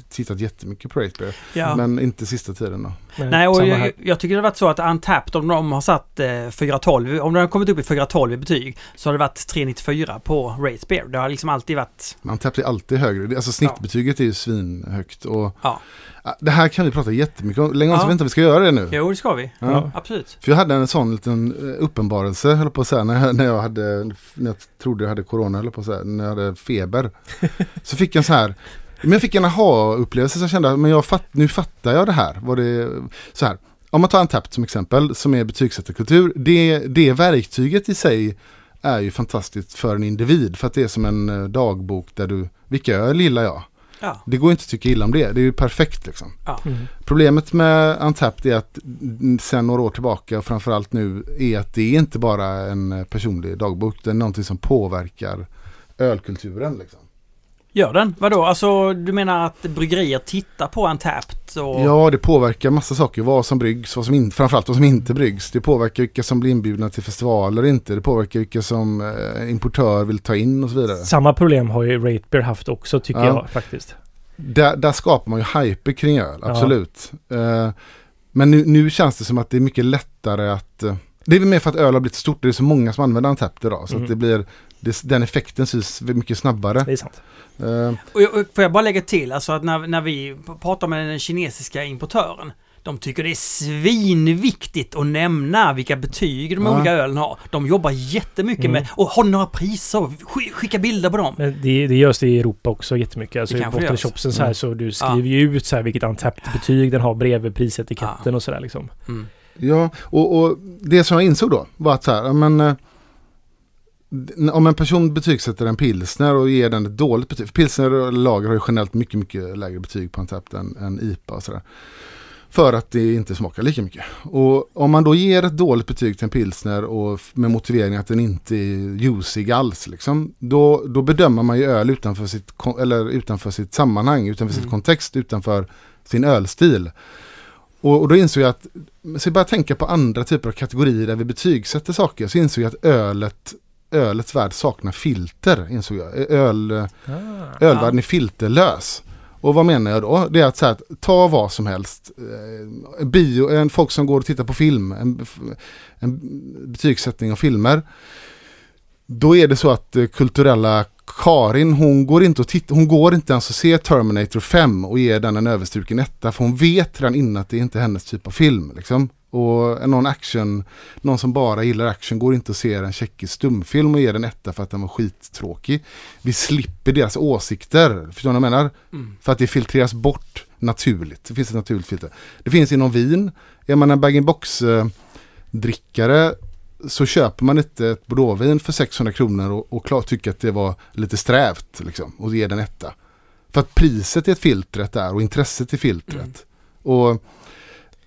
tittat jättemycket på Ratebear. Ja. Men inte sista tiden då. Nej, och samma jag, jag tycker det har varit så att Untapped, om de har satt eh, 412, om de har kommit upp i 412 i betyg, så har det varit 394 på Ratebear. Det har liksom alltid varit... Man tappar alltid högre. Alltså snittbetyget är ju svinhögt. Och, Ja. Ja, det här kan vi prata jättemycket om. Länge om Ja. så vet jag inte vi ska göra det nu. Jo, det ska vi. Ja. Absolut. För jag hade en sån liten eh, uppenbarelse, höll på att säga, när jag, när jag hade, när jag trodde jag hade corona, höll på att säga, när jag hade feber. så fick jag en så här, men jag fick en aha-upplevelse så jag kände, men jag fatt, nu fattar jag det här. Vad det så här. Om man tar en tapp som exempel, som är betygsättarkultur, det, det verktyget i sig är ju fantastiskt för en individ, för att det är som en eh, dagbok där du, vilka öl gillar jag? Ja. Det går inte att tycka illa om det, det är ju perfekt liksom. Mm. Problemet med Untapped är att sen några år tillbaka och framförallt nu är att det är inte bara en personlig dagbok. Det är någonting som påverkar ölkulturen. Liksom. Gör den? Vadå? Alltså, du menar att bryggerier tittar på Untapped och... Ja, det påverkar massa saker. Vad som bryggs, vad som in, framförallt vad som inte bryggs. Det påverkar vilka som blir inbjudna till festivaler och inte. Det påverkar vilka som eh, importör vill ta in och så vidare. Samma problem har ju Ratebear haft också tycker Ja. jag faktiskt. Där, där skapar man ju hype kring öl, absolut. Eh, men nu, nu känns det som att det är mycket lättare att... eh, det är väl mer för att öl har blivit stort. Det är så många som använder Untapped idag. Så Mm. att det blir... Det, den effekten syns mycket snabbare. Det är sant. Eh, Och, jag- och får jag bara lägga till, alltså att när, när vi pratar med den kinesiska importören, de tycker det är svinviktigt att nämna vilka betyg de Ja. olika ölen har. De jobbar jättemycket Mm. med, och har några priser? Sk- Skicka bilder på dem. Men det, det görs det i Europa också jättemycket. Alltså Det i kanske görs. så här Mm. så du skriver ju ut så här vilket untapped-betyg den har bredvid prisetiketten och sådär liksom. Mm. Ja, och, och det som jag insåg då var att så här, ja, men, eh, om en person betygsätter en pilsner och ger den ett dåligt betyg. För pilsner och lager har ju generellt mycket, mycket lägre betyg på en tapp än, än IPA och sådär. För att det inte smakar lika mycket. Och om man då ger ett dåligt betyg till en pilsner och med motivering att den inte är juicig alls. Liksom, då, då bedömer man ju öl utanför sitt, eller utanför sitt sammanhang, utanför sitt Mm. kontext, utanför sin ölstil. Och, och då insåg jag att, så jag började tänka på andra typer av kategorier där vi betygsätter saker. Så insåg jag att ölet, ölets värld saknar filter, insåg jag. Öl, Ah. ölvärlden är filterlös. Och vad menar jag då? Det är att, så här, ta vad som helst. Eh, bio, en, folk som går och tittar på film, en, en betygssättning av filmer. Då är det så att eh, kulturella Karin, hon går inte och titta, hon går inte ens och ser Terminator 5 och ger den en överstruken etta. För hon vet redan innan att det inte är hennes typ av film. Liksom. Och någon action, någon som bara gillar action går inte och ser en tjeckisk stumfilm och ger den etta för att den var skittråkig. Vi slipper deras åsikter, förstår ni vad jag menar? Mm. För att det filtreras bort naturligt. Det finns ett naturligt filter. Det finns inom vin. Är man en bag-in-box eh, drickare så köper man inte ett bordeauxvin för 600 kronor och, och klart tycker att det var lite strävt liksom, och ger den etta. För att priset är filtret där och intresset är filtret. Mm. Och,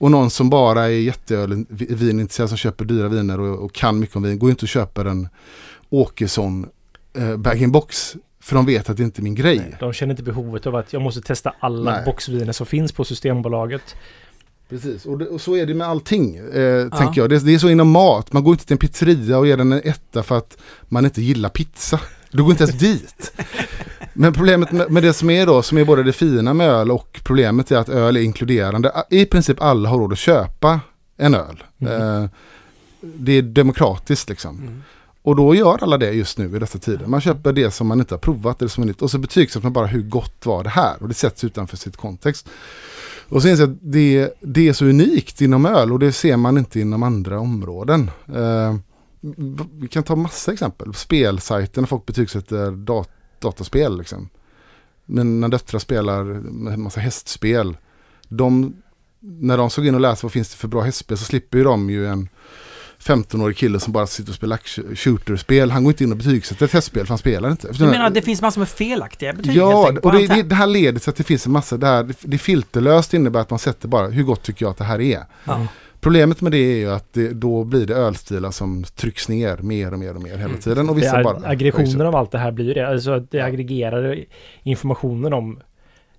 och någon som bara är jätteöl, vinintresserad som köper dyra viner och, och kan mycket om vin går inte och köper en Åkesson eh, bag-in-box för de vet att det inte är min grej. Nej, de känner inte behovet av att jag måste testa alla Nej. boxviner som finns på Systembolaget. Precis, och, det, och så är det med allting, eh, tänker jag. Det, det är så inom mat. Man går inte till en pizzeria och ger den en etta för att man inte gillar pizza. Du går inte ens dit. Men problemet med, med det som är då, som är både det fina med öl och problemet är att öl är inkluderande. I princip alla har råd att köpa en öl. Mm. Eh, det är demokratiskt liksom. Mm. Och då gör alla det just nu i dessa tider. Man köper det som man inte har provat eller som är nytt. Och så betygsätter man bara hur gott var det här. Och det sätts utanför sitt kontext. Och så inser jag att det, det är så unikt inom öl och det ser man inte inom andra områden. Eh, vi kan ta massa exempel. Spelsajter när folk betygsätter dat dataspel. Liksom. Men när döttrar spelar en massa hästspel. De, när de såg in och läste vad finns det för bra hästspel så slipper ju de ju en 15-årig kille som bara sitter och spelar shooterspel. Han går inte in och betygsätter ett hästspel för han spelar inte. Du menar att det finns massor med felaktiga betyg Ja, och det, det, det här leder till att det finns en massa där. Det, det filterlöst innebär att man sätter bara hur gott tycker jag att det här är. Ja. Problemet med det är ju att det, då blir det ölstilar som trycks ner mer och mer och mer hela Mm. tiden. Och Det vissa är, bara aggregationen av allt det här blir det. Alltså att det Ja. aggregerade informationen om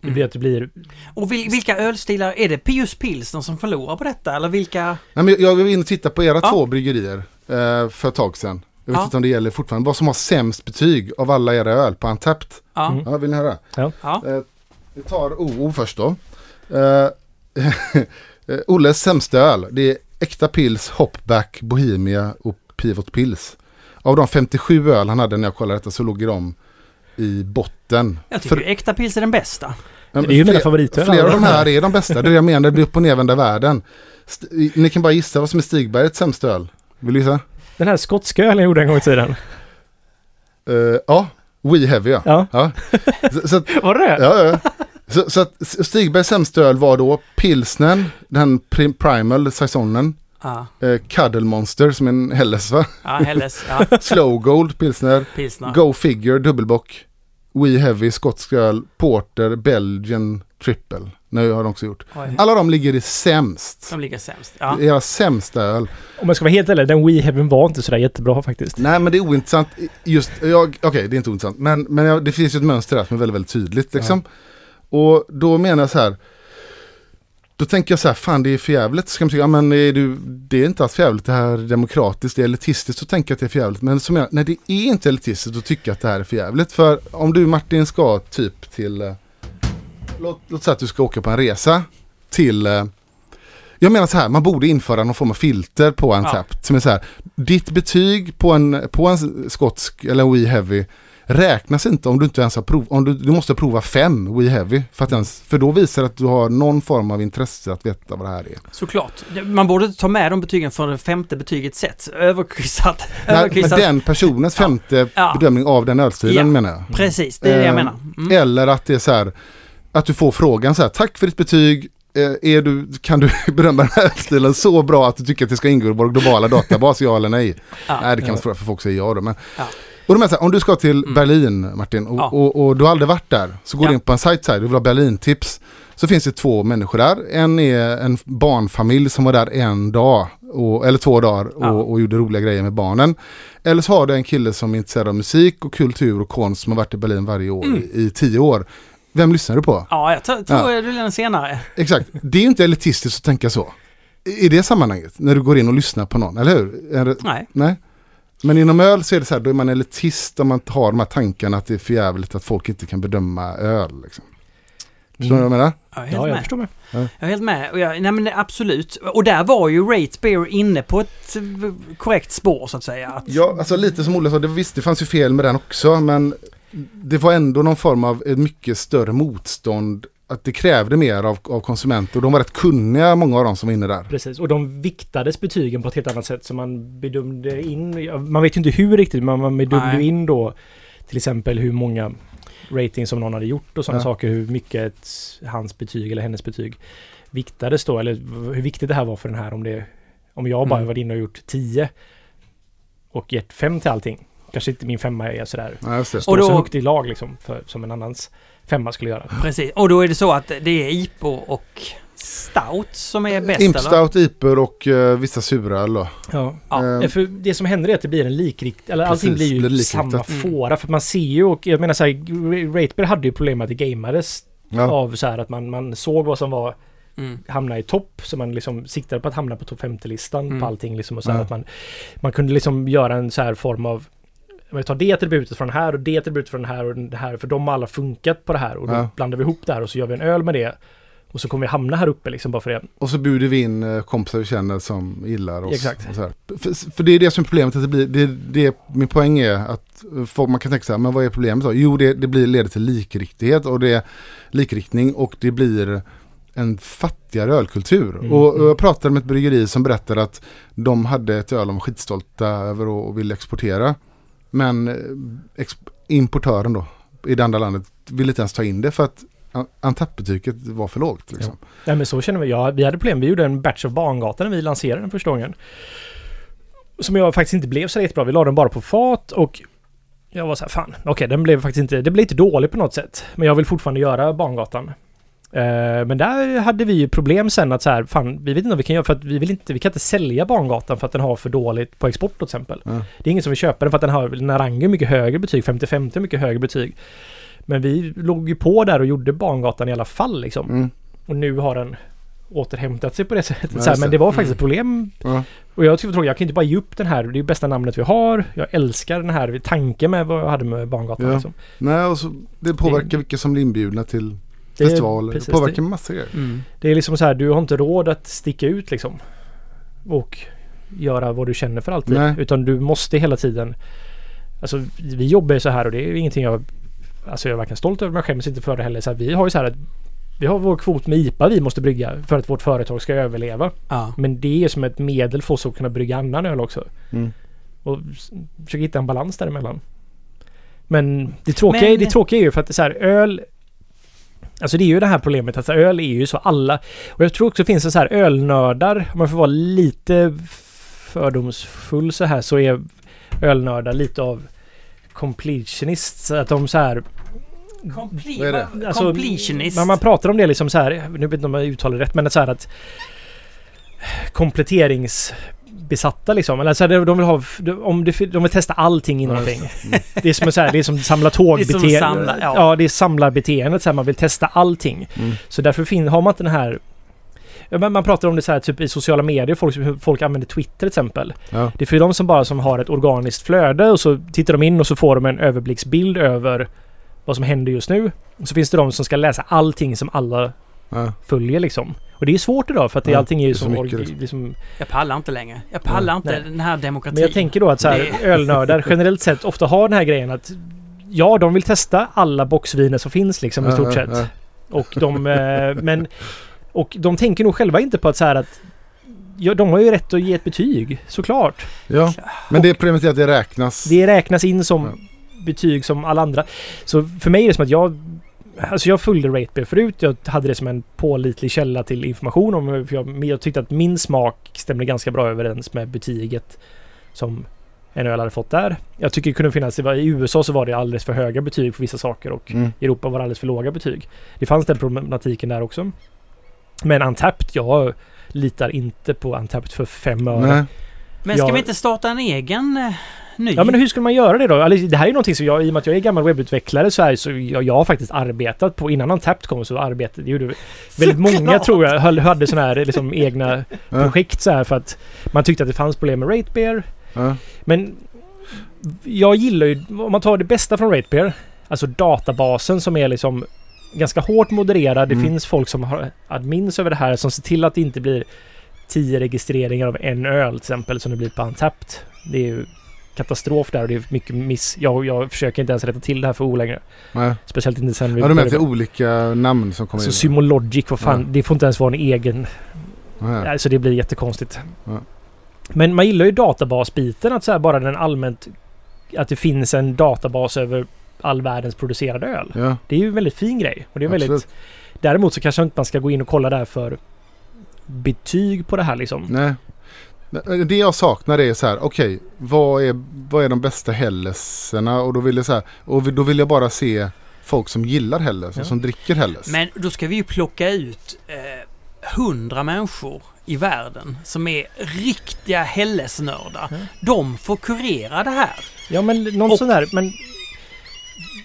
det Mm. blir att det blir Och vil, vilka ölstilar, är det Pius Pilsner som förlorar på detta eller vilka? Nej, men jag var inne och tittade på era Ja. två bryggerier eh, för ett tag sedan. Jag vet Ja. inte om det gäller fortfarande. Vad som har sämst betyg av alla era öl på Antapped. Ja. Mm. Ja, vill ni höra? ja. Eh, vi tar OO först då. Eh, eh, Olles sämsta öl. Det är Äkta Pils, Hopback, Bohemia och Pivot Pils. Av de 57 öl han hade när jag kollade detta så låg de i botten. Jag tycker För- ju äkta pils är den bästa. Men Det är ju mina fler- favoritöl. Flera av de här är de bästa. Det är det jag menar, det blir upp och nervända världen. St- ni kan bara gissa vad som är Stigbergets sämsta öl. Vill du gissa? Den här skotska ölen jag gjorde en gång i tiden. Eh, ja, We Heavy ja. Ja, ja. Så, så var det det? ja, ja. Så, så att Stigbergs sämsta öl var då Pilsnen, den prim, Primal Saisonen, Ja, eh, Cuddle Monster som är en Helles va? ja Helles, ja, Slow Gold Pilsner, pilsner. Go Figure Dubbelbock, We Heavy Skotsk öl, Porter, Belgian Triple. Nu har de också gjort. Oj, Alla de ligger i sämst. de ligger sämst. Ja. Era sämsta öl. Om jag ska vara helt ärlig, den We Heaven var inte sådär jättebra faktiskt. Nej men det är ointressant. Just, jag, okej det är inte ointressant. Men, men jag, det finns ju ett mönster här som är väldigt, väldigt tydligt liksom. Och då menar jag så här. Då tänker jag så här, fan det är för jävligt. Ska man tycka, ja, men är du, det är inte alls för jävligt, det här är demokratiskt, det är elitistiskt, så tänker jag att det är för jävligt. Men som jag, när det är inte elitistiskt, tycker jag att det här är för jävligt. För om du Martin ska typ till, eh, låt, låt säga att du ska åka på en resa till, eh, jag menar så här, man borde införa någon form av filter på en Ja. tapp. Som är så här, ditt betyg på en, på en skotsk eller We Heavy räknas inte om du inte ens har prov, om du, du måste prova fem We Heavy. För, att ens, för då visar det att du har någon form av intresse att veta vad det här är. Såklart. Man borde ta med de betygen från det femte betyget sett. Överkryssat. Nej, den personens Ja. femte Ja. bedömning av den ölstilen Ja. menar jag. Precis, det är det jag Eh, menar. Mm. Eller att det är så här, att du får frågan så här, tack för ditt betyg, eh, är du, kan du bedöma den här ölstilen så bra att du tycker att det ska ingå i vår globala databas, ja eller nej? Ja. Nej, det kan Ja. man fråga för folk säger ja då. Men. Ja. Och de är så här, om du ska till Mm. Berlin Martin och, Ja. och, och du har aldrig varit där, så går Ja. du in på en sajt så här, du vill ha Berlin-tips. Så finns det två människor där. En är en barnfamilj som var där en dag, och, eller två dagar och, Ja. och gjorde roliga grejer med barnen. Eller så har du en kille som är intresserad av musik och kultur och konst som har varit i Berlin varje år Mm. i, i tio år. Vem lyssnar du på? Ja, jag tror Ja. blir den senare. Exakt, det är ju inte elitistiskt att tänka så. I i det sammanhanget, när du går in och lyssnar på någon, eller hur? Det, Nej. nej. Men inom öl så är det så här, då är man elitist om man har de här tankarna att det är för jävligt att folk inte kan bedöma öl. Liksom. Förstår du vad jag menar? Jag är helt Ja, jag med. förstår mig. Jag är helt med. Och jag, nej men absolut. Och där var ju Rate Beer inne på ett eh, korrekt spår så att säga. Att, Ja, alltså lite som Olle sa, det, visst det fanns ju fel med den också, men det var ändå någon form av ett mycket större motstånd. Att det krävde mer av, av konsumenter och de var rätt kunniga, många av dem som var inne där. Precis, och de viktades betygen på ett helt annat sätt så man bedömde in, man vet ju inte hur riktigt, men man bedömde Nej. in då till exempel hur många ratings som någon hade gjort och sådana Ja. saker, hur mycket ett, hans betyg eller hennes betyg viktades då, eller hur viktigt det här var för den här om det, om jag bara Mm. varit inne och gjort 10 och gett 5 till allting. Kanske inte min femma är sådär, Ja, just det. står Och då- så högt i lag liksom, för, som en annans femma skulle göra. Precis. Och då är det så att det är IPO och Stout som är bäst eller? Impstout, Iper och eh, vissa suröl då. Ja. Ja. Eh, För det som händer är att det blir en likrikt, eller Precis, allting blir ju blir samma Mm. fåra. För man ser ju och jag menar så här, Ratebear hade ju problem med att det gamades ja. av så här att man, man såg vad som var Mm. hamna i topp. Så man liksom siktade på att hamna på topp 50-listan Mm. på allting liksom. Och så Ja. att man, man kunde liksom göra en så här form av vi tar det attributet från den här och det attributet från den här och det här. För de har alla funkat på det här. Och då Ja. blandar vi ihop det här och så gör vi en öl med det. Och så kommer vi hamna här uppe liksom bara för det. Och så bjuder vi in eh, kompisar vi känner som gillar oss. Exakt. För, för det är det som är problemet. Att det blir, det, det, min poäng är att folk, man kan tänka så här, men vad är problemet då? Jo, det, det blir, leder till likriktighet och det likriktning och det blir en fattigare ölkultur. Mm. Och, och jag pratade med ett bryggeri som berättade att de hade ett öl de var skitstolta över och, och ville exportera. Men eh, importören då i det andra landet ville inte ens ta in det för att antappbetyget var för lågt. Liksom. Nej men så känner vi. Ja, vi hade problem. Vi gjorde en batch av Bangatan när vi lanserade den första gången. Som jag faktiskt inte blev så jättebra. Vi la den bara på fat och jag var så här, fan, okej, den blev faktiskt inte, det blev inte dålig på något sätt. Men jag vill fortfarande göra Bangatan. Eh, men där hade vi ju problem sen att så här, fan, vi vet inte vad vi kan göra för att vi vill inte, vi kan inte sälja Bangatan för att den har för dåligt på export till exempel. Ja. Det är ingen som vill köpa den för att den har, Narangi mycket högre betyg, 50-50 mycket högre betyg. Men vi låg ju på där och gjorde Bangatan i alla fall liksom. Mm. Och nu har den återhämtat sig på det sättet. Ja, så här, men det. det var faktiskt Mm. ett problem. Ja. Och jag det tråkigt, jag kan inte bara ge upp den här. Det är ju bästa namnet vi har. Jag älskar den här tanken med vad jag hade med Barngatan. Ja. Liksom. Nej, och så, det påverkar vilka som blir inbjudna till Det är- festivaler. precis, det påverkar det- massor grejer. Mm. Det är liksom så här, du har inte råd att sticka ut liksom. Och göra vad du känner för alltid. Nej. Utan du måste hela tiden... Alltså vi jobbar ju så här och det är ingenting jag... Alltså jag är varken stolt över men jag skäms inte för det heller. Så här, vi har ju så här att vi har vår kvot med IPA vi måste brygga för att vårt företag ska överleva. Ja. Men det är som ett medel för oss att kunna brygga annan öl också. Mm. Och försöka hitta en balans däremellan. Men det tråkiga, Men- är, det tråkiga är ju för att det är så här, öl... Alltså det är ju det här problemet att öl är ju så alla... Och jag tror också det finns en så här ölnördar, om man får vara lite fördomsfull så här, så är ölnördar lite av completionists. Att de så här... Det? Alltså, Completionist. Men man pratar om det liksom så här, nu vet inte om jag uttalar det rätt, men så här att kompletteringsbesatta liksom. Eller så här, de vill ha, om det, de vill testa allting i någonting. Mm. Det är som så här, det är som samla tågbeteende. samla, ja. ja. det är samlarbeteendet så här, man vill testa allting. Mm. Så därför fin, har man inte den här man pratar om det så här typ i sociala medier, folk, folk använder Twitter till exempel. Ja. Det är för de som bara som har ett organiskt flöde och så tittar de in och så får de en överblicksbild över vad som händer just nu. Och så finns det de som ska läsa allting som alla Ja. följer liksom. Och det är svårt idag för att det, allting är ju som, mycket, org- liksom. liksom Jag pallar inte längre. Jag pallar inte Nej. den här demokratin. Men jag tänker då att så här, ölnördar generellt sett ofta har den här grejen att Ja, de vill testa alla boxviner som finns liksom i stort ja, sett. ja. Och de... eh, men... Och de tänker nog själva inte på att så här att... Ja, de har ju rätt att ge ett betyg, såklart. Ja, men det problemet är att det räknas. Det räknas in som Ja. betyg som alla andra. Så för mig är det som att jag... Alltså jag följde Ratebeer förut. Jag hade det som en pålitlig källa till information om för jag, men jag tyckte att min smak stämde ganska bra överens med betyget som en öl hade fått där. Jag tycker det kunde finnas, i USA så var det alldeles för höga betyg på vissa saker och Mm. i Europa var det alldeles för låga betyg. Det fanns den problematiken där också. Men Untapped, jag litar inte på Untapped för fem öre. Men ska jag- vi inte starta en egen eh, ny? Ja men hur skulle man göra det då? Alltså, det här är någonting som jag, i och med att jag är gammal webbutvecklare så, här, så jag, jag har faktiskt arbetat på, innan Untapped kom så arbetade, gjorde väldigt många tror jag, höll- hade sådana här liksom egna projekt så här för att man tyckte att det fanns problem med Ratebeer. Ja. Men jag gillar ju, om man tar det bästa från Ratebeer, alltså databasen som är liksom ganska hårt modererad. Det Mm. finns folk som har admins över det här som ser till att det inte blir tio registreringar av en öl till exempel som det blir på Untapped. Det är ju katastrof där och det är mycket miss. Jag, jag försöker inte ens rätta till det här för O längre. Nej. Speciellt inte sen vi Ja, det är olika namn som kommer Alltså in? Symologic, vad fan, Ja. det får inte ens vara en egen Ja. Alltså det blir jättekonstigt. Ja. Men man gillar ju databasbiten, att så här bara den allmänt... Att det finns en databas över all världens producerade öl. Ja, Det är ju en väldigt fin grej. Och det är väldigt, absolut. däremot så kanske inte man ska gå in och kolla där för betyg på det här liksom. Nej. Det jag saknar är så här, okej, vad, är, vad är de bästa Hellesarna? Och då vill jag så här, och då vill jag bara se folk som gillar Helles Ja. och som dricker Helles. Men då ska vi ju plocka ut eh, hundra människor i världen som är riktiga Hellesnördar. Ja. De får kurera det här. Ja men någon Och- sån där, men...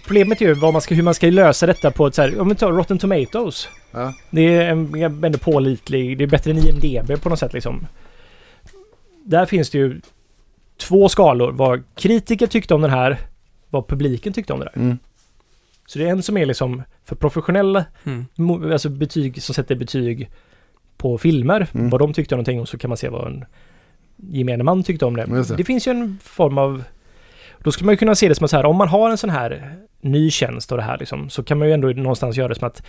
Problemet är ju vad man ska, hur man ska lösa detta på ett så här, om vi tar Rotten Tomatoes. Ja. Det är en, en pålitlig, det är bättre än IMDB på något sätt liksom. Där finns det ju två skalor. Vad kritiker tyckte om den här, vad publiken tyckte om det där. Mm. Så det är en som är liksom för professionella, Mm. alltså betyg som sätter betyg på filmer. Mm. Vad de tyckte om någonting och så kan man se vad en gemene man tyckte om det. Det. Det finns ju en form av... Då skulle man ju kunna se det som att så här, om man har en sån här ny tjänst och det här liksom, så kan man ju ändå någonstans göra det som att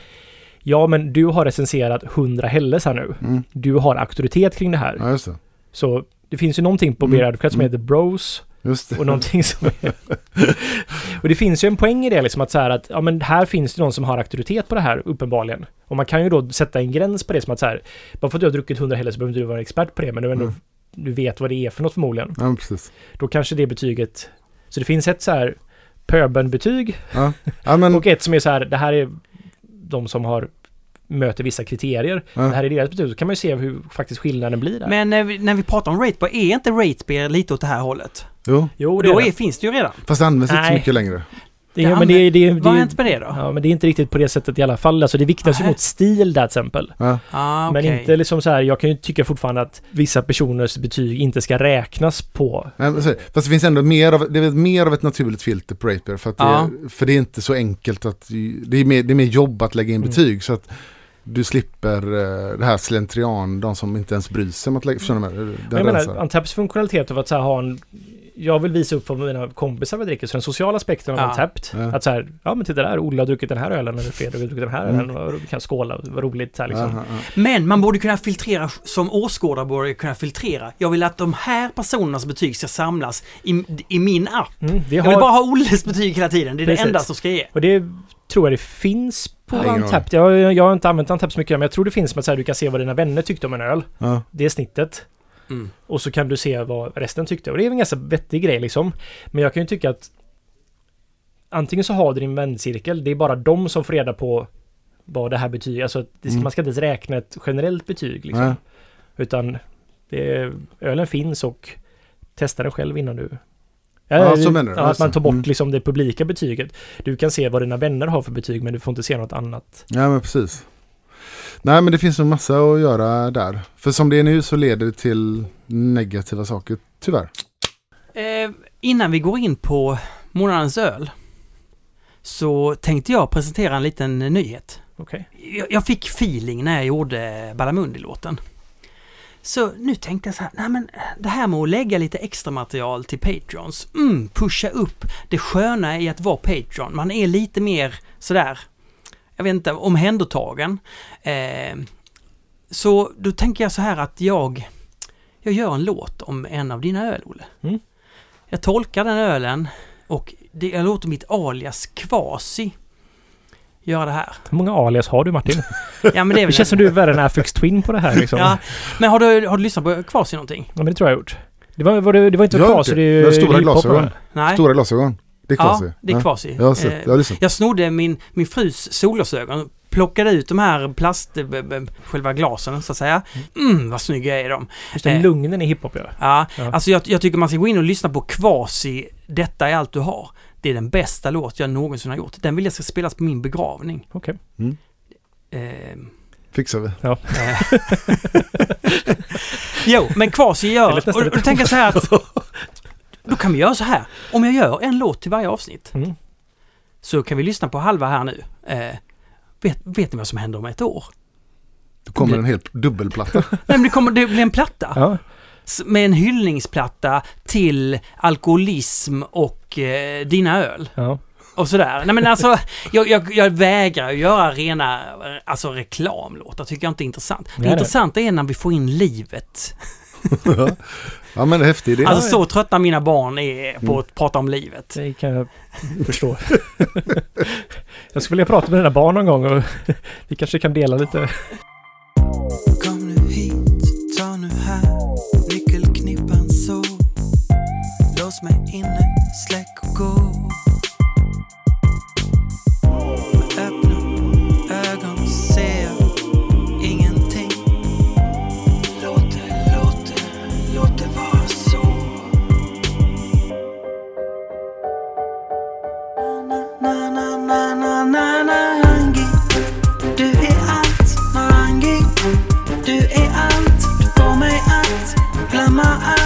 Ja, men du har recenserat 100 Helles här nu. Mm. Du har auktoritet kring det här. Ja, just det. Så det finns ju någonting på Mm. Beer som Mm. heter Bros och någonting som är... och det finns ju en poäng i det liksom att så här att ja men här finns det någon som har auktoritet på det här uppenbarligen. Och man kan ju då sätta en gräns på det som att så här bara för att du har druckit 100 Helles så behöver du vara expert på det men du ändå Mm. du vet vad det är för något förmodligen. Ja, precis. Då kanske det betyget... Så det finns ett så här pöbelbetyg Ja, ja men... och ett som är så här det här är de som har möter vissa kriterier. Ja. Det här är deras betyg. Så kan man ju se hur faktiskt skillnaden blir där. Men när vi, när vi pratar om Ratebeer, är inte Ratebeer lite åt det här hållet? Jo, jo, det då är det. finns det ju redan. fast det används inte så mycket längre. Det, är- men det, det, det, Vad har hänt med det då? Ja, men det är inte riktigt på det sättet i alla fall. Alltså det viktigaste Nähä. mot stil där till exempel. Ja. Ah, Men okej. inte liksom så här, jag kan ju tycka fortfarande att vissa personers betyg inte ska räknas på. Nej, men Fast det finns ändå mer av, det är mer av ett naturligt filter på Rapier. För, att det, Ja. för det är inte så enkelt att... Det är mer, det är mer jobb att lägga in Mm. betyg. Så att du slipper eh, det här slentrian, de som inte ens bryr sig om att lägga... Förstår du? jag menar? Den. Untaps funktionalitet av att så här ha en... Jag vill visa upp för mina kompisar vad jag dricker, så den sociala aspekten av Ja. Untapped. Ja. Att så här, ja men titta där, Olle har druckit den här ölen, eller Fredrik har druckit den här Mm. ölen, och vi kan skåla, vad roligt så här, liksom. Ja, ja, ja. Men man borde kunna filtrera, som åskådare borde kunna filtrera. Jag vill att de här personernas betyg ska samlas i, i min app. Mm, det Jag har, vill bara ha Olles betyg hela tiden. Det är Precis. det enda som ska ge. Och det tror jag det finns på Ja, Untapped. Jag, jag har inte använt Untapped så mycket, men jag tror det finns med att så här, du kan se vad dina vänner tyckte om en öl. Ja. Det är snittet. Mm. Och så kan du se vad resten tyckte. Och det är en ganska vettig grej liksom. Men jag kan ju tycka att antingen så har du din väncirkel, det är bara de som får reda på vad det här betyder. Alltså det ska, Mm. man ska inte ens räkna ett generellt betyg liksom. Nej. Utan det är, ölen finns och testa den själv innan du... Ja, så menar du. Ja, att man tar bort Mm. liksom det publika betyget. Du kan se vad dina vänner har för betyg men du får inte se något annat. ja, men precis. Nej, men det finns nog massa att göra där. För som det är nu så leder det till negativa saker, tyvärr. Eh, innan vi går in på månadens öl så tänkte jag presentera en liten nyhet. Okej. Jag, jag fick feeling när jag gjorde Balamundi-låten. Så nu tänkte jag så här, nej men det här med att lägga lite extra material till Patreons, mm, pusha upp det sköna i att vara Patreon. Man är lite mer sådär, jag vet inte, omhändertagen. Eh, så då tänker jag så här att jag, jag gör en låt om en av dina öl, Olle. Mm. Jag tolkar den ölen och det, jag låter mitt alias Kvasi göra det här. Hur många alias har du Martin? Ja men det är Det känns som du är värre än Affix Twin på det här liksom. Ja, men har du, har du lyssnat på Kvasi någonting? Ja, men det tror jag har gjort. Det var, var det, det var inte Jag Kvasi, det är ju stora glasögon. Nej? Stora glasögon. Det är ja, kvasi. det är Kvasi. Jag har sett, Eh, jag har lyssnat. Jag snodde min, min frus solglasögon, plockade ut de här plast... b- själva glasen så att säga. Mm, vad snygga är de. Just det, Eh. lugnen i hiphop ja. Ja, Ja. alltså jag, jag tycker man ska gå in och lyssna på Kvasi, Detta är allt du har. Det är den bästa låt jag någonsin har gjort. Den vill jag ska spelas på min begravning. Okej. Eh, Fixar vi. Ja. jo, men Kvasi Det gör... Och, och då tänker jag så här att... Då kan vi göra så här. Om jag gör en låt till varje avsnitt Mm. så kan vi lyssna på halva här nu. Eh, vet, vet ni vad som händer om ett år? Då kommer en helt dubbelplatta. Nej, men det, kommer, det blir en platta. Ja. Med en hyllningsplatta till alkoholism och eh, dina öl. ja. Och sådär. Nej men alltså, jag, jag, jag vägrar att göra rena alltså, reklamlåtar. tycker jag inte är intressant. Det Nej, nej. intressanta är när vi får in livet. ja men det är häftig idé. Alltså så trötta mina barn är på Mm. att prata om livet. Det kan jag förstå. jag skulle vilja prata med dina barn någon gång och vi kanske kan dela lite. Kom nu hit, ta nu här nyckelknippan så Lås mig inne, my eyes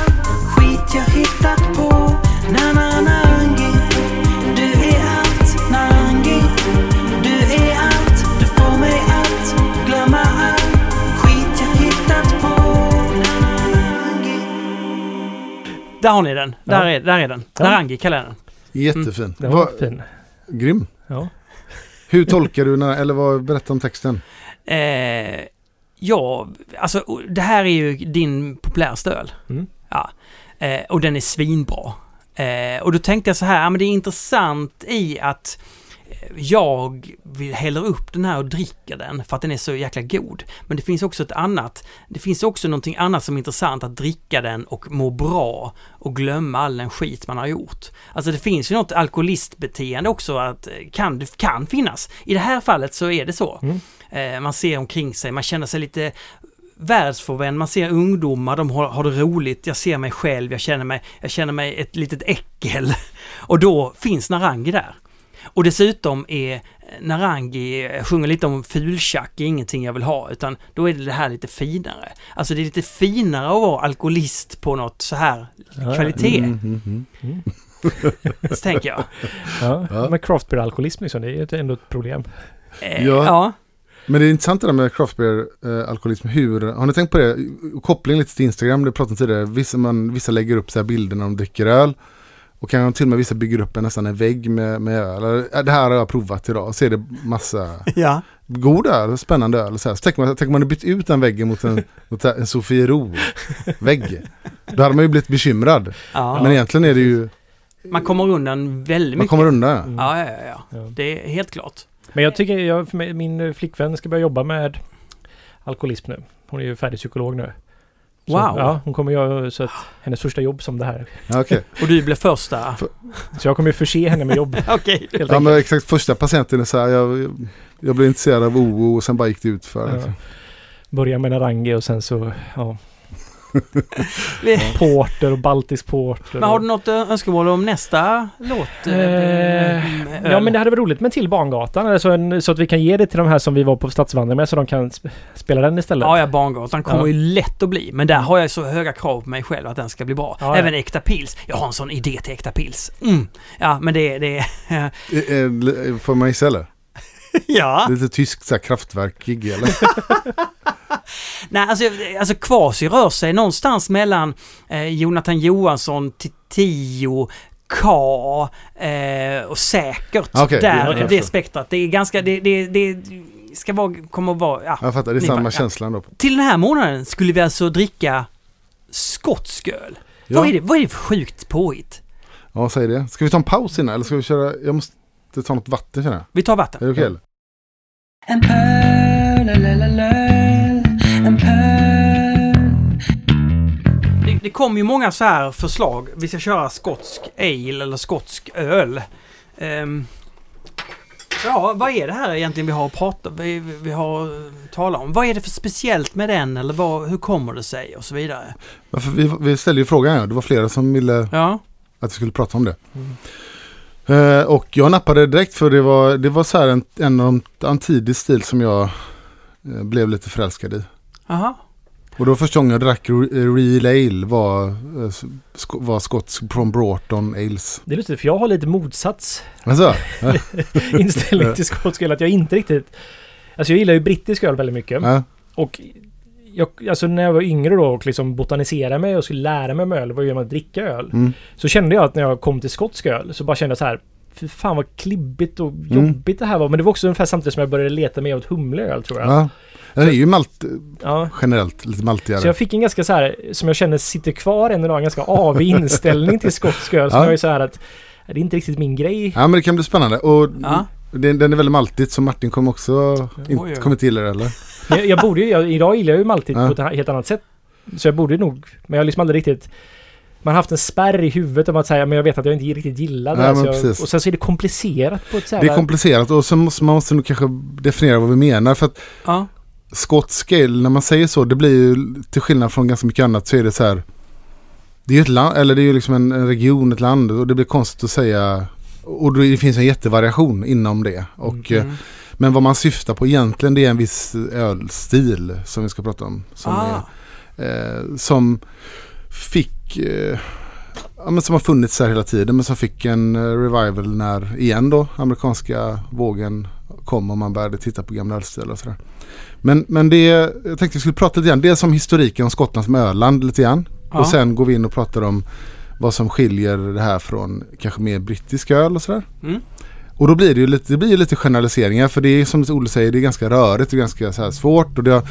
Där har ni den. Där, Ja. är, där är den. Ja. Narangi kallar jag den. Jättefin. Den var fin. Grym. Ja. Hur tolkar du, när, eller vad, berätta om texten. Eh, ja, alltså det här är ju din populäraste öl. Mm. Ja. Eh, och den är svinbra. Eh, och då tänkte jag så här, men det är intressant i att jag häller upp den här och dricker den för att den är så jäkla god. Men det finns också ett annat, det finns också någonting annat som är intressant att dricka den och må bra och glömma all den skit man har gjort. Alltså det finns ju något alkoholistbeteende också att eh, kan, det kan finnas. I det här fallet så är det så. Mm. Eh, man ser omkring sig, man känner sig lite världsfrånvänd, man ser ungdomar, de har, har det roligt, jag ser mig själv, jag känner mig, jag känner mig ett litet äckel. Och då finns Narangi där. Och dessutom är Narangi eh, sjunger lite om fultjack, ingenting jag vill ha, utan då är det det här lite finare. Alltså det är lite finare att vara alkoholist på något så här Ja, kvalitet, Mm, mm, mm. så tänker jag. Ja, Ja. men craft beer alkoholism liksom, det är ju ändå ett problem. Eh, Ja. ja. Men det är intressant det där med craft beer eh, alkoholism. Hur, har ni tänkt på det? Koppling lite till Instagram, det pratade om tidigare. Vissa, man, vissa lägger upp så här bilder när de dricker öl. Och kan till och med vissa bygger upp en, nästan en vägg med, med öl. Eller, "Äh, Det här har jag provat idag. Och så är det massa ja. god öl, spännande öl. Så, här. så tänker man, tänker man hade bytt ut den väggen mot en, mot en Sofiero-vägg. Då hade man ju blivit bekymrad. ja. Men egentligen är det ju, Man kommer undan väldigt man mycket. kommer undan. ja. Mm. Ja, ja, ja, ja. Det är helt klart. Men jag tycker, jag, min flickvän ska börja jobba med alkoholism nu. Hon är ju färdig psykolog nu. Så, Wow. Ja, hon kommer göra så att hennes första jobb som det här. Okej. Och du blev första... Så jag kommer ju förse henne med jobb. Okej. Helt ja men exakt, första patienten är så här, jag, jag blev intresserad av OO och sen bara gick det ut för. Ja. Liksom. Börja med Narangi och sen så, ja, porter och baltisk porter. Men har du något eh, önskemål om nästa låt? Eh, Eh, ja men det hade varit roligt med till Barngatan. Eller så, en, så att vi kan ge det till de här som vi var på stadsvandring med så de kan sp- spela den istället. Ja, ja, Barngatan kommer Ja. ju lätt att bli. Men där har jag så höga krav på mig själv att den ska bli bra. Ja, ja. Även Äkta Pils. Jag har en sån idé till Äkta Pils. Mm. Ja, men det... det Får man gissa eller? ja. Lite tyskt så här kraftverk-gig eller? Nej, alltså, alltså Kvasi rör sig någonstans mellan eh, Jonathan Johansson till Tio, K eh, och säkert. Okej, där, ja, det förstår. spektrat. Det är ganska... Det, det, det ska vara... Kommer att vara... Ja. Jag fattar, det är samma bara, ja. känslan då. Till den här månaden skulle vi alltså dricka skotsk öl. Ja. Vad, är det, vad är det för sjukt påhitt? Ja, säg det. Ska vi ta en paus innan eller ska vi köra? Jag måste ta något vatten känner jag. Vi tar Är vatten. det okej eller? En Det, det kom ju många så här förslag. Vi ska köra skotsk ale eller skotsk öl. Ehm, ja, vad är det här egentligen vi har att prata vi, vi, har talat om? Vad är det för speciellt med den eller vad, hur kommer det sig och så vidare? Varför, vi, vi ställde ju frågan ja. Det var flera som ville Ja, att vi skulle prata om det. Mm. Eh, och jag nappade direkt för det var, det var så här en, en en tidig stil som jag eh, blev lite förälskad i. aha. Och då första gången jag drack Re- Real Ale var, eh, var skotsk från Broughton Ales. Det är lustigt för jag har lite motsats Alltså, inställning till skotsk öl. Att jag inte riktigt... Alltså jag gillar ju brittisk öl väldigt mycket. ja, Och jag, alltså när jag var yngre då och liksom botaniserade mig och skulle lära mig om öl, vad gör man att dricka öl? mm, Så kände jag att när jag kom till skotsk öl så bara kände jag så här Fy fan vad klibbigt och jobbigt det här var. Men det var också ungefär samtidigt som jag började leta mer åt humleöl tror jag. ja. Den är ju malt, Ja. generellt lite maltigare. Så jag fick en ganska så här, som jag känner sitter kvar än idag, en ganska avig inställning till skotsk öl. Som Ja. jag är så här att det är inte riktigt min grej. Ja men det kan bli spännande. Och Ja. den, den är väldigt maltigt så Martin kommer också Oj, inte oj. kommer till det eller? Jag, jag borde ju, jag, idag gillar jag ju maltigt Ja. på ett helt annat sätt. Så jag borde nog, men jag har liksom aldrig riktigt man har haft en spärr i huvudet om att säga men jag vet att jag inte riktigt gillar det. Nej, här, men så jag, och sen så är det komplicerat på ett så Det är komplicerat och så måste man måste nog kanske definiera vad vi menar. För att Ja. Skotsk ale, när man säger så, det blir ju till skillnad från ganska mycket annat så är det så här. Det är ju ett land, eller det är ju liksom en, en region, ett land och det blir konstigt att säga. Och det finns en jättevariation inom det. Och, eh, Mm. Men vad man syftar på egentligen det är en viss ölstil som vi ska prata om. Som, Ah. är, eh, som fick, eh, ja, men som har funnits här hela tiden men som fick en eh, revival när igen då amerikanska vågen kom och man började titta på gamla ölstilar och sådär. Men, men det, jag tänkte vi skulle prata lite grann, dels om historiken om Skottland som öland lite grann. Ja. Och sen går vi in och pratar om vad som skiljer det här från kanske mer brittisk öl och sådär. Mm. Och då blir det ju lite, det blir lite generaliseringar för det är som Olle säger, det är ganska rörigt och ganska så svårt. Och det har,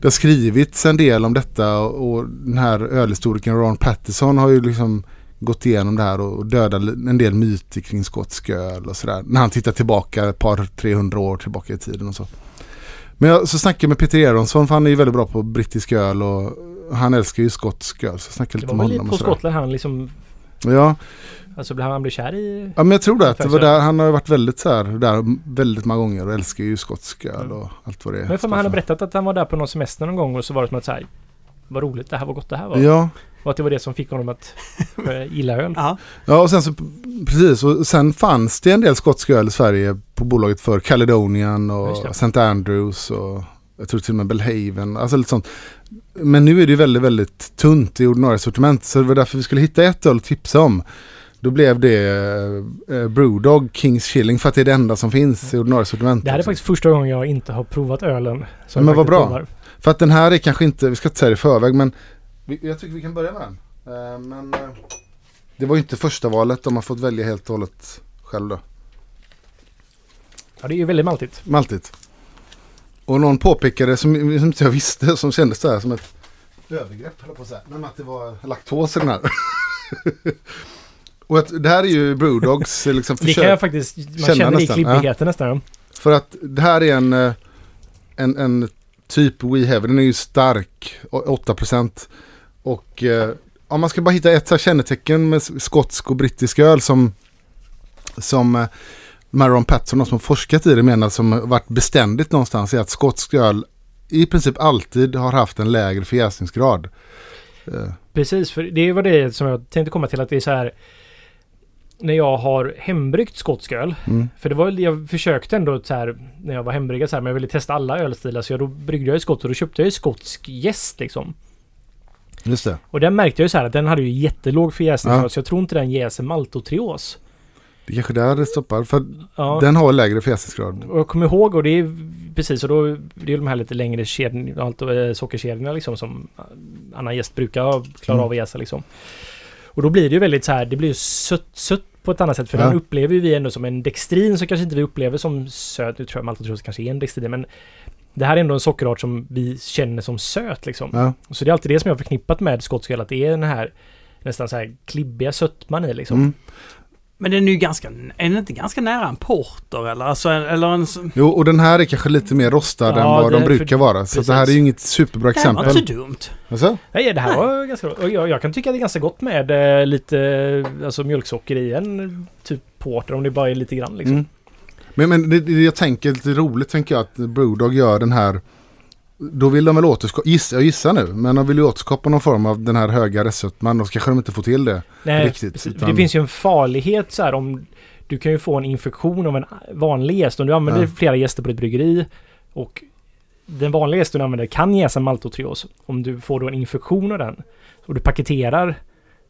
det har skrivits en del om detta och, och den här ölhistorikern Ron Patterson har ju liksom gått igenom det här och, och dödat en del myter kring skotsk öl och sådär. När han tittar tillbaka ett par, 300 år tillbaka i tiden och så. Men jag så snackade jag med Peter Eronsson för han är ju väldigt bra på brittisk öl och han älskar ju skotsk öl. Så jag snackade det lite var med väl honom på och sådär. Skottland han liksom, Ja, alltså han blev kär i... Ja men jag tror det. Att det var där, han har ju varit väldigt så här, där väldigt många gånger och älskar ju skotsk öl Mm. och allt vad det är. Men för mig han har berättat att han var där på någon semester någon gång och så var det som att så här, vad roligt det här, vad gott det här var. Ja, Och att det var det som fick honom att eh, gilla öl. Ja. ja och sen så precis och sen fanns det en del skotsk öl i Sverige på bolaget för Caledonian och. St. Andrews och jag tror till och med Belhaven, alltså lite sånt. Men nu är det ju väldigt, väldigt tunt i ordinarie sortiment så det var därför vi skulle hitta ett öl att tipsa om. Då blev det eh, Brewdog Kings Chilling för att det är det enda som finns i ordinarie sortiment. Det här är faktiskt första gången jag inte har provat ölen. som Men vad bra. provar. För att den här är kanske inte, vi ska inte säga det i förväg men vi, jag tycker vi kan börja med den. Eh, men eh, det var ju inte första valet, de har fått välja helt och hållet själv då. Ja, det är ju väldigt maltigt. Maltigt. Och någon påpekade som, som inte jag visste, som kändes så här som ett övergrepp, höll på att säga. Men att det var laktos i den här. och att det här är ju Brewdogs liksom Det kan försök. jag faktiskt, man känner det i nästan, klibbigheten nästan. För att det här är en, eh, en, en typ We Heaven, den är ju stark, 8%. Och eh, om man ska bara hitta ett så här kännetecken med skotsk och brittisk öl som, som eh, Maron Patson, de som har forskat i det, menar som har varit beständigt någonstans är att skotsk öl i princip alltid har haft en lägre förjäsningsgrad. Eh, Precis, för det var det som jag tänkte komma till att det är så här när jag har hembryggt skotsk öl. mm, För det var jag försökte ändå så här när jag var hembryggare så här, men jag ville testa alla ölstilar så jag, då bryggde jag ju skotsk och då köpte jag ju skotsk gäst liksom. just det. Och den märkte jag ju så här att den hade ju jättelåg förjäsningsgrad Ja. så jag tror inte den jäser maltotrios. Det kanske där det stoppar. För Ja. den har lägre förjäsningsgrad. Och jag kommer ihåg och det är precis och då det är de här lite längre kedjorna, eh, sockerkedjorna liksom som annan gäst brukar klara Mm. av att jäsa liksom. Och då blir det ju väldigt så här, det blir ju sött, sött på ett annat sätt för Ja. den upplever ju vi ändå som en dextrin som kanske inte vi upplever som söt. Nu tror jag maltotros kanske är en dextrin men det här är ändå en sockerart som vi känner som söt liksom. Ja. Så det är alltid det som jag har förknippat med skotsk öl, att det är den här nästan så här klibbiga sötman i liksom. Mm. Men den är ju ganska, är den inte ganska nära en porter eller? Alltså, eller en... Jo, och den här är kanske lite mer rostad Ja, än vad det- de brukar för- vara. Så precis. det här är ju inget superbra Det här var exempel. inte så dumt. Alltså? Nej, det här var ganska bra. Jag, jag kan tycka att det är ganska gott med eh, lite alltså mjölksocker i en typ porter om det bara är lite grann liksom. Mm. Men, men det, det jag tänker lite roligt tänker jag att Brewdog gör den här då vill de väl återskapa, gissa, jag gissar nu, men de vill ju återskapa någon form av den här höga restsötman och så kanske de inte får till det. Nej, Riktigt, precis. Utan- det finns ju en farlighet så här om du kan ju få en infektion av en vanlig jäst. Om du använder Ja. flera gäster på ditt bryggeri och den vanliga jästen du använder kan jäsa maltotrios. Om du får då en infektion av den och du paketerar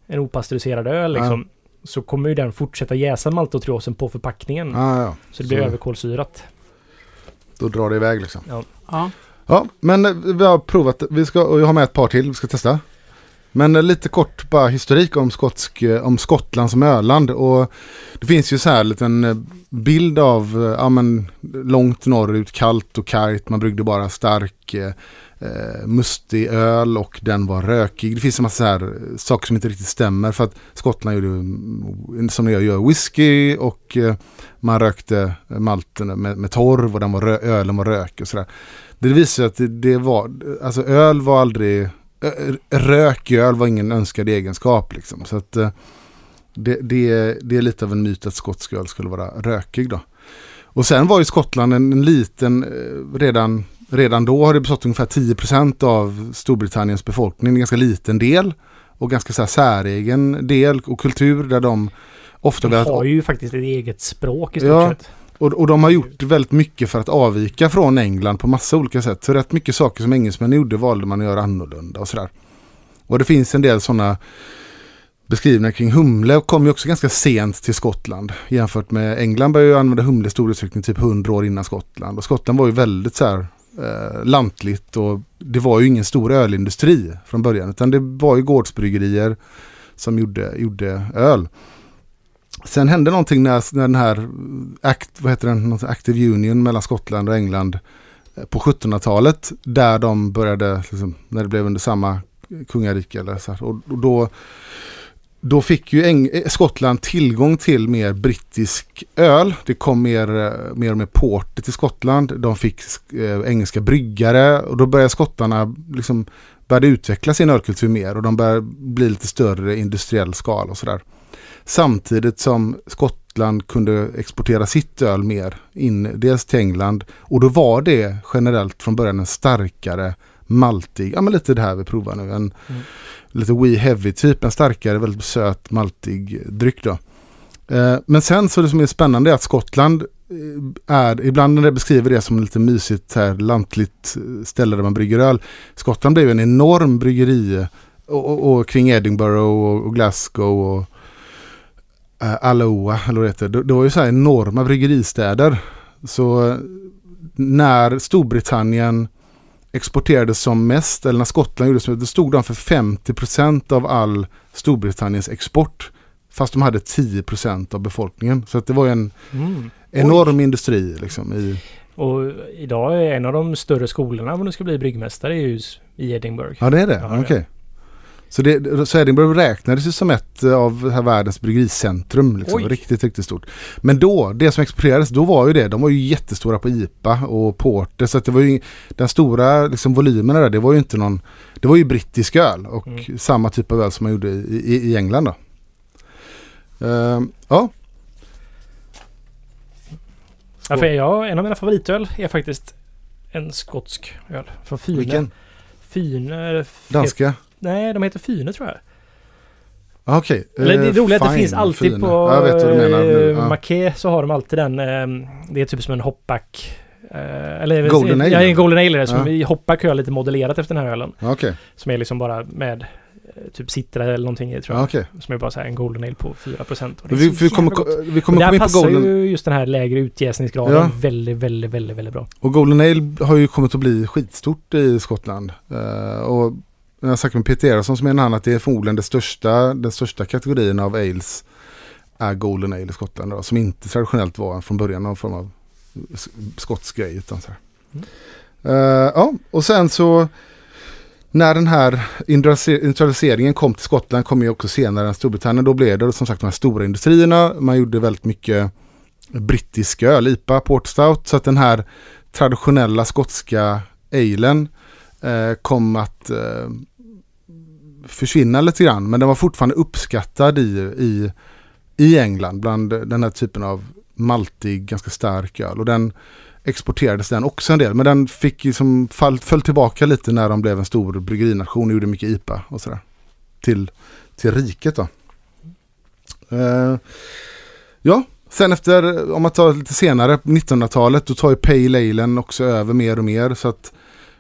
en opastöriserad öl liksom, så kommer ju den fortsätta jäsa maltotriosen på förpackningen. Ja. Så det blir Så- överkolsyrat. Då drar det iväg liksom. Ja. Ja, men eh, vi har provat, vi ska, och jag har med ett par till vi ska testa. Men eh, lite kort bara historik om, skotsk, eh, om Skottland som öland. Och det finns ju så här en liten bild av, ja men långt norrut, kallt och kargt. Man bryggde bara stark eh, mustig öl och den var rökig. Det finns en massa så här saker som inte riktigt stämmer. För att Skottland gjorde, mm, som jag gör, whisky och eh, man rökte malten med, med torv och den var rö, ölen var rökig och sådär. Det visar sig att det, det var, alltså öl var aldrig, rök i öl var ingen önskad egenskap liksom. Så att eh, det, det, det är lite av en myt att skotsk öl skulle vara rökig då. Och sen var ju Skottland en, en liten, eh, redan, redan då har det bestått ungefär 10% av Storbritanniens befolkning, en ganska liten del. Och ganska så här säregen del och kultur där de ofta De har ju faktiskt ett eget språk i stort Ja. sett och, och de har gjort väldigt mycket för att avvika från England på massa olika sätt. Så rätt mycket saker som engelsmännen gjorde valde man att göra annorlunda och sådär. Och det finns en del sådana beskrivningar kring humle och kom ju också ganska sent till Skottland. Jämfört med England började ju använda humle i stor utsträckning typ 100 år innan Skottland. Och Skottland var ju väldigt så här eh, lantligt och det var ju ingen stor ölindustri från början. Utan det var ju gårdsbryggerier som gjorde, gjorde öl. Sen hände någonting när, när den här act, vad heter den, Active Union mellan Skottland och England eh, på 1700-talet. Där de började, liksom, när det blev under samma kungarike eller så här, och, och då då fick ju Eng eh, Skottland tillgång till mer brittisk öl. Det kom mer, eh, mer och mer porter till Skottland. De fick eh, engelska bryggare och då började skottarna liksom började utveckla sin ölkultur mer och de började bli lite större industriell skala och sådär. Samtidigt som Skottland kunde exportera sitt öl mer in dels till England och då var det generellt från början en starkare maltig, ja men lite det här vi provar nu. En Mm. lite wee heavy typ, en starkare, väldigt söt maltig dryck då. Eh, men sen så det som är spännande är att Skottland eh, är, ibland när det beskriver det som lite mysigt här lantligt eh, ställe där man brygger öl. Skottland blev en enorm bryggeri och, och, och kring Edinburgh och, och Glasgow och uh, Alloa, eller vad det heter. Det, det var ju så här enorma bryggeristäder. Så eh, när Storbritannien exporterade som mest, eller när Skottland gjorde som då stod de för 50% av all Storbritanniens export. Fast de hade 10% av befolkningen. Så det var en Mm. enorm industri liksom i... Och idag är en av de större skolorna om du ska bli bryggmästare i Edinburgh. Ja det är det, Ja, okej. Så, det, så Edinburgh räknades ju som ett eh, av här världens bryggericentrum. Liksom. Oj. Riktigt, riktigt stort. Men då, det som exporterades, då var ju det, de var ju jättestora på IPA och Porter. Så att det var ju, den stora liksom, volymerna där, det var ju inte någon, det var ju brittisk öl och Mm. samma typ av öl som man gjorde i, i, i England då. Ehm, ja, Ja, för jag, en av mina favoritöl är faktiskt en skotsk öl. Från Fyne. vilken? Fyne... Danska? Nej, de heter Fyne tror jag. Okej. Eller det Eh, är roligt att det finns alltid fine. på Ja, jag vet vad du menar nu. eh, Ja. Maquet så har de alltid den. eh, Det är typ som en hopback. eh, Eller Golden Ale, Ja, en Golden Ale. är det, Som Ja. i hopback har jag lite modellerat efter den här ölen. Okej, Som är liksom bara med eh, typ citra eller någonting i tror ja, jag. okej. Som är bara så här en Golden Ale på 4%. Och det är Vi, vi kommer, vi kommer komma in på passar Golden. ju just den här lägre utjäsningsgraden Ja. väldigt, väldigt, väldigt, väldigt bra. Och Golden Ale har ju kommit att bli skitstort i Skottland. Eh, och jag har sagt med Peter Eriksson som menar han att det är förmodligen det största, den största kategorin av ales är Golden Ale i Skottland. Då, som inte traditionellt var från början någon form av skotsk grej. Utan så här. Mm. uh, ja, och sen så när den här industrialiseringen kom till Skottland kom ju också senare än Storbritannien. Då blev det som sagt de här stora industrierna. Man gjorde väldigt mycket brittisk öl, IPA, Port Stout. Så att den här traditionella skotska alen Eh, kom att eh, försvinna lite grann. Men den var fortfarande uppskattad i, i, i England bland den här typen av maltig, ganska stark öl. Och den exporterades den också en del. Men den fick liksom fall, föll tillbaka lite när de blev en stor bryggerination och gjorde mycket IPA och sådär. Till, till riket då. Eh, ja, sen efter, om man tar lite senare, 1900-talet, då tar ju Pale Alen också över mer och mer. Så att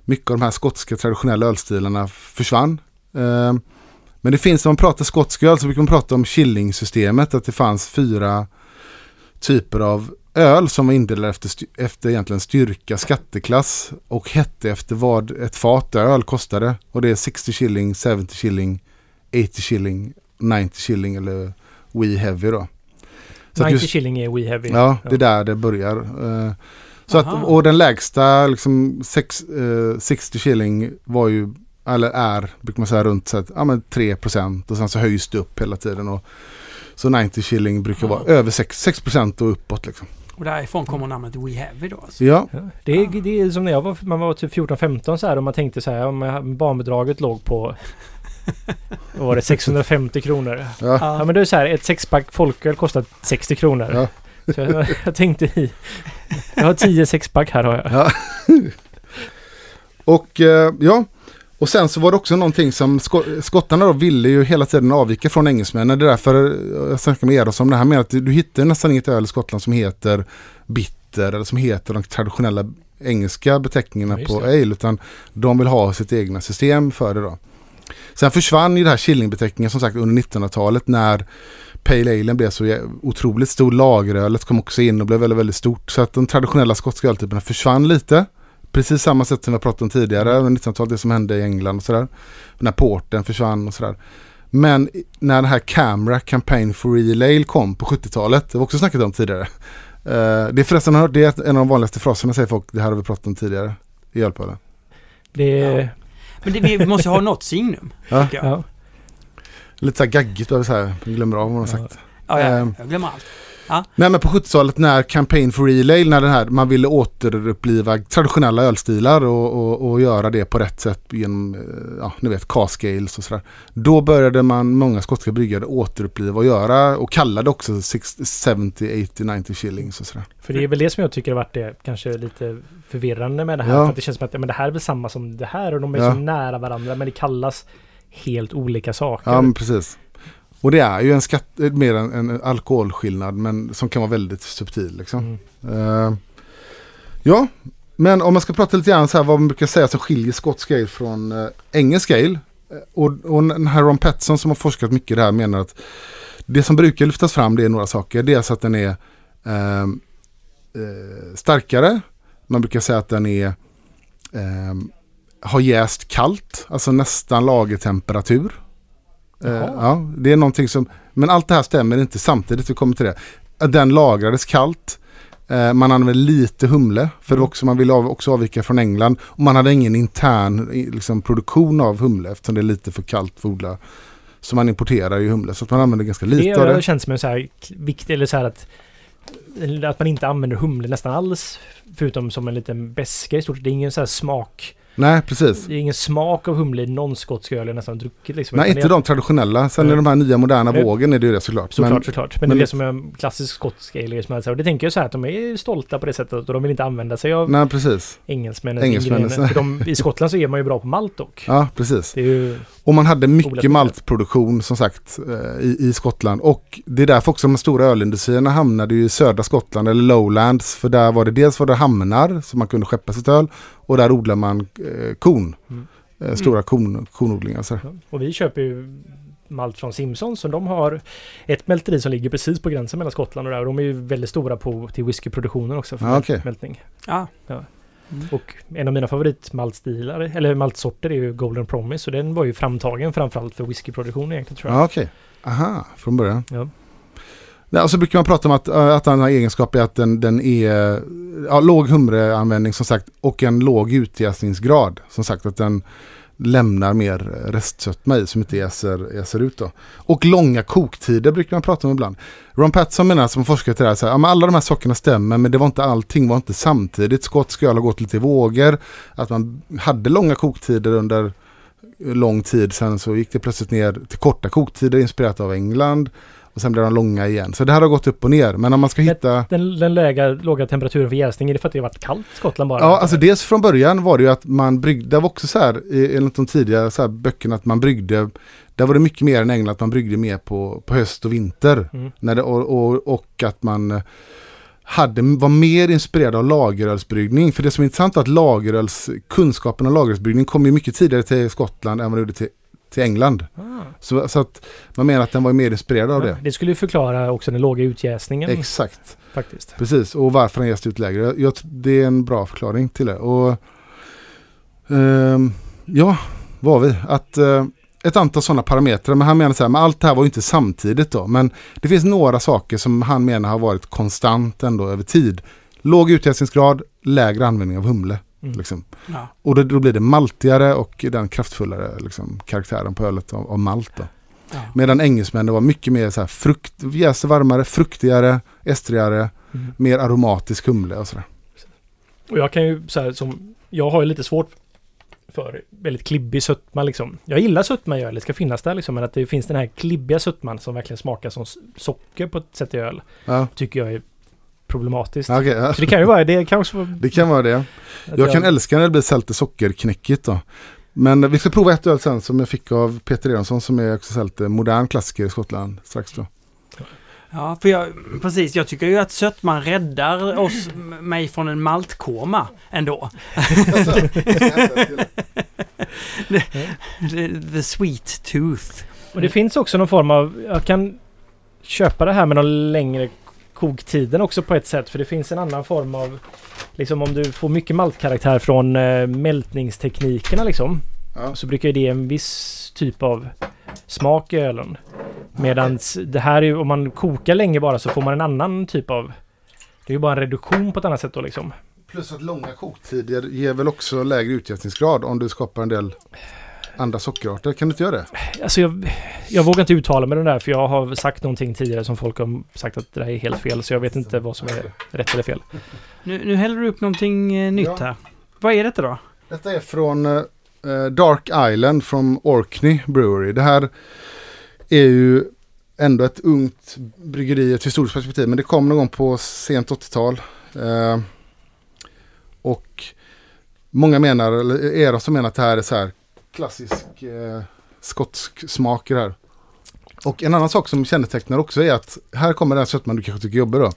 mycket av de här skotska traditionella ölstilarna försvann. Eh, men det finns, om man pratar skotsk öl så brukar man prata om Killing-systemet. Att det fanns fyra typer av öl som var indelade efter, efter egentligen styrka, skatteklass och hette efter vad ett fat öl kostade. Och det är 60 shilling, 70 shilling, 80 shilling, 90 shilling eller We Heavy då. Så att 90 just- shilling är We Heavy. Ja, det är där det börjar. Eh, Så att, och den lägsta, liksom sex, eh, 60 shilling var ju, eller är, brukar man säga runt så att, ja, men 3% och sen så höjs det upp hela tiden. Och, så 90 shilling brukar vara över 6, 6% och uppåt liksom. Och därifrån kommer namnet We Heavy då alltså. Ja, Ja, det, är, det är som när jag var, man var typ 14-15 så här och man tänkte så här om barnbidraget låg på vad var det 650 kronor. ja. Ja men det är så här ett sexpack folköl kostar 60 kronor. Ja. Så jag, jag tänkte i Jag har 10 sexpack här har jag. Ja. och eh, ja, och sen så var det också någonting som sko skottarna då ville ju hela tiden avvika från engelsmännen. Det är därför eh, jag snackade med Eros om det här med att du hittar nästan inget öl i Skottland som heter bitter eller som heter de traditionella engelska beteckningarna Ja, på ale utan de vill ha sitt egna system för det då. Sen försvann ju det här Killing-beteckningen som sagt under 1900-talet när Pale Ale blev så otroligt stor. Lagerölet kom också in och blev väldigt, väldigt stort. Så att de traditionella skotska öltyperna försvann lite. Precis samma sätt som vi har pratat om tidigare under 1900-talet, det som hände i England och sådär. Den här porten försvann och sådär. Men när den här Camera Campaign for Real Ale kom på 70-talet, det var också snackat om tidigare. Eh, det är förresten har hört, det är en av de vanligaste fraserna säger folk, det här har vi pratat om tidigare i ölpölen. Det. Ja. Men det, vi måste ha något signum. Ja. Ja. Lite så här gaggigt, så här, jag glömmer av vad man har sagt. Ja, ja, Ehm. jag glömmer allt. Ja. Nej men på 70-talet när Campaign for Real Ale, när den här, man ville återuppliva traditionella ölstilar och, och, och göra det på rätt sätt genom, eh, ja ni vet, cask-ales och sådär. Då började man, många skotska bryggare återuppliva och göra och kallade också 60, 70, 80, 90 shillings och sådär. För det är väl det som jag tycker har varit det kanske lite förvirrande med det här. Ja. För att det känns som att ja, men det här är väl samma som det här och de är Ja. så nära varandra men det kallas helt olika saker. Ja precis. Och det är ju en skatt, eh, mer en, en alkoholskillnad men som kan vara väldigt subtil liksom. Mm. Eh, ja, men om man ska prata lite grann så här vad man brukar säga som skiljer skotsk ale från uh, engelsk ale. Och, och den här Ron Petson som har forskat mycket i det här menar att det som brukar lyftas fram det är några saker. Dels att den är eh, starkare. Man brukar säga att den är ehm, har jäst kallt, alltså nästan lagertemperatur. Eh, ja, det är någonting som, men allt det här stämmer inte samtidigt, vi kommer till det. Den lagrades kallt. Eh, man använde lite humle, för Mm. också, man ville av, också avvika från England. Och man hade ingen intern liksom, produktion av humle eftersom det är lite för kallt för att odla. Så man importerar ju humle, så att man använder ganska lite det av det. har känts som en så här viktig, eller så här att att man inte använder humle nästan alls. Förutom som en liten beska i stort. Det är ingen så här smak. Nej, precis. Det är ingen smak av humle i någon skotsk öl jag nästan druckit liksom. Nej, inte de traditionella. Sen Nej. är de här nya moderna Nej. vågen är det ju det såklart. Såklart, Men- såklart. Men, men det är det- som en klassisk skotsk ale som är Och det tänker jag så här att de är stolta på det sättet och de vill inte använda sig av Nej, precis. För de, I Skottland så är man ju bra på malt dock. Ja, precis. Är ju... Och man hade mycket maltproduktion som sagt eh, i, i Skottland. Och det är därför också de stora ölindustrierna hamnade ju i södra Skottland eller lowlands. För där var det dels var det hamnar så man kunde skeppa sitt öl. Och där odlar man eh, korn. Mm. Eh, stora korn, kornodlingar. Så. Och vi köper ju malt från Simpsons. Så de har ett mälteri som ligger precis på gränsen mellan Skottland och där. Och de är ju väldigt stora på till whiskyproduktionen också. För Ja, okej. mältning. Ja. Ja. Och en av mina favoritmaltstilar, eller maltsorter, är ju Golden Promise. Och den var ju framtagen framförallt för whiskyproduktion egentligen tror jag. Ja, okej. Aha, från början. Ja. Ja, och så alltså brukar man prata om att, eh, att den har egenskap är att den, den är eh, ja, låg humreanvändning som sagt och en låg utjäsningsgrad. Som sagt att den lämnar mer restsötma i som inte jäser, jäser ut då. Och långa koktider brukar man prata om ibland. Ron Patson menar som forskat i det här, så här ja, alla de här sakerna stämmer men det var inte allting var inte samtidigt. Skott öl ha gått lite i vågor. Att man hade långa koktider under lång tid. Sen så gick det plötsligt ner till korta koktider inspirerat av England. Och sen blev de långa igen. Så det här har gått upp och ner. Men om man ska hitta... Den, den läga, låga temperaturen för jäsning, är det för att det har varit kallt i Skottland bara? Ja, alltså dels från början var det ju att man bryggde, det var också så här enligt de tidiga så här böckerna att man bryggde, där var det mycket mer än England, att man bryggde mer på, på höst och vinter. Mm. När det, och, och, och att man eh, hade, var mer inspirerad av lagerölsbryggning. För det som är intressant var att lageröls, kunskapen om lagerölsbryggning kom ju mycket tidigare till Skottland än vad det gjorde till, till England. Ah. Så, så att man menar att den var mer inspirerad av Ja, det. det skulle ju förklara också den låga utjäsningen Exakt. faktiskt. Precis, och varför den jäst ut lägre. Jag, det är en bra förklaring till det. Och, ehm, ja, vad har vi? Att, eh, ett antal sådana parametrar. Men han menar så här, men allt det här var ju inte samtidigt då. Men det finns några saker som han menar har varit konstant ändå över tid. Låg utjäsningsgrad, lägre användning av humle. Mm. Liksom. Ja. Och då, då blir det maltigare och den kraftfullare liksom, karaktären på ölet av, av malt. Då. Ja. Medan engelsmännen var mycket mer så här frukt, jäser varmare, fruktigare, estrigare, Mm. mer aromatisk humle och sådär. Och jag kan ju så här som, jag har ju lite svårt för väldigt klibbig sötma liksom. Jag gillar sötma i öl, det ska finnas där liksom, men att det finns den här klibbiga sötman som verkligen smakar som socker på ett sätt i öl. Ja, Tycker jag är problematiskt. okej, ja. Så det kan ju vara, det kan också vara... Det kan vara det. att Jag kan älska när det blir sälte sockerknäckigt då. Men vi ska prova ett öl sen som jag fick av Peter Eronsson som är också sälte modern klassiker i Skottland strax då. Ja, för jag, precis. Jag tycker ju att sötman räddar oss, mig från en maltkoma ändå. the, the sweet tooth. Och det finns också någon form av, jag kan köpa det här med någon längre koktiden också på ett sätt. För det finns en annan form av, liksom om du får mycket maltkaraktär från eh, mältningsteknikerna liksom. Ja. Så brukar det ge en viss typ av smak i ölen. Medan det här är ju, om man kokar länge bara så får man en annan typ av, det är ju bara en reduktion på ett annat sätt då liksom. Plus att långa koktider ger väl också lägre utjäsningsgrad om du skapar en del andra sockerarter. Kan du inte göra det? Alltså jag, jag vågar inte uttala mig den där för jag har sagt någonting tidigare som folk har sagt att det där är helt fel. Så jag vet inte vad som är rätt eller fel. Nu, nu häller du upp någonting eh, nytt Ja. här. Vad är detta då? Detta är från eh, Dark Island från Orkney Brewery. Det här är ju ändå ett ungt bryggeri i ett historiskt perspektiv. Men det kom någon gång på sent 80-tal. Eh, och många menar, eller är de som menar att det här är så här klassisk eh, skotsk smak i det här. Och en annan sak som kännetecknar också är att här kommer den sötman du kanske tycker är jobbig då.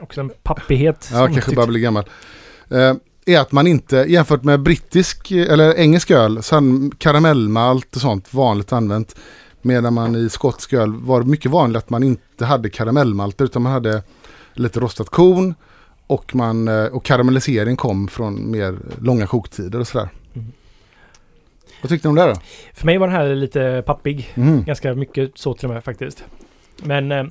Också en pappighet. Ja, kanske bara blir gammal. Eh, är att man inte, jämfört med brittisk eller engelsk öl, har karamellmalt och sånt vanligt använt. Medan man i skotsk öl var mycket vanligt att man inte hade karamellmalter utan man hade lite rostat korn och, man, eh, och karamellisering kom från mer långa koktider och sådär. Vad tyckte ni om det då? För mig var den här lite pappig. Mm. Ganska mycket så till och med faktiskt. Men eh,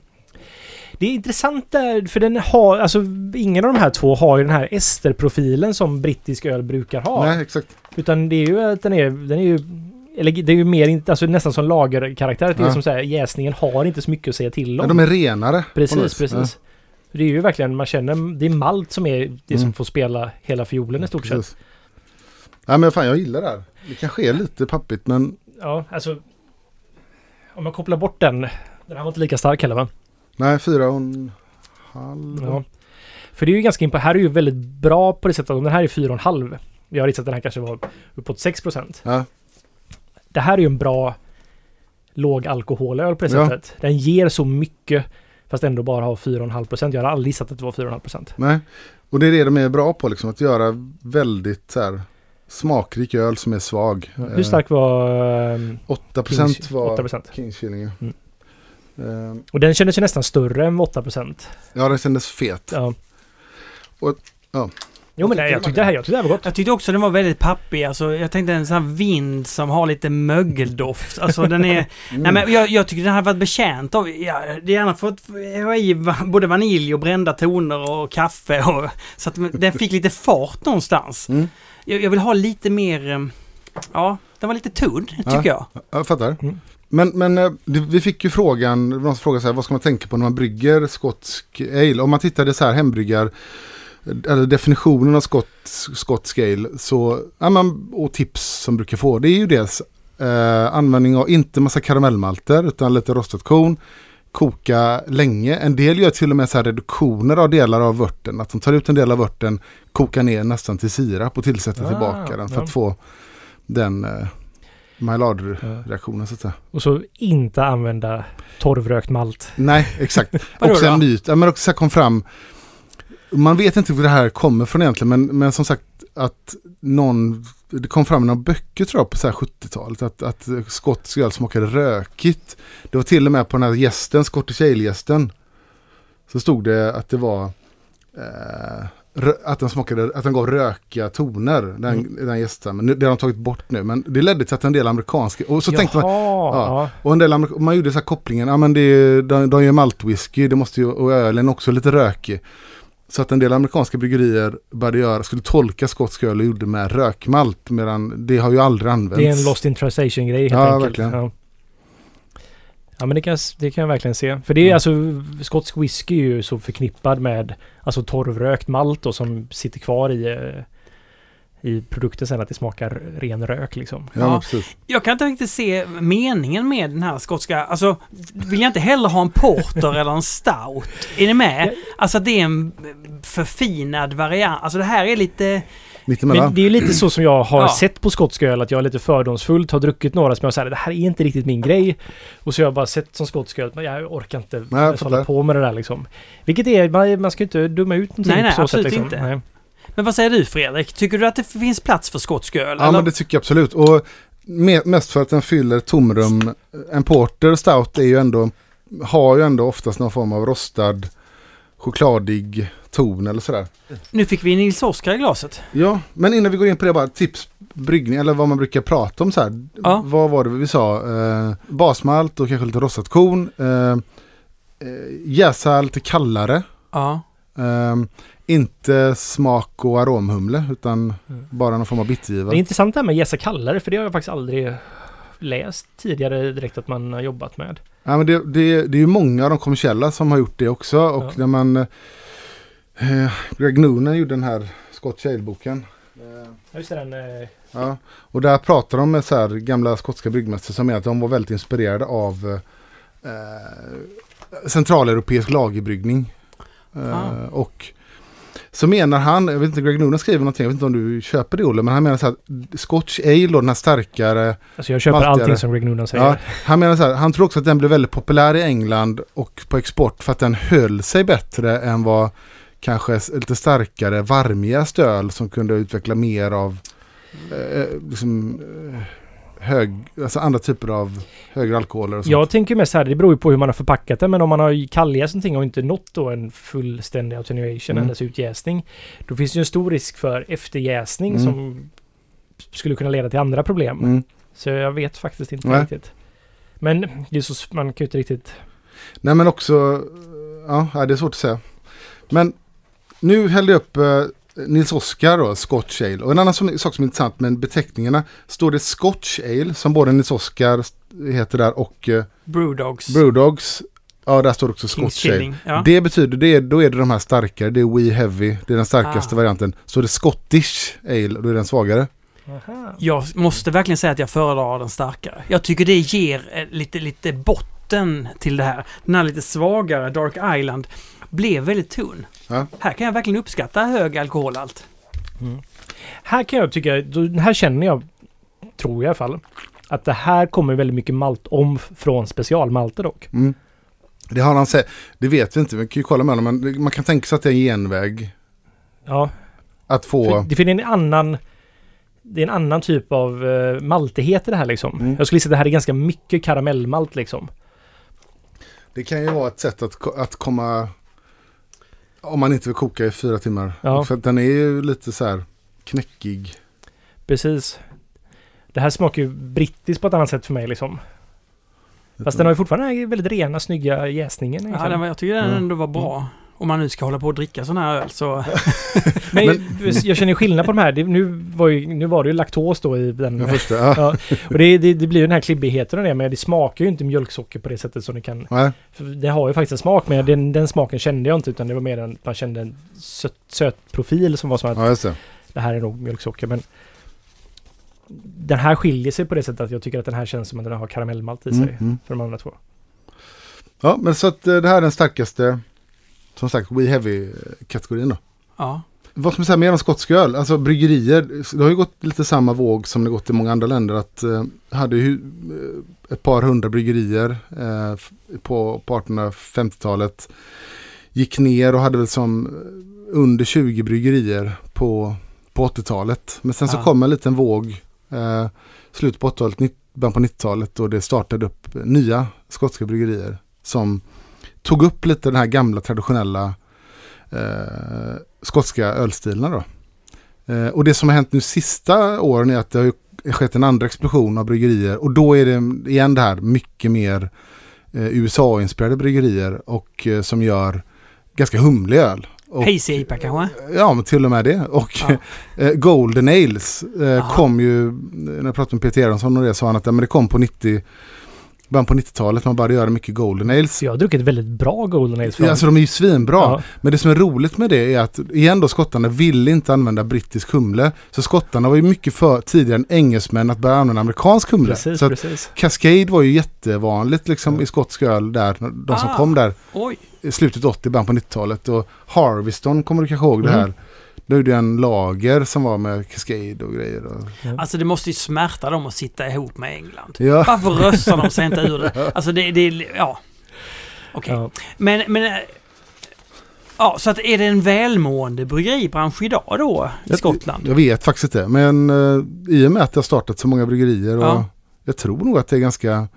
det är intressant där, för den har, alltså ingen av de här två har ju den här esterprofilen som brittisk öl brukar ha. Nej, exakt. Utan det är ju att den är, den är ju, eller det är ju mer, alltså nästan som lagerkaraktär. Det är Ja. som här, jäsningen har inte så mycket att säga till om. Men de är renare. Precis, precis. Det är ju verkligen, man känner, det är malt som är det som Mm. får spela hela fiolen i stort sett. Nej men fan jag gillar det här. Det kanske är lite pappigt men Ja, alltså. Om man kopplar bort den. Den här var inte lika stark heller va? nej fyra och en halv. Ja. För det är ju ganska imponerande. Här är ju väldigt bra på det sättet. Om den här är 4,5. Jag har att den här kanske var uppåt 6%. Ja. Det här är ju en bra låg alkoholöl på det Ja. sättet. Den ger så mycket fast ändå bara har 4,5%. Jag har aldrig gissat att det var 4,5%. Nej. Och det är det de är bra på liksom. Att göra väldigt så här smakrik öl som är svag. Hur stark var... ehm, 8% Kings- var 8%. Kingskilling. Mm. Eh, Och den kändes ju nästan större än 8%. ja den kändes fet. Ja. Och- ja. Jo men nej, jag tyckte det här, jag tyckte det här var gott. Jag tyckte också den var väldigt pappig. Alltså, jag tänkte en sån här vind som har lite mögeldoft. Alltså den är... Mm. Nej men jag, jag tycker den hade varit betjänt av... Ja, det är gärna fått ha i både vanilj och brända toner och kaffe och... Så att den fick lite fart någonstans. Mm. Jag, jag vill ha lite mer... eh, Ja, den var lite tunn tycker jag. Jag fattar. Mm. Men, men eh, vi fick ju frågan, någon frågade så här, vad ska man tänka på när man brygger skotsk ale? Om man tittade så här hembryggar, eller definitionen av skott, skotsk ale, så, ja, men, och tips som brukar få, det är ju dels eh, användning av inte massa karamellmalter utan lite rostat korn. Koka länge. En del gör till och med så reduktioner av delar av vörten. Att de tar ut en del av vörten, kokar ner nästan till sirap och tillsätter Ah, tillbaka den för ja. att få den eh, Maillard-reaktionen så att säga. Och så inte använda torvrökt malt. Nej, exakt. Också en myt. Ja, men också kom fram. Man vet inte var det här kommer från egentligen, men, men som sagt att någon, det kom fram i några böcker tror jag på så här 70-talet, att, att skotsk öl smakade rökigt. Det var till och med på den här gästen, Scottish Ale-gästen, så stod det att det var eh, att den smakade, att den gav rökiga toner, den, Mm. den gästen. Men det har de tagit bort nu, men det ledde till att en del amerikanska, och så tänkte man, Jaha, ja. och en del amerik- man gjorde så här kopplingen, ja men det är, de, de gör maltwhisky, det måste ju, och ölen också lite rökig. Så att en del amerikanska bryggerier började göra, skulle tolka skotsk öl och gjorde med rökmalt, medan det har ju aldrig använts. Det är en lost in translation grej helt Ja, enkelt. verkligen. Ja. ja men det kan, det kan jag verkligen se. För det är Mm. alltså, skotsk whisky är ju så förknippad med alltså torvrökt malt då som sitter kvar i, eh, i produkten sen att det smakar ren rök liksom. Ja, precis. Jag kan inte riktigt se meningen med den här skotska. Alltså, vill jag inte heller ha en porter eller en stout? Är ni med? Alltså det är en förfinad variant. Alltså det här är lite... Men det är ju lite så som jag har Ja. sett på skotsk öl, att jag är lite fördomsfullt, har druckit några som jag säger det här är inte riktigt min grej. Och så har jag bara sett som skotsk öl, men jag orkar inte hålla på med det där liksom. Vilket är, man, man ska ju inte dumma ut någonting Nej, nej, på så absolut sätt liksom. inte. Nej. Men vad säger du Fredrik? Tycker du att det finns plats för skotsk öl? Ja eller? men det tycker jag absolut. Och me- mest för att den fyller tomrum. En porter stout är ju ändå, har ju ändå oftast någon form av rostad chokladig ton eller sådär. Nu fick vi Nils Oskar i glaset. Ja, men innan vi går in på det bara tips bryggning eller vad man brukar prata om så här. Ja. Vad var det vi sa? Eh, basmalt och kanske lite rostat korn. Eh, eh, jäsa lite kallare. Ja. Ehm, inte smak och aromhumle utan Mm. bara någon form av Det bittergiva. är intressant det här med jäsa kallare för det har jag faktiskt aldrig läst tidigare direkt att man har jobbat med. Ja, men det, det, det är ju många av de kommersiella som har gjort det också. Och Ja. när man... Eh, Greg Noonan gjorde den här Scotch Ale-boken. Eh, Ja, just det, den... eh, Ja, och där pratar de med så här gamla skotska bryggmästare som menar att de var väldigt inspirerade av eh, centraleuropeisk lagerbryggning. Eh, Ah. Och så menar han, jag vet inte, Greg Noonan skriver någonting, jag vet inte om du köper det Olle, men han menar så här att Scotch Ale och den här starkare, Alltså jag köper Maltigare. allting som Greg Noonan säger. ja, han menar så här, han tror också att den blev väldigt populär i England och på export för att den höll sig bättre än vad kanske lite starkare varmiga stöl som kunde utveckla mer av eh, liksom, eh, hög, alltså andra typer av högre alkoholer och sånt. Jag tänker mest här, det beror ju på hur man har förpackat det, men om man har kalljäst någonting och inte nått då en fullständig attenuation, Mm. endast utjäsning, då finns det ju en stor risk för efterjäsning Mm. som skulle kunna leda till andra problem. Mm. Så jag vet faktiskt inte Nej. riktigt. Men det är så, man kan ju inte riktigt... Nej men också, ja ja, det är svårt att säga. Men nu hällde jag upp eh, Nils Oskar då, Scotch Ale. Och en annan som, sak som är intressant med beteckningarna, står det Scotch Ale som både Nils Oskar heter där och eh, Brewdogs. Brewdogs. Ja, där står också Scotch Ale. Ja. Det betyder, det är, då är det de här starkare, det är We Heavy, det är den starkaste Ah. varianten. Så det är Scottish Ale, och då är den svagare. Aha. Jag måste verkligen säga att jag föredrar den starkare. Jag tycker det ger eh, lite, lite botten till det här. Den här lite svagare Dark Island blev väldigt tunn. Ja. Här kan jag verkligen uppskatta hög alkoholhalt. Här kan jag tycka, här känner jag, tror jag i alla fall, att det här kommer väldigt mycket malt om från specialmalter dock. Mm. Det har han sett, det vet vi inte, vi kan ju kolla med honom, men man kan tänka sig att det är en genväg Ja, att få... för det finns en annan det är en annan typ av uh, maltighet i det här liksom. Mm. Jag skulle säga att det här är ganska mycket karamellmalt liksom. Det kan ju vara ett sätt att, att komma... Om man inte vill koka i fyra timmar. Ja. För att den är ju lite så här knäckig. Precis. Det här smakar ju brittiskt på ett annat sätt för mig liksom. Fast den har ju fortfarande den här väldigt rena, snygga jäsningen. Ja, den, var- jag tycker den Ja. ändå var bra. Om man nu ska hålla på och dricka sån här öl så... Men, Men- jag känner skillnad på de här. Det, nu, var ju, nu var det ju laktos då i den. Den första. Ja. Ja, och det, det, det blir ju den här klibbigheten och det, men det smakar ju inte mjölksocker på det sättet som det kan. Nej. För det har ju faktiskt en smak, men den, den smaken kände jag inte, utan det var mer en, man kände en söt, söt profil som var som att ja, just det. det här är nog mjölksocker, men den här skiljer sig på det sättet att jag tycker att den här känns som att den har karamellmalt i sig Mm, mm. för de andra två. Ja, men så att eh, det här är den starkaste, som sagt, We Heavy-kategorin då. Ja. Vad ska man säga mer om skotsk öl? Alltså bryggerier, det har ju gått lite samma våg som det gått i många andra länder. Att eh, hade ju eh, ett par hundra bryggerier eh, på, på 1850-talet. Gick ner och hade väl som eh, under 20 bryggerier på, på 80-talet. Men sen så Ja. kom en liten våg, eh, slutet på 80-talet, nitt- början på 90-talet. Och det startade upp nya skotska bryggerier. Som tog upp lite den här gamla traditionella eh, skotska ölstilarna då. Eh, och det som har hänt nu sista åren är att det har skett en andra explosion av bryggerier och då är det igen det här mycket mer eh, USA-inspirerade bryggerier och eh, som gör ganska humlig öl. Och, Hazy IPA kanske? Ja, men till och med det. Och Ja. eh, Golden Ales eh, kom ju, när jag pratade med Peter Eronsson och det sa han att ja, men det kom på 90 början på 90-talet man började göra mycket Golden Ales. Jag har druckit väldigt bra Golden Ales. Ja, alltså de är ju svinbra. Ja. Men det som är roligt med det är att igen då skottarna ville inte använda brittisk humle. Så skottarna var ju mycket för tidigare än engelsmän att börja använda amerikansk humle. Precis, så precis. Cascade var ju jättevanligt liksom Ja. i skotsk öl där. De som Ah. kom där Oj. i slutet 80, början på 90-talet. Och Harveston kommer du kanske ihåg det Mm. här. Då gjorde jag en lager som var med Cascade och grejer. Och... Alltså det måste ju smärta dem att sitta ihop med England. Ja. Varför röstar de sig inte ur det? Alltså det, det ja. Okej. Ja. Men, men... eh, Ja, så att är det en välmående bryggeribransch idag då i Jag- Skottland? Jag vet faktiskt inte. Men uh, i och med att det har startat så många bryggerier och Ja. jag tror nog att det är ganska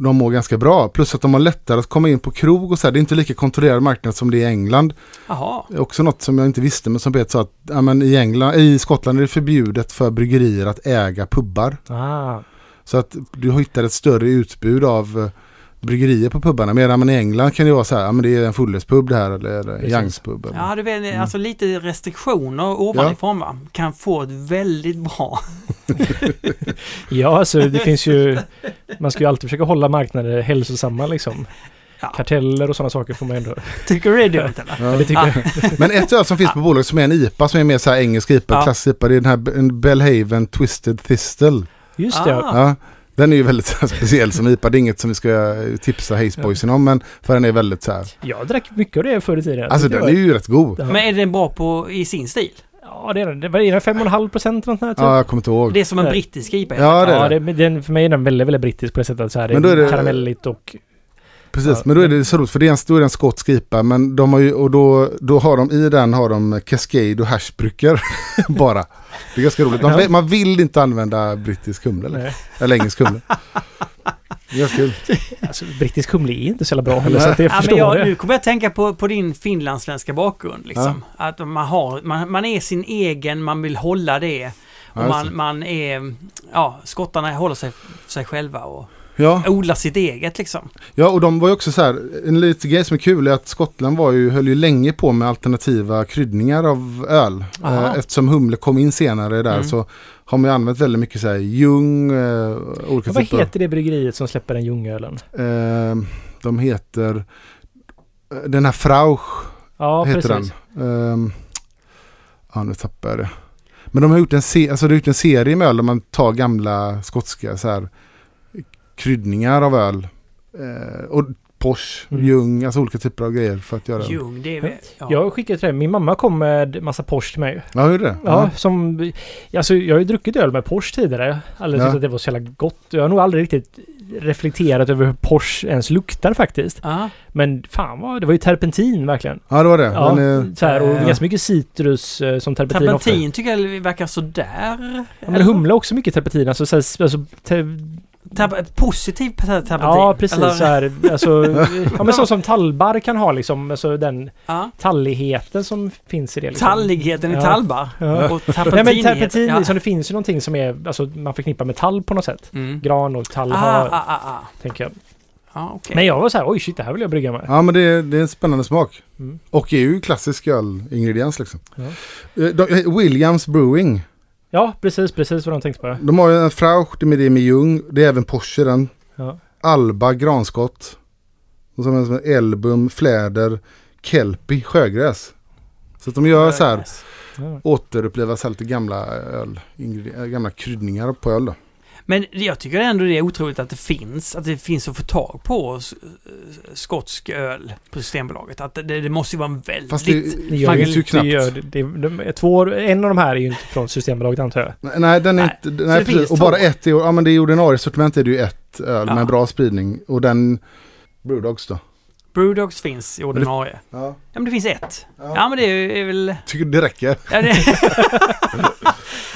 de mår ganska bra. Plus att de har lättare att komma in på krog och så här. Det är inte lika kontrollerad marknad som det är i England. Det är också något som jag inte visste men som Peter sa att ja, men i, England, i Skottland är det förbjudet för bryggerier att äga pubbar. Ah, Så att du hittar ett större utbud av eh, bryggerier på pubarna. Medan man i England kan det vara så här, ja men det är en fullöspub det här eller. Youngs pub. Eller. Ja, du vet, Mm. alltså lite restriktioner ovanifrån va? Kan få ett väldigt bra... Ja, alltså det finns ju... Man ska ju alltid försöka hålla marknader hälsosamma liksom. Ja. Karteller och sådana saker får man ändå... Tycker du det är dumt eller? Ja. Det tycker jag. Men ett öl som finns på bolaget som är en IPA som är mer så här engelsk IPA, Ja. klassisk IPA, det är den här en Bellhaven Twisted Thistle. Just det. Ah. ja. Den är ju väldigt speciell som IPA. Det är inget som vi ska tipsa Haze Boysen om, men för den är väldigt så här. Jag drack mycket av det förr i tiden. Alltså den är ju rätt god. Men är den bra på, i sin stil? Ja, det är den. Det var är den 5,5 procent eller något sånt. Ja, jag kommer inte ihåg. Det är som en brittisk IPA. Ja, det är Ja, det. den, för mig är den väldigt, väldigt brittisk på det sättet att så här, Men då är är det- karamelligt och... Precis, Ja, men då är det så roligt för det är en, då är det en skotsk IPA men de har ju, och då, då har de i den har de Cascade och hashbrukar bara. Det är ganska roligt. De, Ja. Man vill inte använda brittisk humle eller, Nej, eller engelsk humle. Det alltså, brittisk humle är inte så jävla bra heller, så att jag Ja, men jag, det. nu kommer jag att tänka på, på din finlandssvenska bakgrund. Liksom. Att man, har, man, man är sin egen, man vill hålla det. Och Ja, det. man, man är... Ja, skottarna håller sig sig själva och Ja, odlar sitt eget liksom. ja, och de var ju också så här, en liten grej som är kul är att Skottland var ju, höll ju länge på med alternativa kryddningar av öl. Aha. Eh, Eftersom humle kom in senare där Mm. så har man ju använt väldigt mycket så här ljung, eh, olika Ja, vad typer heter det bryggeriet som släpper den ljungölen? Eh, de heter eh, den här Frauch Ja, heter precis. den. Ehm, ja, nu tappar jag det. Men de har gjort en, se- alltså, de har gjort en serie med öl där man tar gamla skotska så här, kryddningar av öl. Eh, och Porsche, Mm. Ljung, alltså olika typer av grejer för att göra. Ljung, det är väl... Ja. Jag skickade till dig, min mamma kom med massa Porsche till mig. Ja, hur är det? Ja, som... Alltså jag har ju druckit öl med Porsche tidigare. Aldrig Ja. tyckt att det var så jävla gott. Jag har nog aldrig riktigt reflekterat över hur Porsche ens luktar faktiskt. Ja. Men fan vad, det var ju terpentin verkligen. Ja, det var det. Ja, Men, så här, och eh, ganska mycket citrus eh, som terpentin, ofta. Terpentin tycker jag verkar sådär. Ja, men humle har också mycket terpentin. Alltså, så här, alltså, ter, Terp- positiv terpentin. ja, precis. Eller- Så här, alltså, ja, men så som tallbar kan ha liksom. Alltså den Ja. talligheten som finns i det. Liksom. Talligheten i Ja. tallbar. Ja. Och Nej men terpentin. terpentin, ja. liksom, det finns ju någonting som är, alltså man förknippar med tall på något sätt. Mm. Gran och tall Ah, har, ah, ah, ah. tänker jag. Ja, okej. Men jag var så här, oj shit, det här vill jag brygga med. ja, men det, det är en spännande smak. Mm. Och är ju klassisk ölingrediens liksom. Ja. Eh, de- Williams Brewing. Ja, precis, precis vad de tänkte på. De har ju en Frauch, det med det med Ljung. Det är även Porsche den. Ja. Alba, granskott. Och så som en Elbum, Fläder, Kelpie, sjögräs. Så att de gör så här, Ja. återuppliva så här lite gamla öl, äh, gamla kryddningar på öl då. Men jag tycker ändå det är otroligt att det finns, att det finns att få tag på s- skotsk öl på Systembolaget. Att det, det måste ju vara en väldigt... Fast det, Det gör ju knappt. det gör, det, det, de, två, en av de här är ju inte från Systembolaget antar jag. Nej, Nej, den är Nej, inte... Nej, precis. Och bara ett i år. Ja, men det är ordinarie sortiment är det ju ett öl Ja. med bra spridning. Och den... Brewdogs då. Brewdogs finns i ordinarie. Ja. Ja men det finns ett. Ja. Ja men det är, är väl... Tycker det räcker. Ja, det...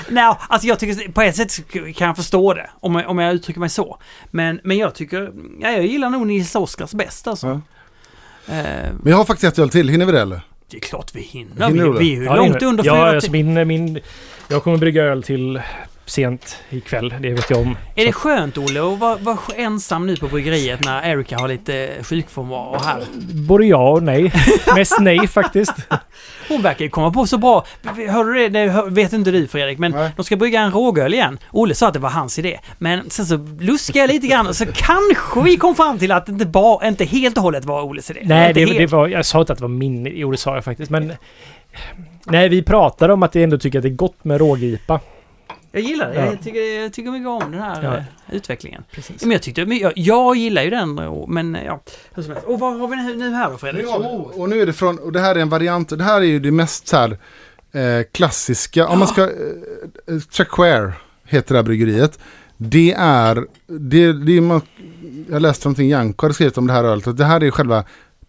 Nej, alltså jag tycker på ett sätt kan jag förstå det. Om jag, om jag uttrycker mig så. Men, men jag tycker... Ja, jag gillar nog Nils Oskars bäst alltså. Ja. Eh, Men jag har faktiskt ett öl till. Hinner vi det eller? det är klart vi hinner. Hinner vi, du vi är ju Ja, långt under ja, fyra alltså ti- min, min, Jag kommer brygga öl till sent ikväll, det vet jag om. Är det skönt Olle att vara, vara ensam nu på bryggeriet när Erika har lite sjukfrånvaro här? Både ja och nej. Mest nej faktiskt. Hon verkar ju komma på så bra. Hörde du det? Det hör- vet inte du Fredrik, men Nej. de ska brygga en rågöl igen. Olle sa att det var hans idé. Men sen så luskade jag lite grann och så kanske vi kom fram till att det inte, bara, inte helt och hållet var Olles idé. Nej, det, det var, jag sa inte att det var min, jo det sa jag faktiskt. Men nej, vi pratade om att jag ändå tycker att det är gott med rågipa. Jag gillar det. Ja. Jag, tycker, jag tycker mycket om den här Ja. eh, utvecklingen. Precis. Men jag tyckte, men jag, jag gillar ju den, och- men eh, ja. hur som helst. Och vad har vi nu- här då Fredrik? Och, och nu är det från, och det här är en variant, det här är ju det mest så här eh, klassiska, om man ska, eh, Tracquare heter det här bryggeriet. Det är, det, det är man, jag läste någonting Janko hade skrivit om det här ölet, att det här är själva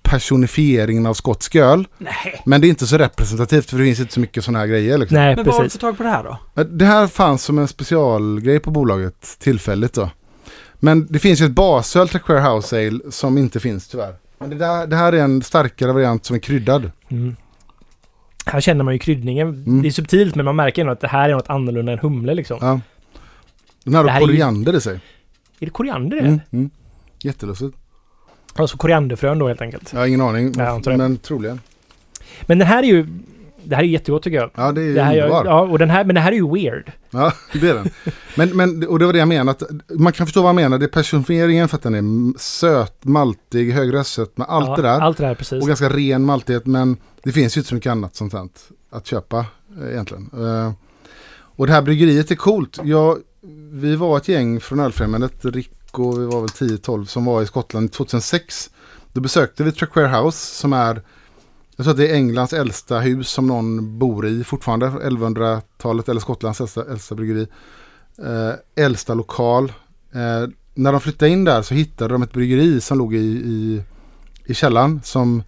personifieringen av skotsk öl. Nej. Men det är inte så representativt för det finns inte så mycket sådana här grejer. Liksom. Nej, Men var har du precis. fått tag på det här då? Det här fanns som en specialgrej på bolaget tillfälligt då. Men det finns ju ett basöl Tracquare House Ale som inte finns tyvärr. Men det, där, det här är en starkare variant som är kryddad. Mm. Här känner man ju kryddningen. Mm. Det är subtilt men man märker ändå att det här är något annorlunda än humle liksom. Ja. Den här Det har ju- koriander i sig. Är det koriander i? Mm. Mm. Jättelustigt. Alltså korianderfrön då helt enkelt. Jag har ingen aning. Det. men troligen. Men den här är ju... Det här är jättegott tycker jag. Ja, det är Det här, underbar. ja, och den här, men den här är ju weird. Ja, det är den. Men, men, och det var det jag menade. Att man kan förstå vad jag menar. Det är personifieringen för att den är söt, maltig, hög röstsötma, allt ja, det där. Allt det där, precis. Och ganska ren maltighet. Men det finns ju inte så mycket annat sånt här att köpa eh, egentligen. Eh, och det här bryggeriet är coolt. Jag, vi var ett gäng från Ölfrämjandet, Rick och vi var väl 10-12 som var i Skottland 2006. Då besökte vi Traquair House som är jag tror att det är Englands äldsta hus som någon bor i fortfarande, 1100-talet eller Skottlands äldsta, äldsta bryggeri. Eh, äldsta lokal. Eh, när de flyttade in där så hittade de ett bryggeri som låg i, i, i källaren som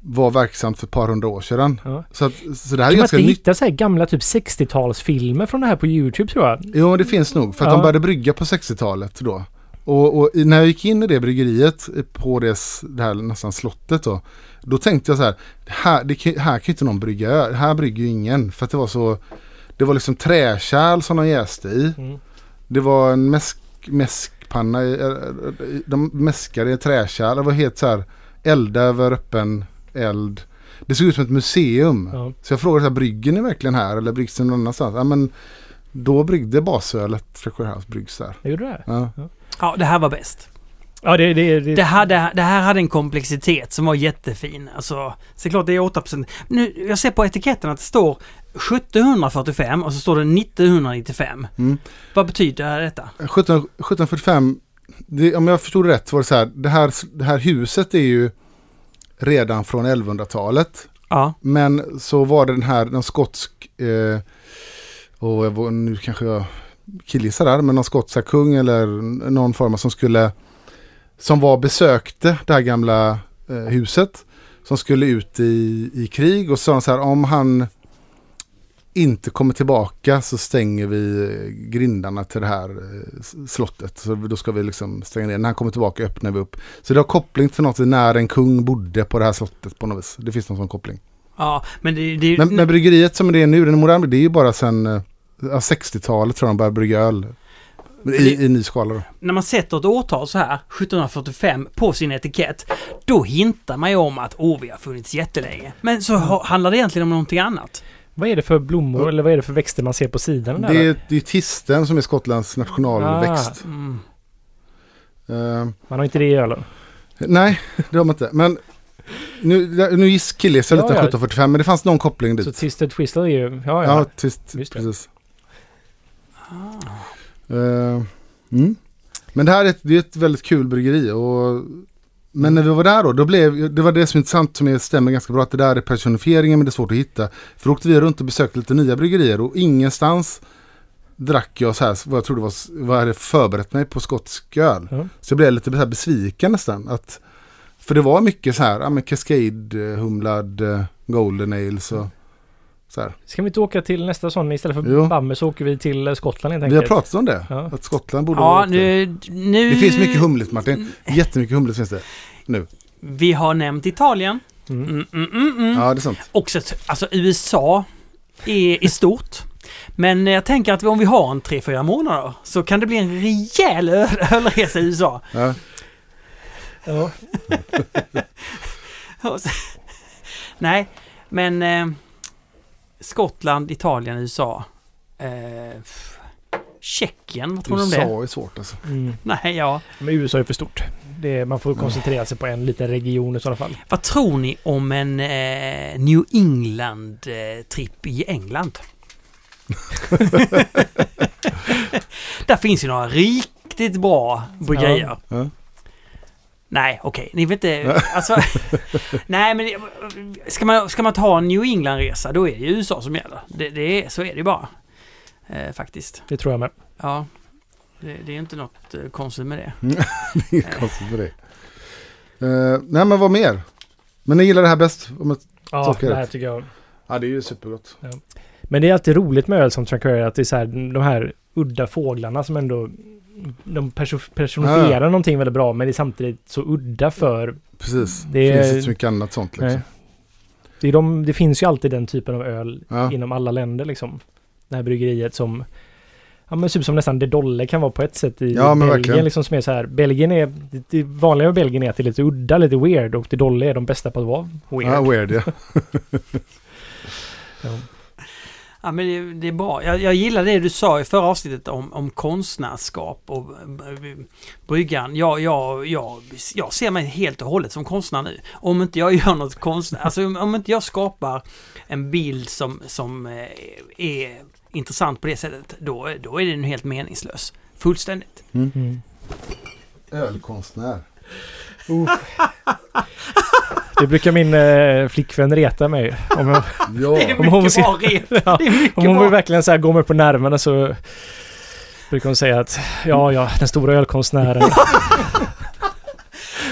var verksamt för ett par hundra år sedan. Ja. Så, att, så det här är Kan man ganska nytt. hitta så här gamla typ 60-talsfilmer från det här på YouTube tror jag? Jo, det finns nog. För att Ja. de började brygga på 60-talet då. Och, och när jag gick in i det bryggeriet eh, på det, det här nästan slottet då. Då tänkte jag så här, här, det, här kan ju inte någon brygga öl. Här brygger ju ingen. För att det var så, det var liksom träkärl som de jäste i. Mm. Det var en mäsk, mäskpanna, eh, eh, de mäskade i träkärl. Det var helt så här, elda över öppen eld. Det såg ut som ett museum. Ja. Så jag frågade, så här, brygger ni verkligen här eller bryggs det någon annanstans? Ja, men då bryggde basölet Treasure House bryggs där. Jag gjorde det? Ja. Ja, det här var bäst. Ja, det... det, det, Det, hade, det här hade en komplexitet som var jättefin. Alltså, så det är klart det är 8%. Nu, jag ser på etiketten att det står 1745 och så står det 1995. Mm. Vad betyder detta? 17, 1745, det, om jag förstod det rätt var det så här det, här, det här huset är ju redan från 1100-talet. Ja. Men så var det den här, den skotsk, eh, och nu kanske jag killgissar där, men någon skotsk kung eller någon form av som skulle, som var besökte det här gamla eh, huset, som skulle ut i, i krig och sa så här, om han inte kommer tillbaka så stänger vi eh, grindarna till det här eh, slottet. Så då ska vi liksom stänga ner. När han kommer tillbaka öppnar vi upp. Så det har koppling till något när en kung bodde på det här slottet på något vis. Det finns någon sån koppling. Ja, men det, det Men, men bryggeriet som det är nu, den moderna, det är ju bara sedan eh, ja, 60-talet tror jag de började brygga öl. I, i ny skala då. när man sätter ett årtal så här, 1745, på sin etikett, då hintar man ju om att åh, vi har funnits jättelänge. Men så ha, handlar det egentligen om någonting annat. Vad är det för blommor eller vad är det för växter man ser på sidan? Där? Det är, det är tisten som är Skottlands nationalväxt. Mm. Eh, Man har inte det i ölen. nej, det har man inte. Men nu, nu giss killgissar jag Ja, lite ja. 1745, men det fanns någon koppling dit. Så Twisted Twistle är ju... Ja, Ja, ja. det. precis. Eh, mm. Men det här är ett, det är ett väldigt kul bryggeri. Och, men när vi var där då, då blev, det var det som är intressant som stämmer ganska bra. Att det där är personifieringen men det är svårt att hitta. För då åkte vi runt och besökte lite nya bryggerier och ingenstans drack jag så här, vad jag trodde var, vad jag hade förberett mig på skotsk öl. Ja. Så jag blev lite så här besviken nästan. Att, för det var mycket så här, ja men Cascade, eh, humlad, eh, Golden Ales och så här. Ska vi inte åka till nästa sån istället för Jo. Bammer så åker vi till eh, Skottland helt Vi har enkelt. pratat om det. Ja. Att Skottland borde Ja, nu, nu... Det finns mycket humligt Martin. Jättemycket humligt finns det. Nu. Vi har nämnt Italien. Mm. Mm, mm, mm, mm. Ja, det är sant. Också, alltså USA är, är stort. Men jag tänker att om vi har en 3-4 månader så kan det bli en rejäl öl- ölresa i USA. Ja. Ja. Nej, men eh, Skottland, Italien, USA. Eh, Tjeckien, vad tror du om det? USA är svårt alltså. Mm. Nej, ja. Men USA är för stort. Det är, man får koncentrera sig på en liten region i sådana fall. Vad tror ni om en eh, New England-tripp i England? Där finns ju några riktigt bra bryggerier. Ja. Nej, okej, ni vet inte... Alltså, nej, men ska man, ska man ta en New England-resa då är det ju USA som gäller. Det, det är, så är det ju bara. Eh, faktiskt. Det tror jag med. Ja. Det, det är inte något eh, konstigt med det. Det är konstigt med det. Uh, nej, men vad mer? Men ni gillar det här bäst? Om. Ja, det här tycker jag. Ja, det är ju supergott. Men det är alltid roligt med öl som Tranqueria att det är så här, de här udda fåglarna som ändå de perso- personifierar Ja. någonting väldigt bra men det är samtidigt så udda för Precis. Det finns inte så mycket annat sånt liksom. Nej. det, är de, det finns ju alltid den typen av öl Ja. inom alla länder liksom. Det här bryggeriet som Ja men typ som nästan det Dolle kan vara på ett sätt i Ja, men Belgien liksom som är så här. Belgien är, det, det vanliga med Belgien är att det är lite udda, lite weird och det Dolle är de bästa på att vara weird. Ja, weird ja. Ja. Ja, men det, det är bra. Jag, jag gillar det du sa i förra avsnittet om, om konstnärskap och eh, bryggan. Jag, jag, jag, jag ser mig helt och hållet som konstnär nu. Om inte jag gör något konstnär, alltså om, inte jag skapar en bild som, som eh, är intressant på det sättet, då, då är den helt meningslös. Fullständigt. Mm. Ölkonstnär. Det brukar min eh, flickvän reta mig. Om, jag, Ja. Om hon mycket bra. Ja, Det är mycket om hon bra. vill verkligen så här gå mig på nerverna så brukar hon säga att ja, ja, den stora ölkonstnären.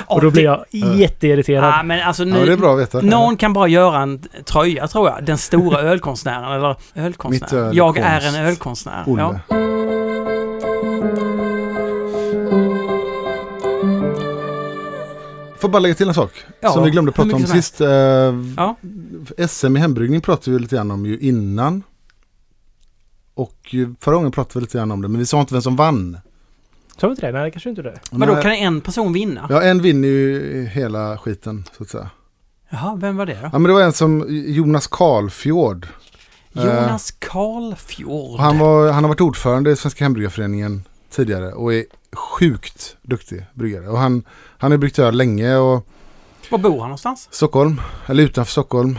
och då blir jag jätteirriterad. Ja, men alltså nu, ja, det är bra att veta. Någon kan bara göra en tröja tror jag. Den stora ölkonstnären eller Mitt ölkonstnär. öl är Jag är en ölkonstnär. Olle. Ja. Får bara lägga till en sak. Ja, som vi glömde prata om sist. Eh, Ja. SM i hembryggning pratade vi lite grann om ju innan. Och förra gången pratade vi lite grann om det. Men vi sa inte vem som vann. Vi inte det? Nej, det kanske inte det. Men då kan en person vinna? Ja, en vinner ju hela skiten så att säga. Jaha, vem var det då? Ja, men det var en som Jonas Karlfjord. Jonas Karlfjord. Han, var, han har varit ordförande i Svenska Hembryggarföreningen tidigare och är sjukt duktig bryggare. Och han, han har bryggt öl länge och Var bor han någonstans? Stockholm, eller utanför Stockholm.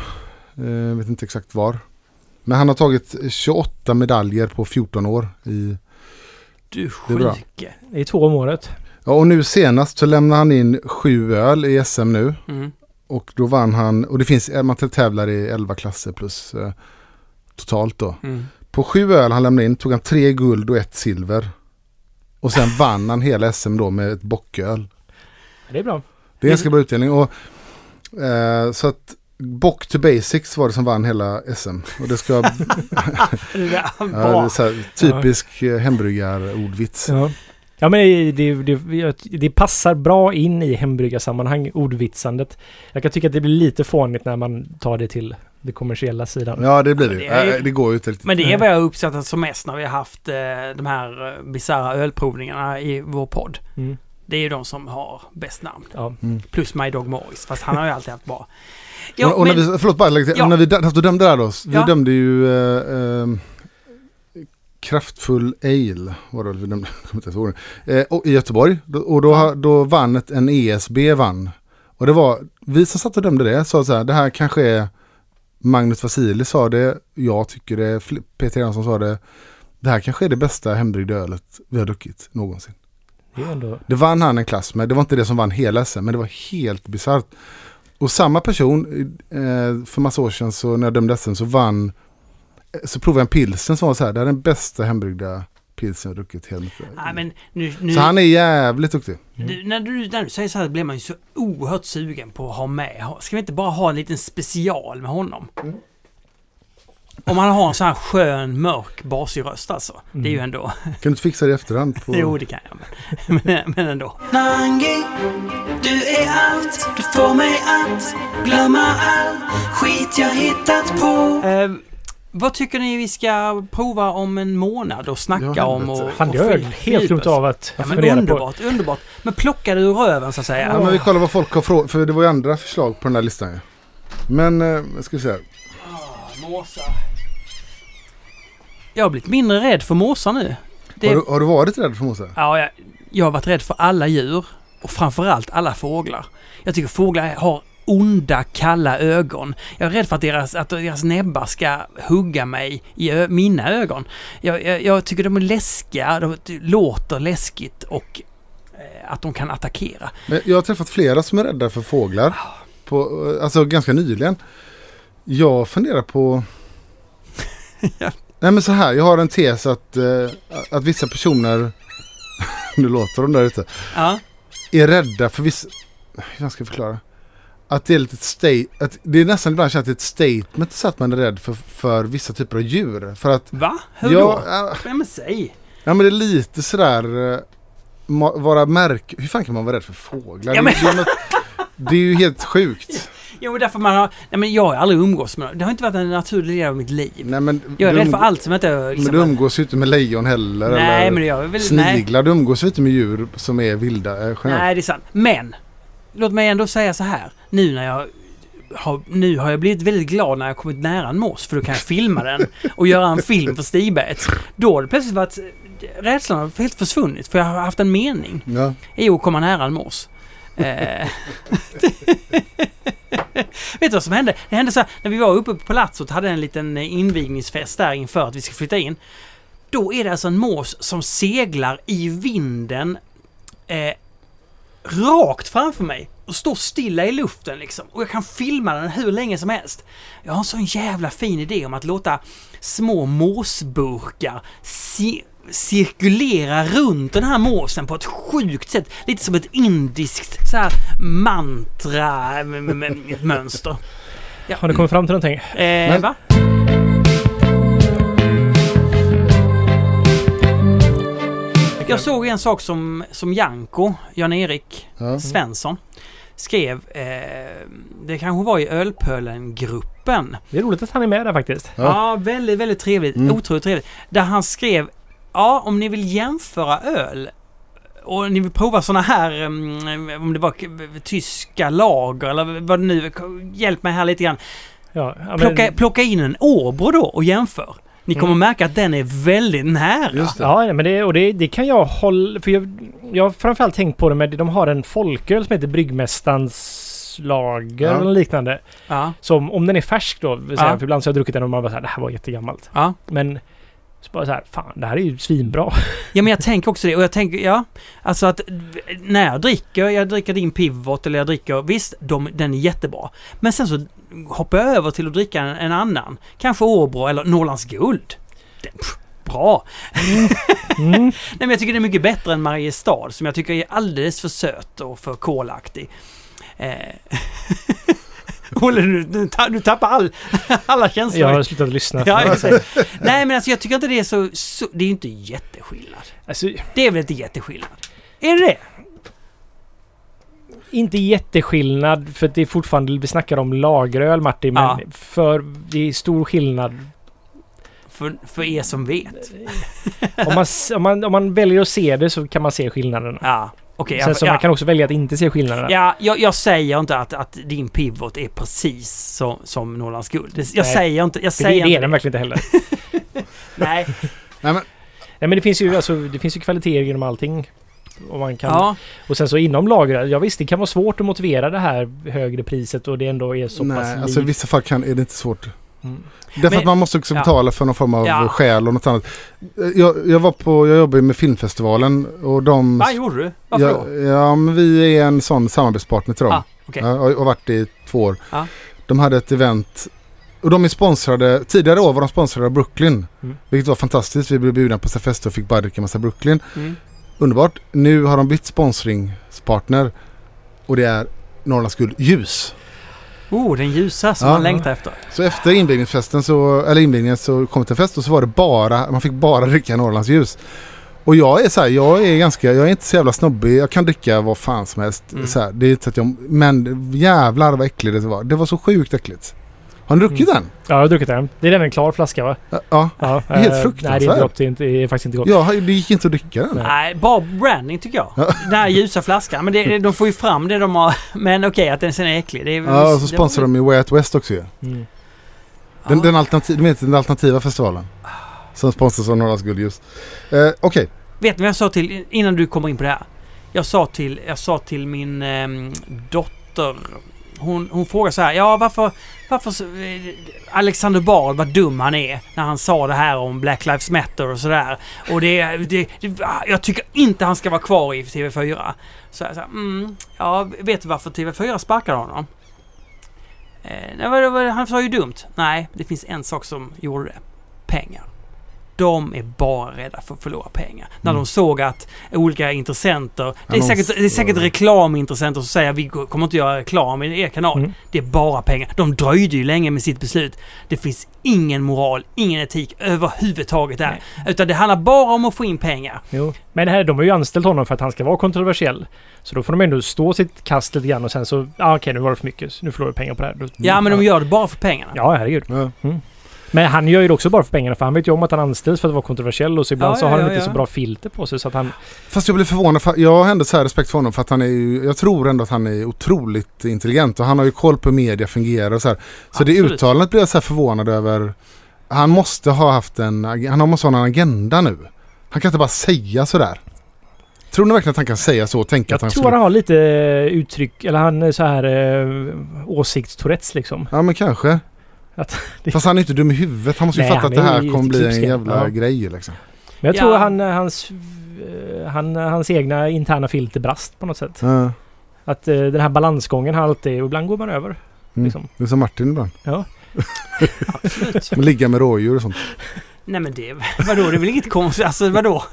Eh, vet inte exakt var. Men han har tagit 28 medaljer på 14 år. I, Du Det är bra. sjuke. Det är två om året. ja, och nu senast så lämnar han in sju öl i SM nu. Mm. Och då vann han, och det finns, man tävlar i 11 klasser plus eh, totalt då. Mm. På sju öl han lämnade in tog han tre guld och ett silver. Och sen vann han hela SM då med ett bocköl. Det är bra. Det är ganska bra utdelning. Och, eh, så att Bock to Basics var det som vann hela SM. Och det ska, ja, Det så här, typisk ja. hembryggarordvits. Ja. Ja men det, det, det, det passar bra in i hembryggarsammanhang, ordvitsandet. Jag kan tycka att det blir lite fånigt när man tar det till den kommersiella sidan. Ja det blir det. Det ju- Nej, det går ju inte riktigt. Men det är vad jag har uppskattat som mest när vi har haft eh, de här eh, bisarra ölprovningarna i vår podd. Mm. Det är ju de som har bäst namn. Ja. Mm. Plus My Dog Morris, fast han har ju alltid haft bra. och, och när vi, förlåt bara. Ja. När vi dö- alltså, dömde där då. Vi Ja. dömde ju eh, eh, Kraftfull Ale var det vi dömde, det. Eh, och, i Göteborg. Och då, Ja. då vann ett, en ESB vann. Och det var, vi som satt och dömde det sa så här, det här kanske är Magnus Vasili sa det, jag tycker det, Peter Jansson sa det. Det här kanske är det bästa hembryggda ölet vi har druckit någonsin. Det ändå... Det vann han en klass med. Det var inte det som vann hela SM, men det var helt bisarrt. Och samma person, eh, för massa år sedan så när jag dömde SM så vann, eh, så provade jag en pilsen som var så här, det här är den bästa hembryggda pilsen jag druckit hela mitt liv. Nej, men nu, nu, Så han är jävligt duktig. du, när, du, när du säger så här blir man ju så oerhört sugen på att ha med. Ska vi inte bara ha en liten special med honom? Mm. Om han har en sån här skön, mörk, basig röst alltså. Det är ju Mm. ändå... Kan du inte fixa det i efterhand? På... Jo, det kan jag. Men, men, men ändå. Nangi, du är allt, du får mig att glömma all skit jag hittat på. Eh, vad tycker ni vi ska prova om en månad och snacka Ja, om? Och, Fan, och det har jag fördjupa helt glömt av att Ja, men fundera på. underbart, underbart. Men plocka det ur röven så att säga. Ja, men vi kollar vad folk har frågat, för det var ju andra förslag på den här listan ju. Men, eh, ska vi se här. Måsar. Jag har blivit mindre rädd för måsar nu. Det, Har, du, har du varit rädd för måsar? ja, jag, jag har varit rädd för alla djur och framförallt alla fåglar. Jag tycker fåglar har onda, kalla ögon. Jag är rädd för att deras, att deras näbbar ska hugga mig i ö, mina ögon. Jag, jag, jag tycker de är läskiga, de låter läskigt och eh, att de kan attackera. Men jag har träffat flera som är rädda för fåglar. På, eh, alltså ganska nyligen. Jag funderar på... Ja. Nej men så här, jag har en tes att, eh, att vissa personer, nu låter de där ute, Ja, är rädda för vissa... Hur ska jag förklara? Att det är lite state, att det är nästan ibland känns det ett statement så att man är rädd för, för vissa typer av djur. För att, va? Hur ja, då? Ja, men säg. ja men det är lite sådär, eh, vara märk... Hur fan kan man vara rädd för fåglar? Ja, men- det, är något, det är ju helt sjukt. Jo, därför man har... Nej, men jag har aldrig umgås med. Det har inte varit en naturlig del av mitt liv. Nej, men Jag är rädd för allt som inte... Men Liksom, du umgås ju inte med lejon heller. nej, eller men jag är väl... Nej. sniglar. Du umgås ju inte med djur som är vilda. eh, generellt. Nej, det är sant. Men! Låt mig ändå säga så här. Nu när jag har, nu har jag blivit väldigt glad när jag kommit nära en mås för då kan jag filma den och göra en film för Stigbet. Då har det plötsligt varit... Rädslan har helt försvunnit för jag har haft en mening Ja. i att komma nära en mås. Eh, Vet du vad som hände? Det hände så här, när vi var uppe på Palazzot hade en liten invigningsfest där inför att vi ska flytta in. Då är det alltså en mås som seglar i vinden eh, rakt framför mig och står stilla i luften liksom. Och jag kan filma den hur länge som helst. Jag har en sån jävla fin idé om att låta små måsburkar ci- cirkulera runt den här måsen på ett sjukt sätt. Lite som ett indiskt så här mantra mönster. Har du kommit fram till någonting? Eh, Men- va? Jag såg en sak som, som Janko, Jan-Erik Ja. Svensson, skrev. Eh, det kanske var i Ölpölen-gruppen. Det är roligt att han är med där faktiskt. Ja. Ja, väldigt, väldigt trevligt. Mm. Otroligt trevligt. Där han skrev, ja om ni vill jämföra öl och ni vill prova såna här, mm, om det var tyska lager eller vad det nu Hjälp mig här lite grann. Ja, men- Plocka, plocka in en Åbro då och jämför. Ni kommer Mm. märka att den är väldigt nära. Just det. Ja, men det, och det, det kan jag hålla... För jag, jag har framförallt tänkt på det med... De har en folköl som heter Bryggmästarens lager Ja. eller liknande. Ja, Som om den är färsk då. Vill säga, Ja. För ibland så har jag druckit den och man bara så här, det här var jättegammalt. ja. Men så bara så här, fan det här är ju svinbra. Ja men jag tänker också det och jag tänker, ja. Alltså att när jag dricker, jag dricker din Pivot eller jag dricker, visst, de, den är jättebra. Men sen så hoppar jag över till att dricka en, en annan. Kanske Åbro eller Norrlands Guld. Den, pff, bra! Mm. Nej men jag tycker det är mycket bättre än Mariestad som jag tycker är alldeles för söt och för kolaktig. Eh. Olle, du, du, du tappar all, alla känslor. Jag har slutat lyssna. Ja. Nej men alltså jag tycker inte det är så, så det är ju inte jätteskillnad. Alltså, Det är väl inte jätteskillnad? Är det det? inte jätteskillnad för det är fortfarande, vi snackar om lageröl Martin, men Ja. för det är stor skillnad. För, för er som vet. Om man, om, man, om man väljer att se det så kan man se skillnaderna. Ja, okej. Sen så ja, man kan också välja att inte se skillnaderna. ja, jag, jag säger inte att, att din pivot är precis som, som Norrlands guld. Jag Nej. säger inte... Jag För det, säger det är den verkligen inte heller. Nej. Nej, men, Nej men det finns ju, alltså, det finns ju kvaliteter genom allting. Och, man kan, Ja, och sen så inom lagret, ja visst det kan vara svårt att motivera det här högre priset och det ändå är så pass nej, alltså i vissa fall kan, är det inte svårt. Mm. Därför Men- att man måste också ja. betala för någon form av Ja. skäl och något annat. Jag, jag var på, jag jobbar ju med filmfestivalen och de... vad gjorde du? Varför ja, då? ja, men vi är en sån samarbetspartner till dem. Ah, okej. Ja, och har varit det i två år. Ja. De hade ett event och de är sponsrade, tidigare år var de sponsrade av Brooklyn. Mm. Vilket var fantastiskt. Vi blev bjudna på här fester och fick bara dricka massa Brooklyn. Mm. Underbart. Nu har de bytt sponsringspartner. Och det är Norrlands Guld Ljus. Oh, den ljusa som Ja. man längtar efter. Så efter invigningsfesten så, eller invigningen så kom till en fest och så var det bara, man fick bara dricka Norrlands ljus. Och jag är så här, jag är ganska, jag är inte så jävla snobbig. Jag kan dricka vad fan som helst. Mm. Så här, det är inte så att jag, men jävlar vad äckligt det var. Det var så sjukt äckligt. Har ni druckit den? Ja, jag har druckit den. Det är den en klar flaska va? Ja, Ja. Ja, Det är helt eh, fruktansvärt. Nej, det är inte gott. Det är, inte, det är faktiskt inte gott. ja, det gick inte att dricka den. Nej. Bra branding tycker jag. Den här ljusa flaskan. Men det, de får ju fram det de har. Men okej, att den sen är äcklig. Det är, Ja, och så sponsrar de ju Way Out West också ju. Mm. Den, Ja. den, alternativ, de heter den alternativa festivalen. Som sponsras av Norrlands Guld Ljus. Eh, Okej, Vet ni vad jag sa till, innan du kommer in på det här? Jag sa till, jag sa till min ehm, dotter, hon, hon frågar så här, ja varför, varför så- Alexander Bard, vad dum han är när han sa det här om Black Lives Matter och sådär. Och det, det, det, jag tycker inte han ska vara kvar i TV4. Så jag sa, mm, ja vet du varför TV4 sparkade honom? Eh, nej, vad- vad- han sa ju dumt. Nej, det finns en sak som gjorde det. Pengar de är bara rädda för att förlora pengar. När Mm. de såg att olika intressenter, det är, säkert, det är säkert reklamintressenter som säger att vi kommer inte göra reklam i er kanal. Mm. Det är bara pengar. De dröjde ju länge med sitt beslut. Det finns ingen moral, ingen etik överhuvudtaget där. Utan det handlar bara om att få in pengar. Jo. Men här, de har ju anställt honom för att han ska vara kontroversiell. Så då får de ändå stå sitt kast lite grann och sen så, ah, okej nu var det för mycket, nu förlorar vi pengar på det här. Då, Ja, men de gör det bara för pengarna. Ja, herregud. Ja. Men han gör ju det också bara för pengarna för han vet ju om att han anställs för att vara kontroversiell och så ibland Ja, så ja, har han ja, inte ja. så bra filter på sig så att han... Fast jag blir förvånad. För jag har ändå så här respekt för honom för att han är ju, Jag tror ändå att han är otroligt intelligent och han har ju koll på hur media fungerar och så här. Så det Absolut. uttalandet blir jag så här förvånad över. Han måste ha haft en, han måste ha en agenda nu. Han kan inte bara säga sådär. Tror ni verkligen att han kan säga så och tänka att Jag han tror skulle... han har lite uttryck, eller han är så här eh, åsiktstourettes liksom. Ja men kanske. Att det- Fast han är inte dum i huvudet. Han måste ju Nej, fatta att det är här kommer bli en jävla ja. grej liksom. Men jag Ja. tror han, eh, hans, eh, han, hans egna interna filter brast på något sätt. Ja. Att eh, den här balansgången har alltid, och ibland går man över. Mm. Liksom. Det är som Martin ibland. Ja. Absolut. Ligga med rådjur och sånt. Nej men det, vadå, det är väl inget konstigt, alltså vadå?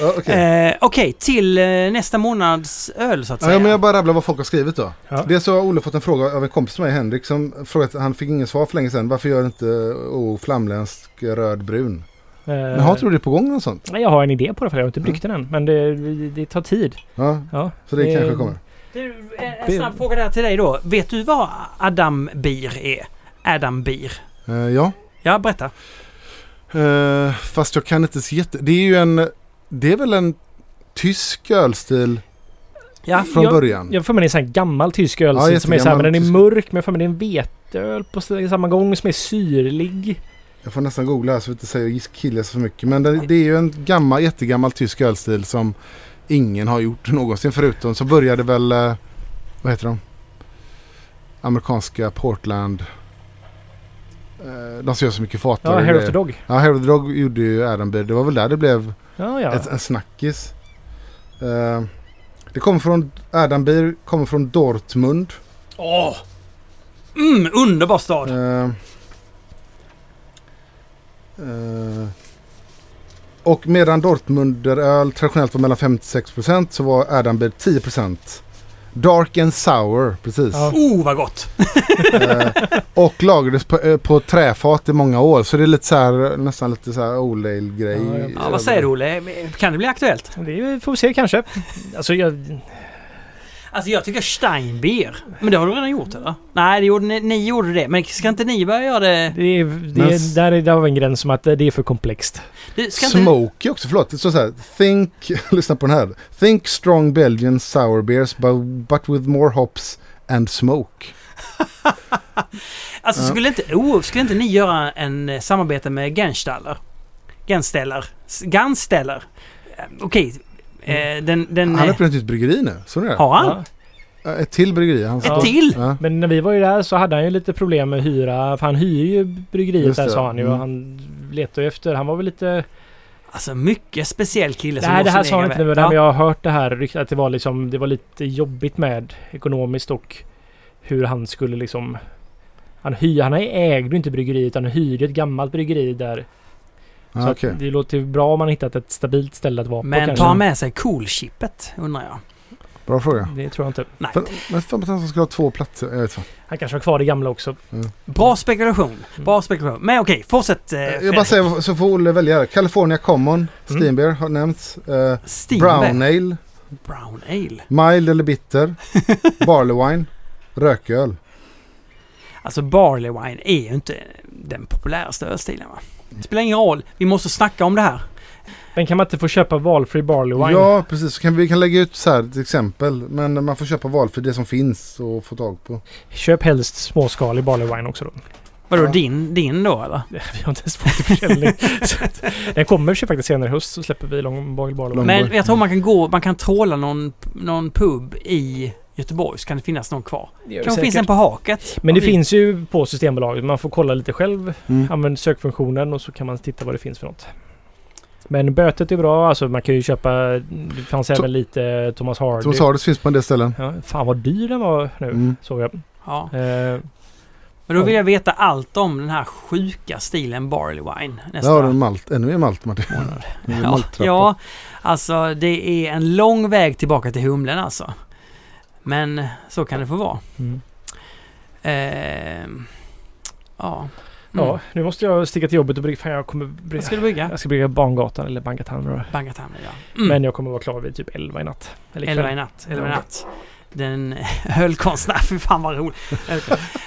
Ja, okej. Eh, Okej, till eh, nästa månads öl så att säga. Ja, men jag bara rabblar vad folk har skrivit då. Ja. Dels så har Olle fått en fråga av en kompis till mig, Henrik, som frågat, han fick ingen svar för länge sedan. Varför gör inte O flamländsk röd-brun? Men har tror du det är på gång något sånt? Nej, Jag har en idé på det för jag har inte bryggt den än. Men det, det tar tid. Ja, Ja. så det Eh, kanske kommer. Du, en, snabb fråga där till dig då. Vet du vad Adam Bir är? Adam Bir. Eh, ja, Ja, berätta. Eh, fast jag kan inte se jätte... Det är ju en... Det är väl en tysk ölstil Ja, från jag- början. Jag får med en sån här gammal tysk öl Ja, som är så här, men den är mörk. Men jag får med en veteöl på samma gång som är syrlig. Jag får nästan googla här så vi inte säger killar så för mycket. Men det, det är ju en gammal, jättegammal tysk ölstil som ingen har gjort någonsin förutom så började väl... eh, vad heter de? Amerikanska Portland. Eh, de som gör så mycket fat. Ja, Hair of the Dog. Ja, Hair of the Dog gjorde ju Adam Beer. Det var väl där det blev Ja, ja. ett, en snackis. Eh, det kommer från... Adam Beer kommer från Dortmund. Åh! Mm, underbar stad. Eh, eh, och medan Dortmunderöl traditionellt var mellan 56% så var Adambeer 10%. Dark and sour, precis. Ja. Oh, vad gott! Eh, och lagrades på, eh, på träfat i många år. Så det är lite så här, nästan lite så här old ale grej. Ja, ja. Ja, vad säger du Olle? Kan det bli aktuellt? Det får vi se kanske. Alltså jag... Alltså jag tycker Steinbier. Men det har du redan gjort eller? Nej, det gjorde, ni, ni gjorde det. Men ska inte ni börja göra det? Det är, det är, där, är, där var en gräns som att det är för komplext. det Smoky också, förlåt. Det står så här. Think, lyssna på den här. Think strong Belgian sour beers but, but with more hops and smoke. alltså skulle inte, oh, skulle inte ni göra en eh, samarbete med Genstaller? Gensteller? S- Gansteller? Eh, Okej. Eh, den... den Han öppnade ett nytt bryggeri nu. Så ni det? har han? Ja. Eh, Ett till bryggeri. Han Ett till? Ja. Men när vi var ju där så hade han ju lite problem med hyra. För han hyr ju bryggeriet Just där det, sa han ju. mm. Och han letade ju efter. Han var väl lite... Alltså mycket speciell kille som Nej det här sa han inte nu. Men Ja. jag har hört det här att det var liksom... Det var lite jobbigt med ekonomiskt och hur han skulle liksom... Han, hyr, han ägde ju inte bryggeriet utan han hyrde ett gammalt bryggeri där. Så okej. det låter ju bra om man hittat ett stabilt ställe att vara på Men tar med sig coolchippet undrar jag? Bra fråga. Det tror jag inte. Nej. För, men fan att han ska ha två platser. Jag vet inte. Han kanske har kvar det gamla också. Bra spekulation. Bra spekulation. Men okej, fortsätt eh, jag bara säger så får Olle välja. California Common. Mm. Steambeer har nämnts. Eh, Steambeer. brown Ale. Brown Ale. Mild eller bitter. Barley wine. Rököl. Alltså Barley Wine är ju inte den populäraste ölstilen va? Det spelar ingen roll. Vi måste snacka om det här. Men kan man inte få köpa valfri barley wine? Ja, precis. Så kan vi kan lägga ut så här till exempel. Men man får köpa valfri det som finns och få tag på. Köp helst småskalig barley wine också då. Vadå Ja. din, din då eller? Vi har inte ens fått till försäljning. Den kommer ju faktiskt senare i höst så släpper vi lång barley wine. Lång- Men jag tror man kan gå, man kan tråla någon, någon pub i Göteborg så kan det finnas någon kvar. Det Kanske finns en på haket. Men det vi- finns ju på Systembolaget. Man får kolla lite själv. Mm. Använd sökfunktionen och så kan man titta vad det finns för något. Men bötet är bra. Alltså man kan ju köpa... Det fanns To- även lite Thomas Hardy. Thomas Hardys finns på en del ställen. Ja, fan vad dyr den var nu. Mm. Såg jag. Ja. Eh, Men då vill jag veta allt om den här sjuka stilen Barley Wine. Nästa Ja, det är malt, ännu mer malt Martin. Ja, ja, alltså det är en lång väg tillbaka till humlen alltså. Men så kan det få vara. Mm. Ehm, ja. Mm. Ja, nu måste jag sticka till jobbet och brygga. Fan, jag kommer Vad brygga. ska du brygga? Jag ska brygga Bangatan eller Bangatamra. då. Bangatamra, ja. Mm. Men jag kommer vara klar vid typ 11 i natt. Eller Elva kväll. i natt. Elva i Ja. natt. Den ölkonstnär, fy fan vad roligt.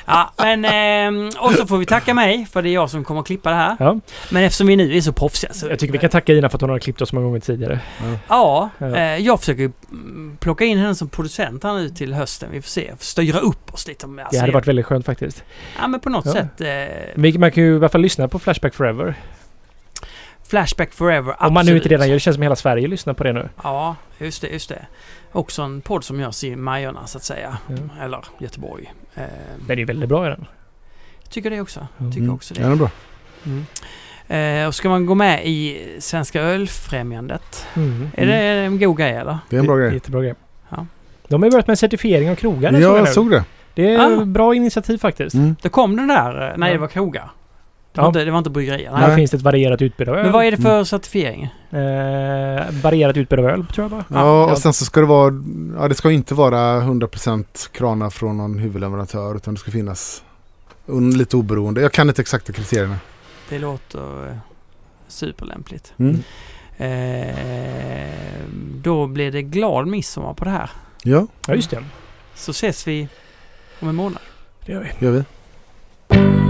Ja, men ehm, och så får vi tacka mig för det är jag som kommer att klippa det här. Ja, Men eftersom vi nu är så proffsiga så... jag tycker vi kan tacka Ina för att hon har klippt oss så många gånger tidigare. Ja, Ja. eh, jag försöker mm, plocka in henne som producent här nu till hösten. Vi får se. Styra upp oss lite. Alltså, Det hade varit väldigt skönt faktiskt. Ja, men på något Ja. sätt. Eh, Man kan ju i alla fall lyssna på Flashback Forever. Flashback Forever, Om man nu inte absolut. redan gör det. känns som hela Sverige lyssnar på det nu. Ja, just det, just det. Också en podd som görs i Majorna så att säga. Ja. Eller Göteborg. Eh, Den är ju väldigt bra i den. tycker det också. Mm. Tycker också Ja, det. den är bra. Mm. Eh, och ska man gå med i Svenska Ölfrämjandet? Mm. Är det en god grej eller? Det är en bra grej. Jättebra grej. Ja. De har börjat med certifiering av krogar. nu, Ja, jag såg det. Det är Ah. bra initiativ faktiskt. Mm. Det kom den där, eh, nej Ja. det var krogar. Det Ja. var, inte, det var inte bryggerier. Här Nej. finns det ett varierat utbud av öl. Men vad är det för certifiering? Eh, varierat utbud av öl, tror jag bara. Ja, Ja. och sen så ska det vara, ja det ska inte vara 100% kranar från någon huvudleverantör utan det ska finnas lite oberoende. Jag kan inte exakta kriterierna. Det låter eh, superlämpligt. Mm. Eh, då blir det glad midsommar på det här. Ja, Ja, just det. Så ses vi om en månad. Det gör vi. gör vi.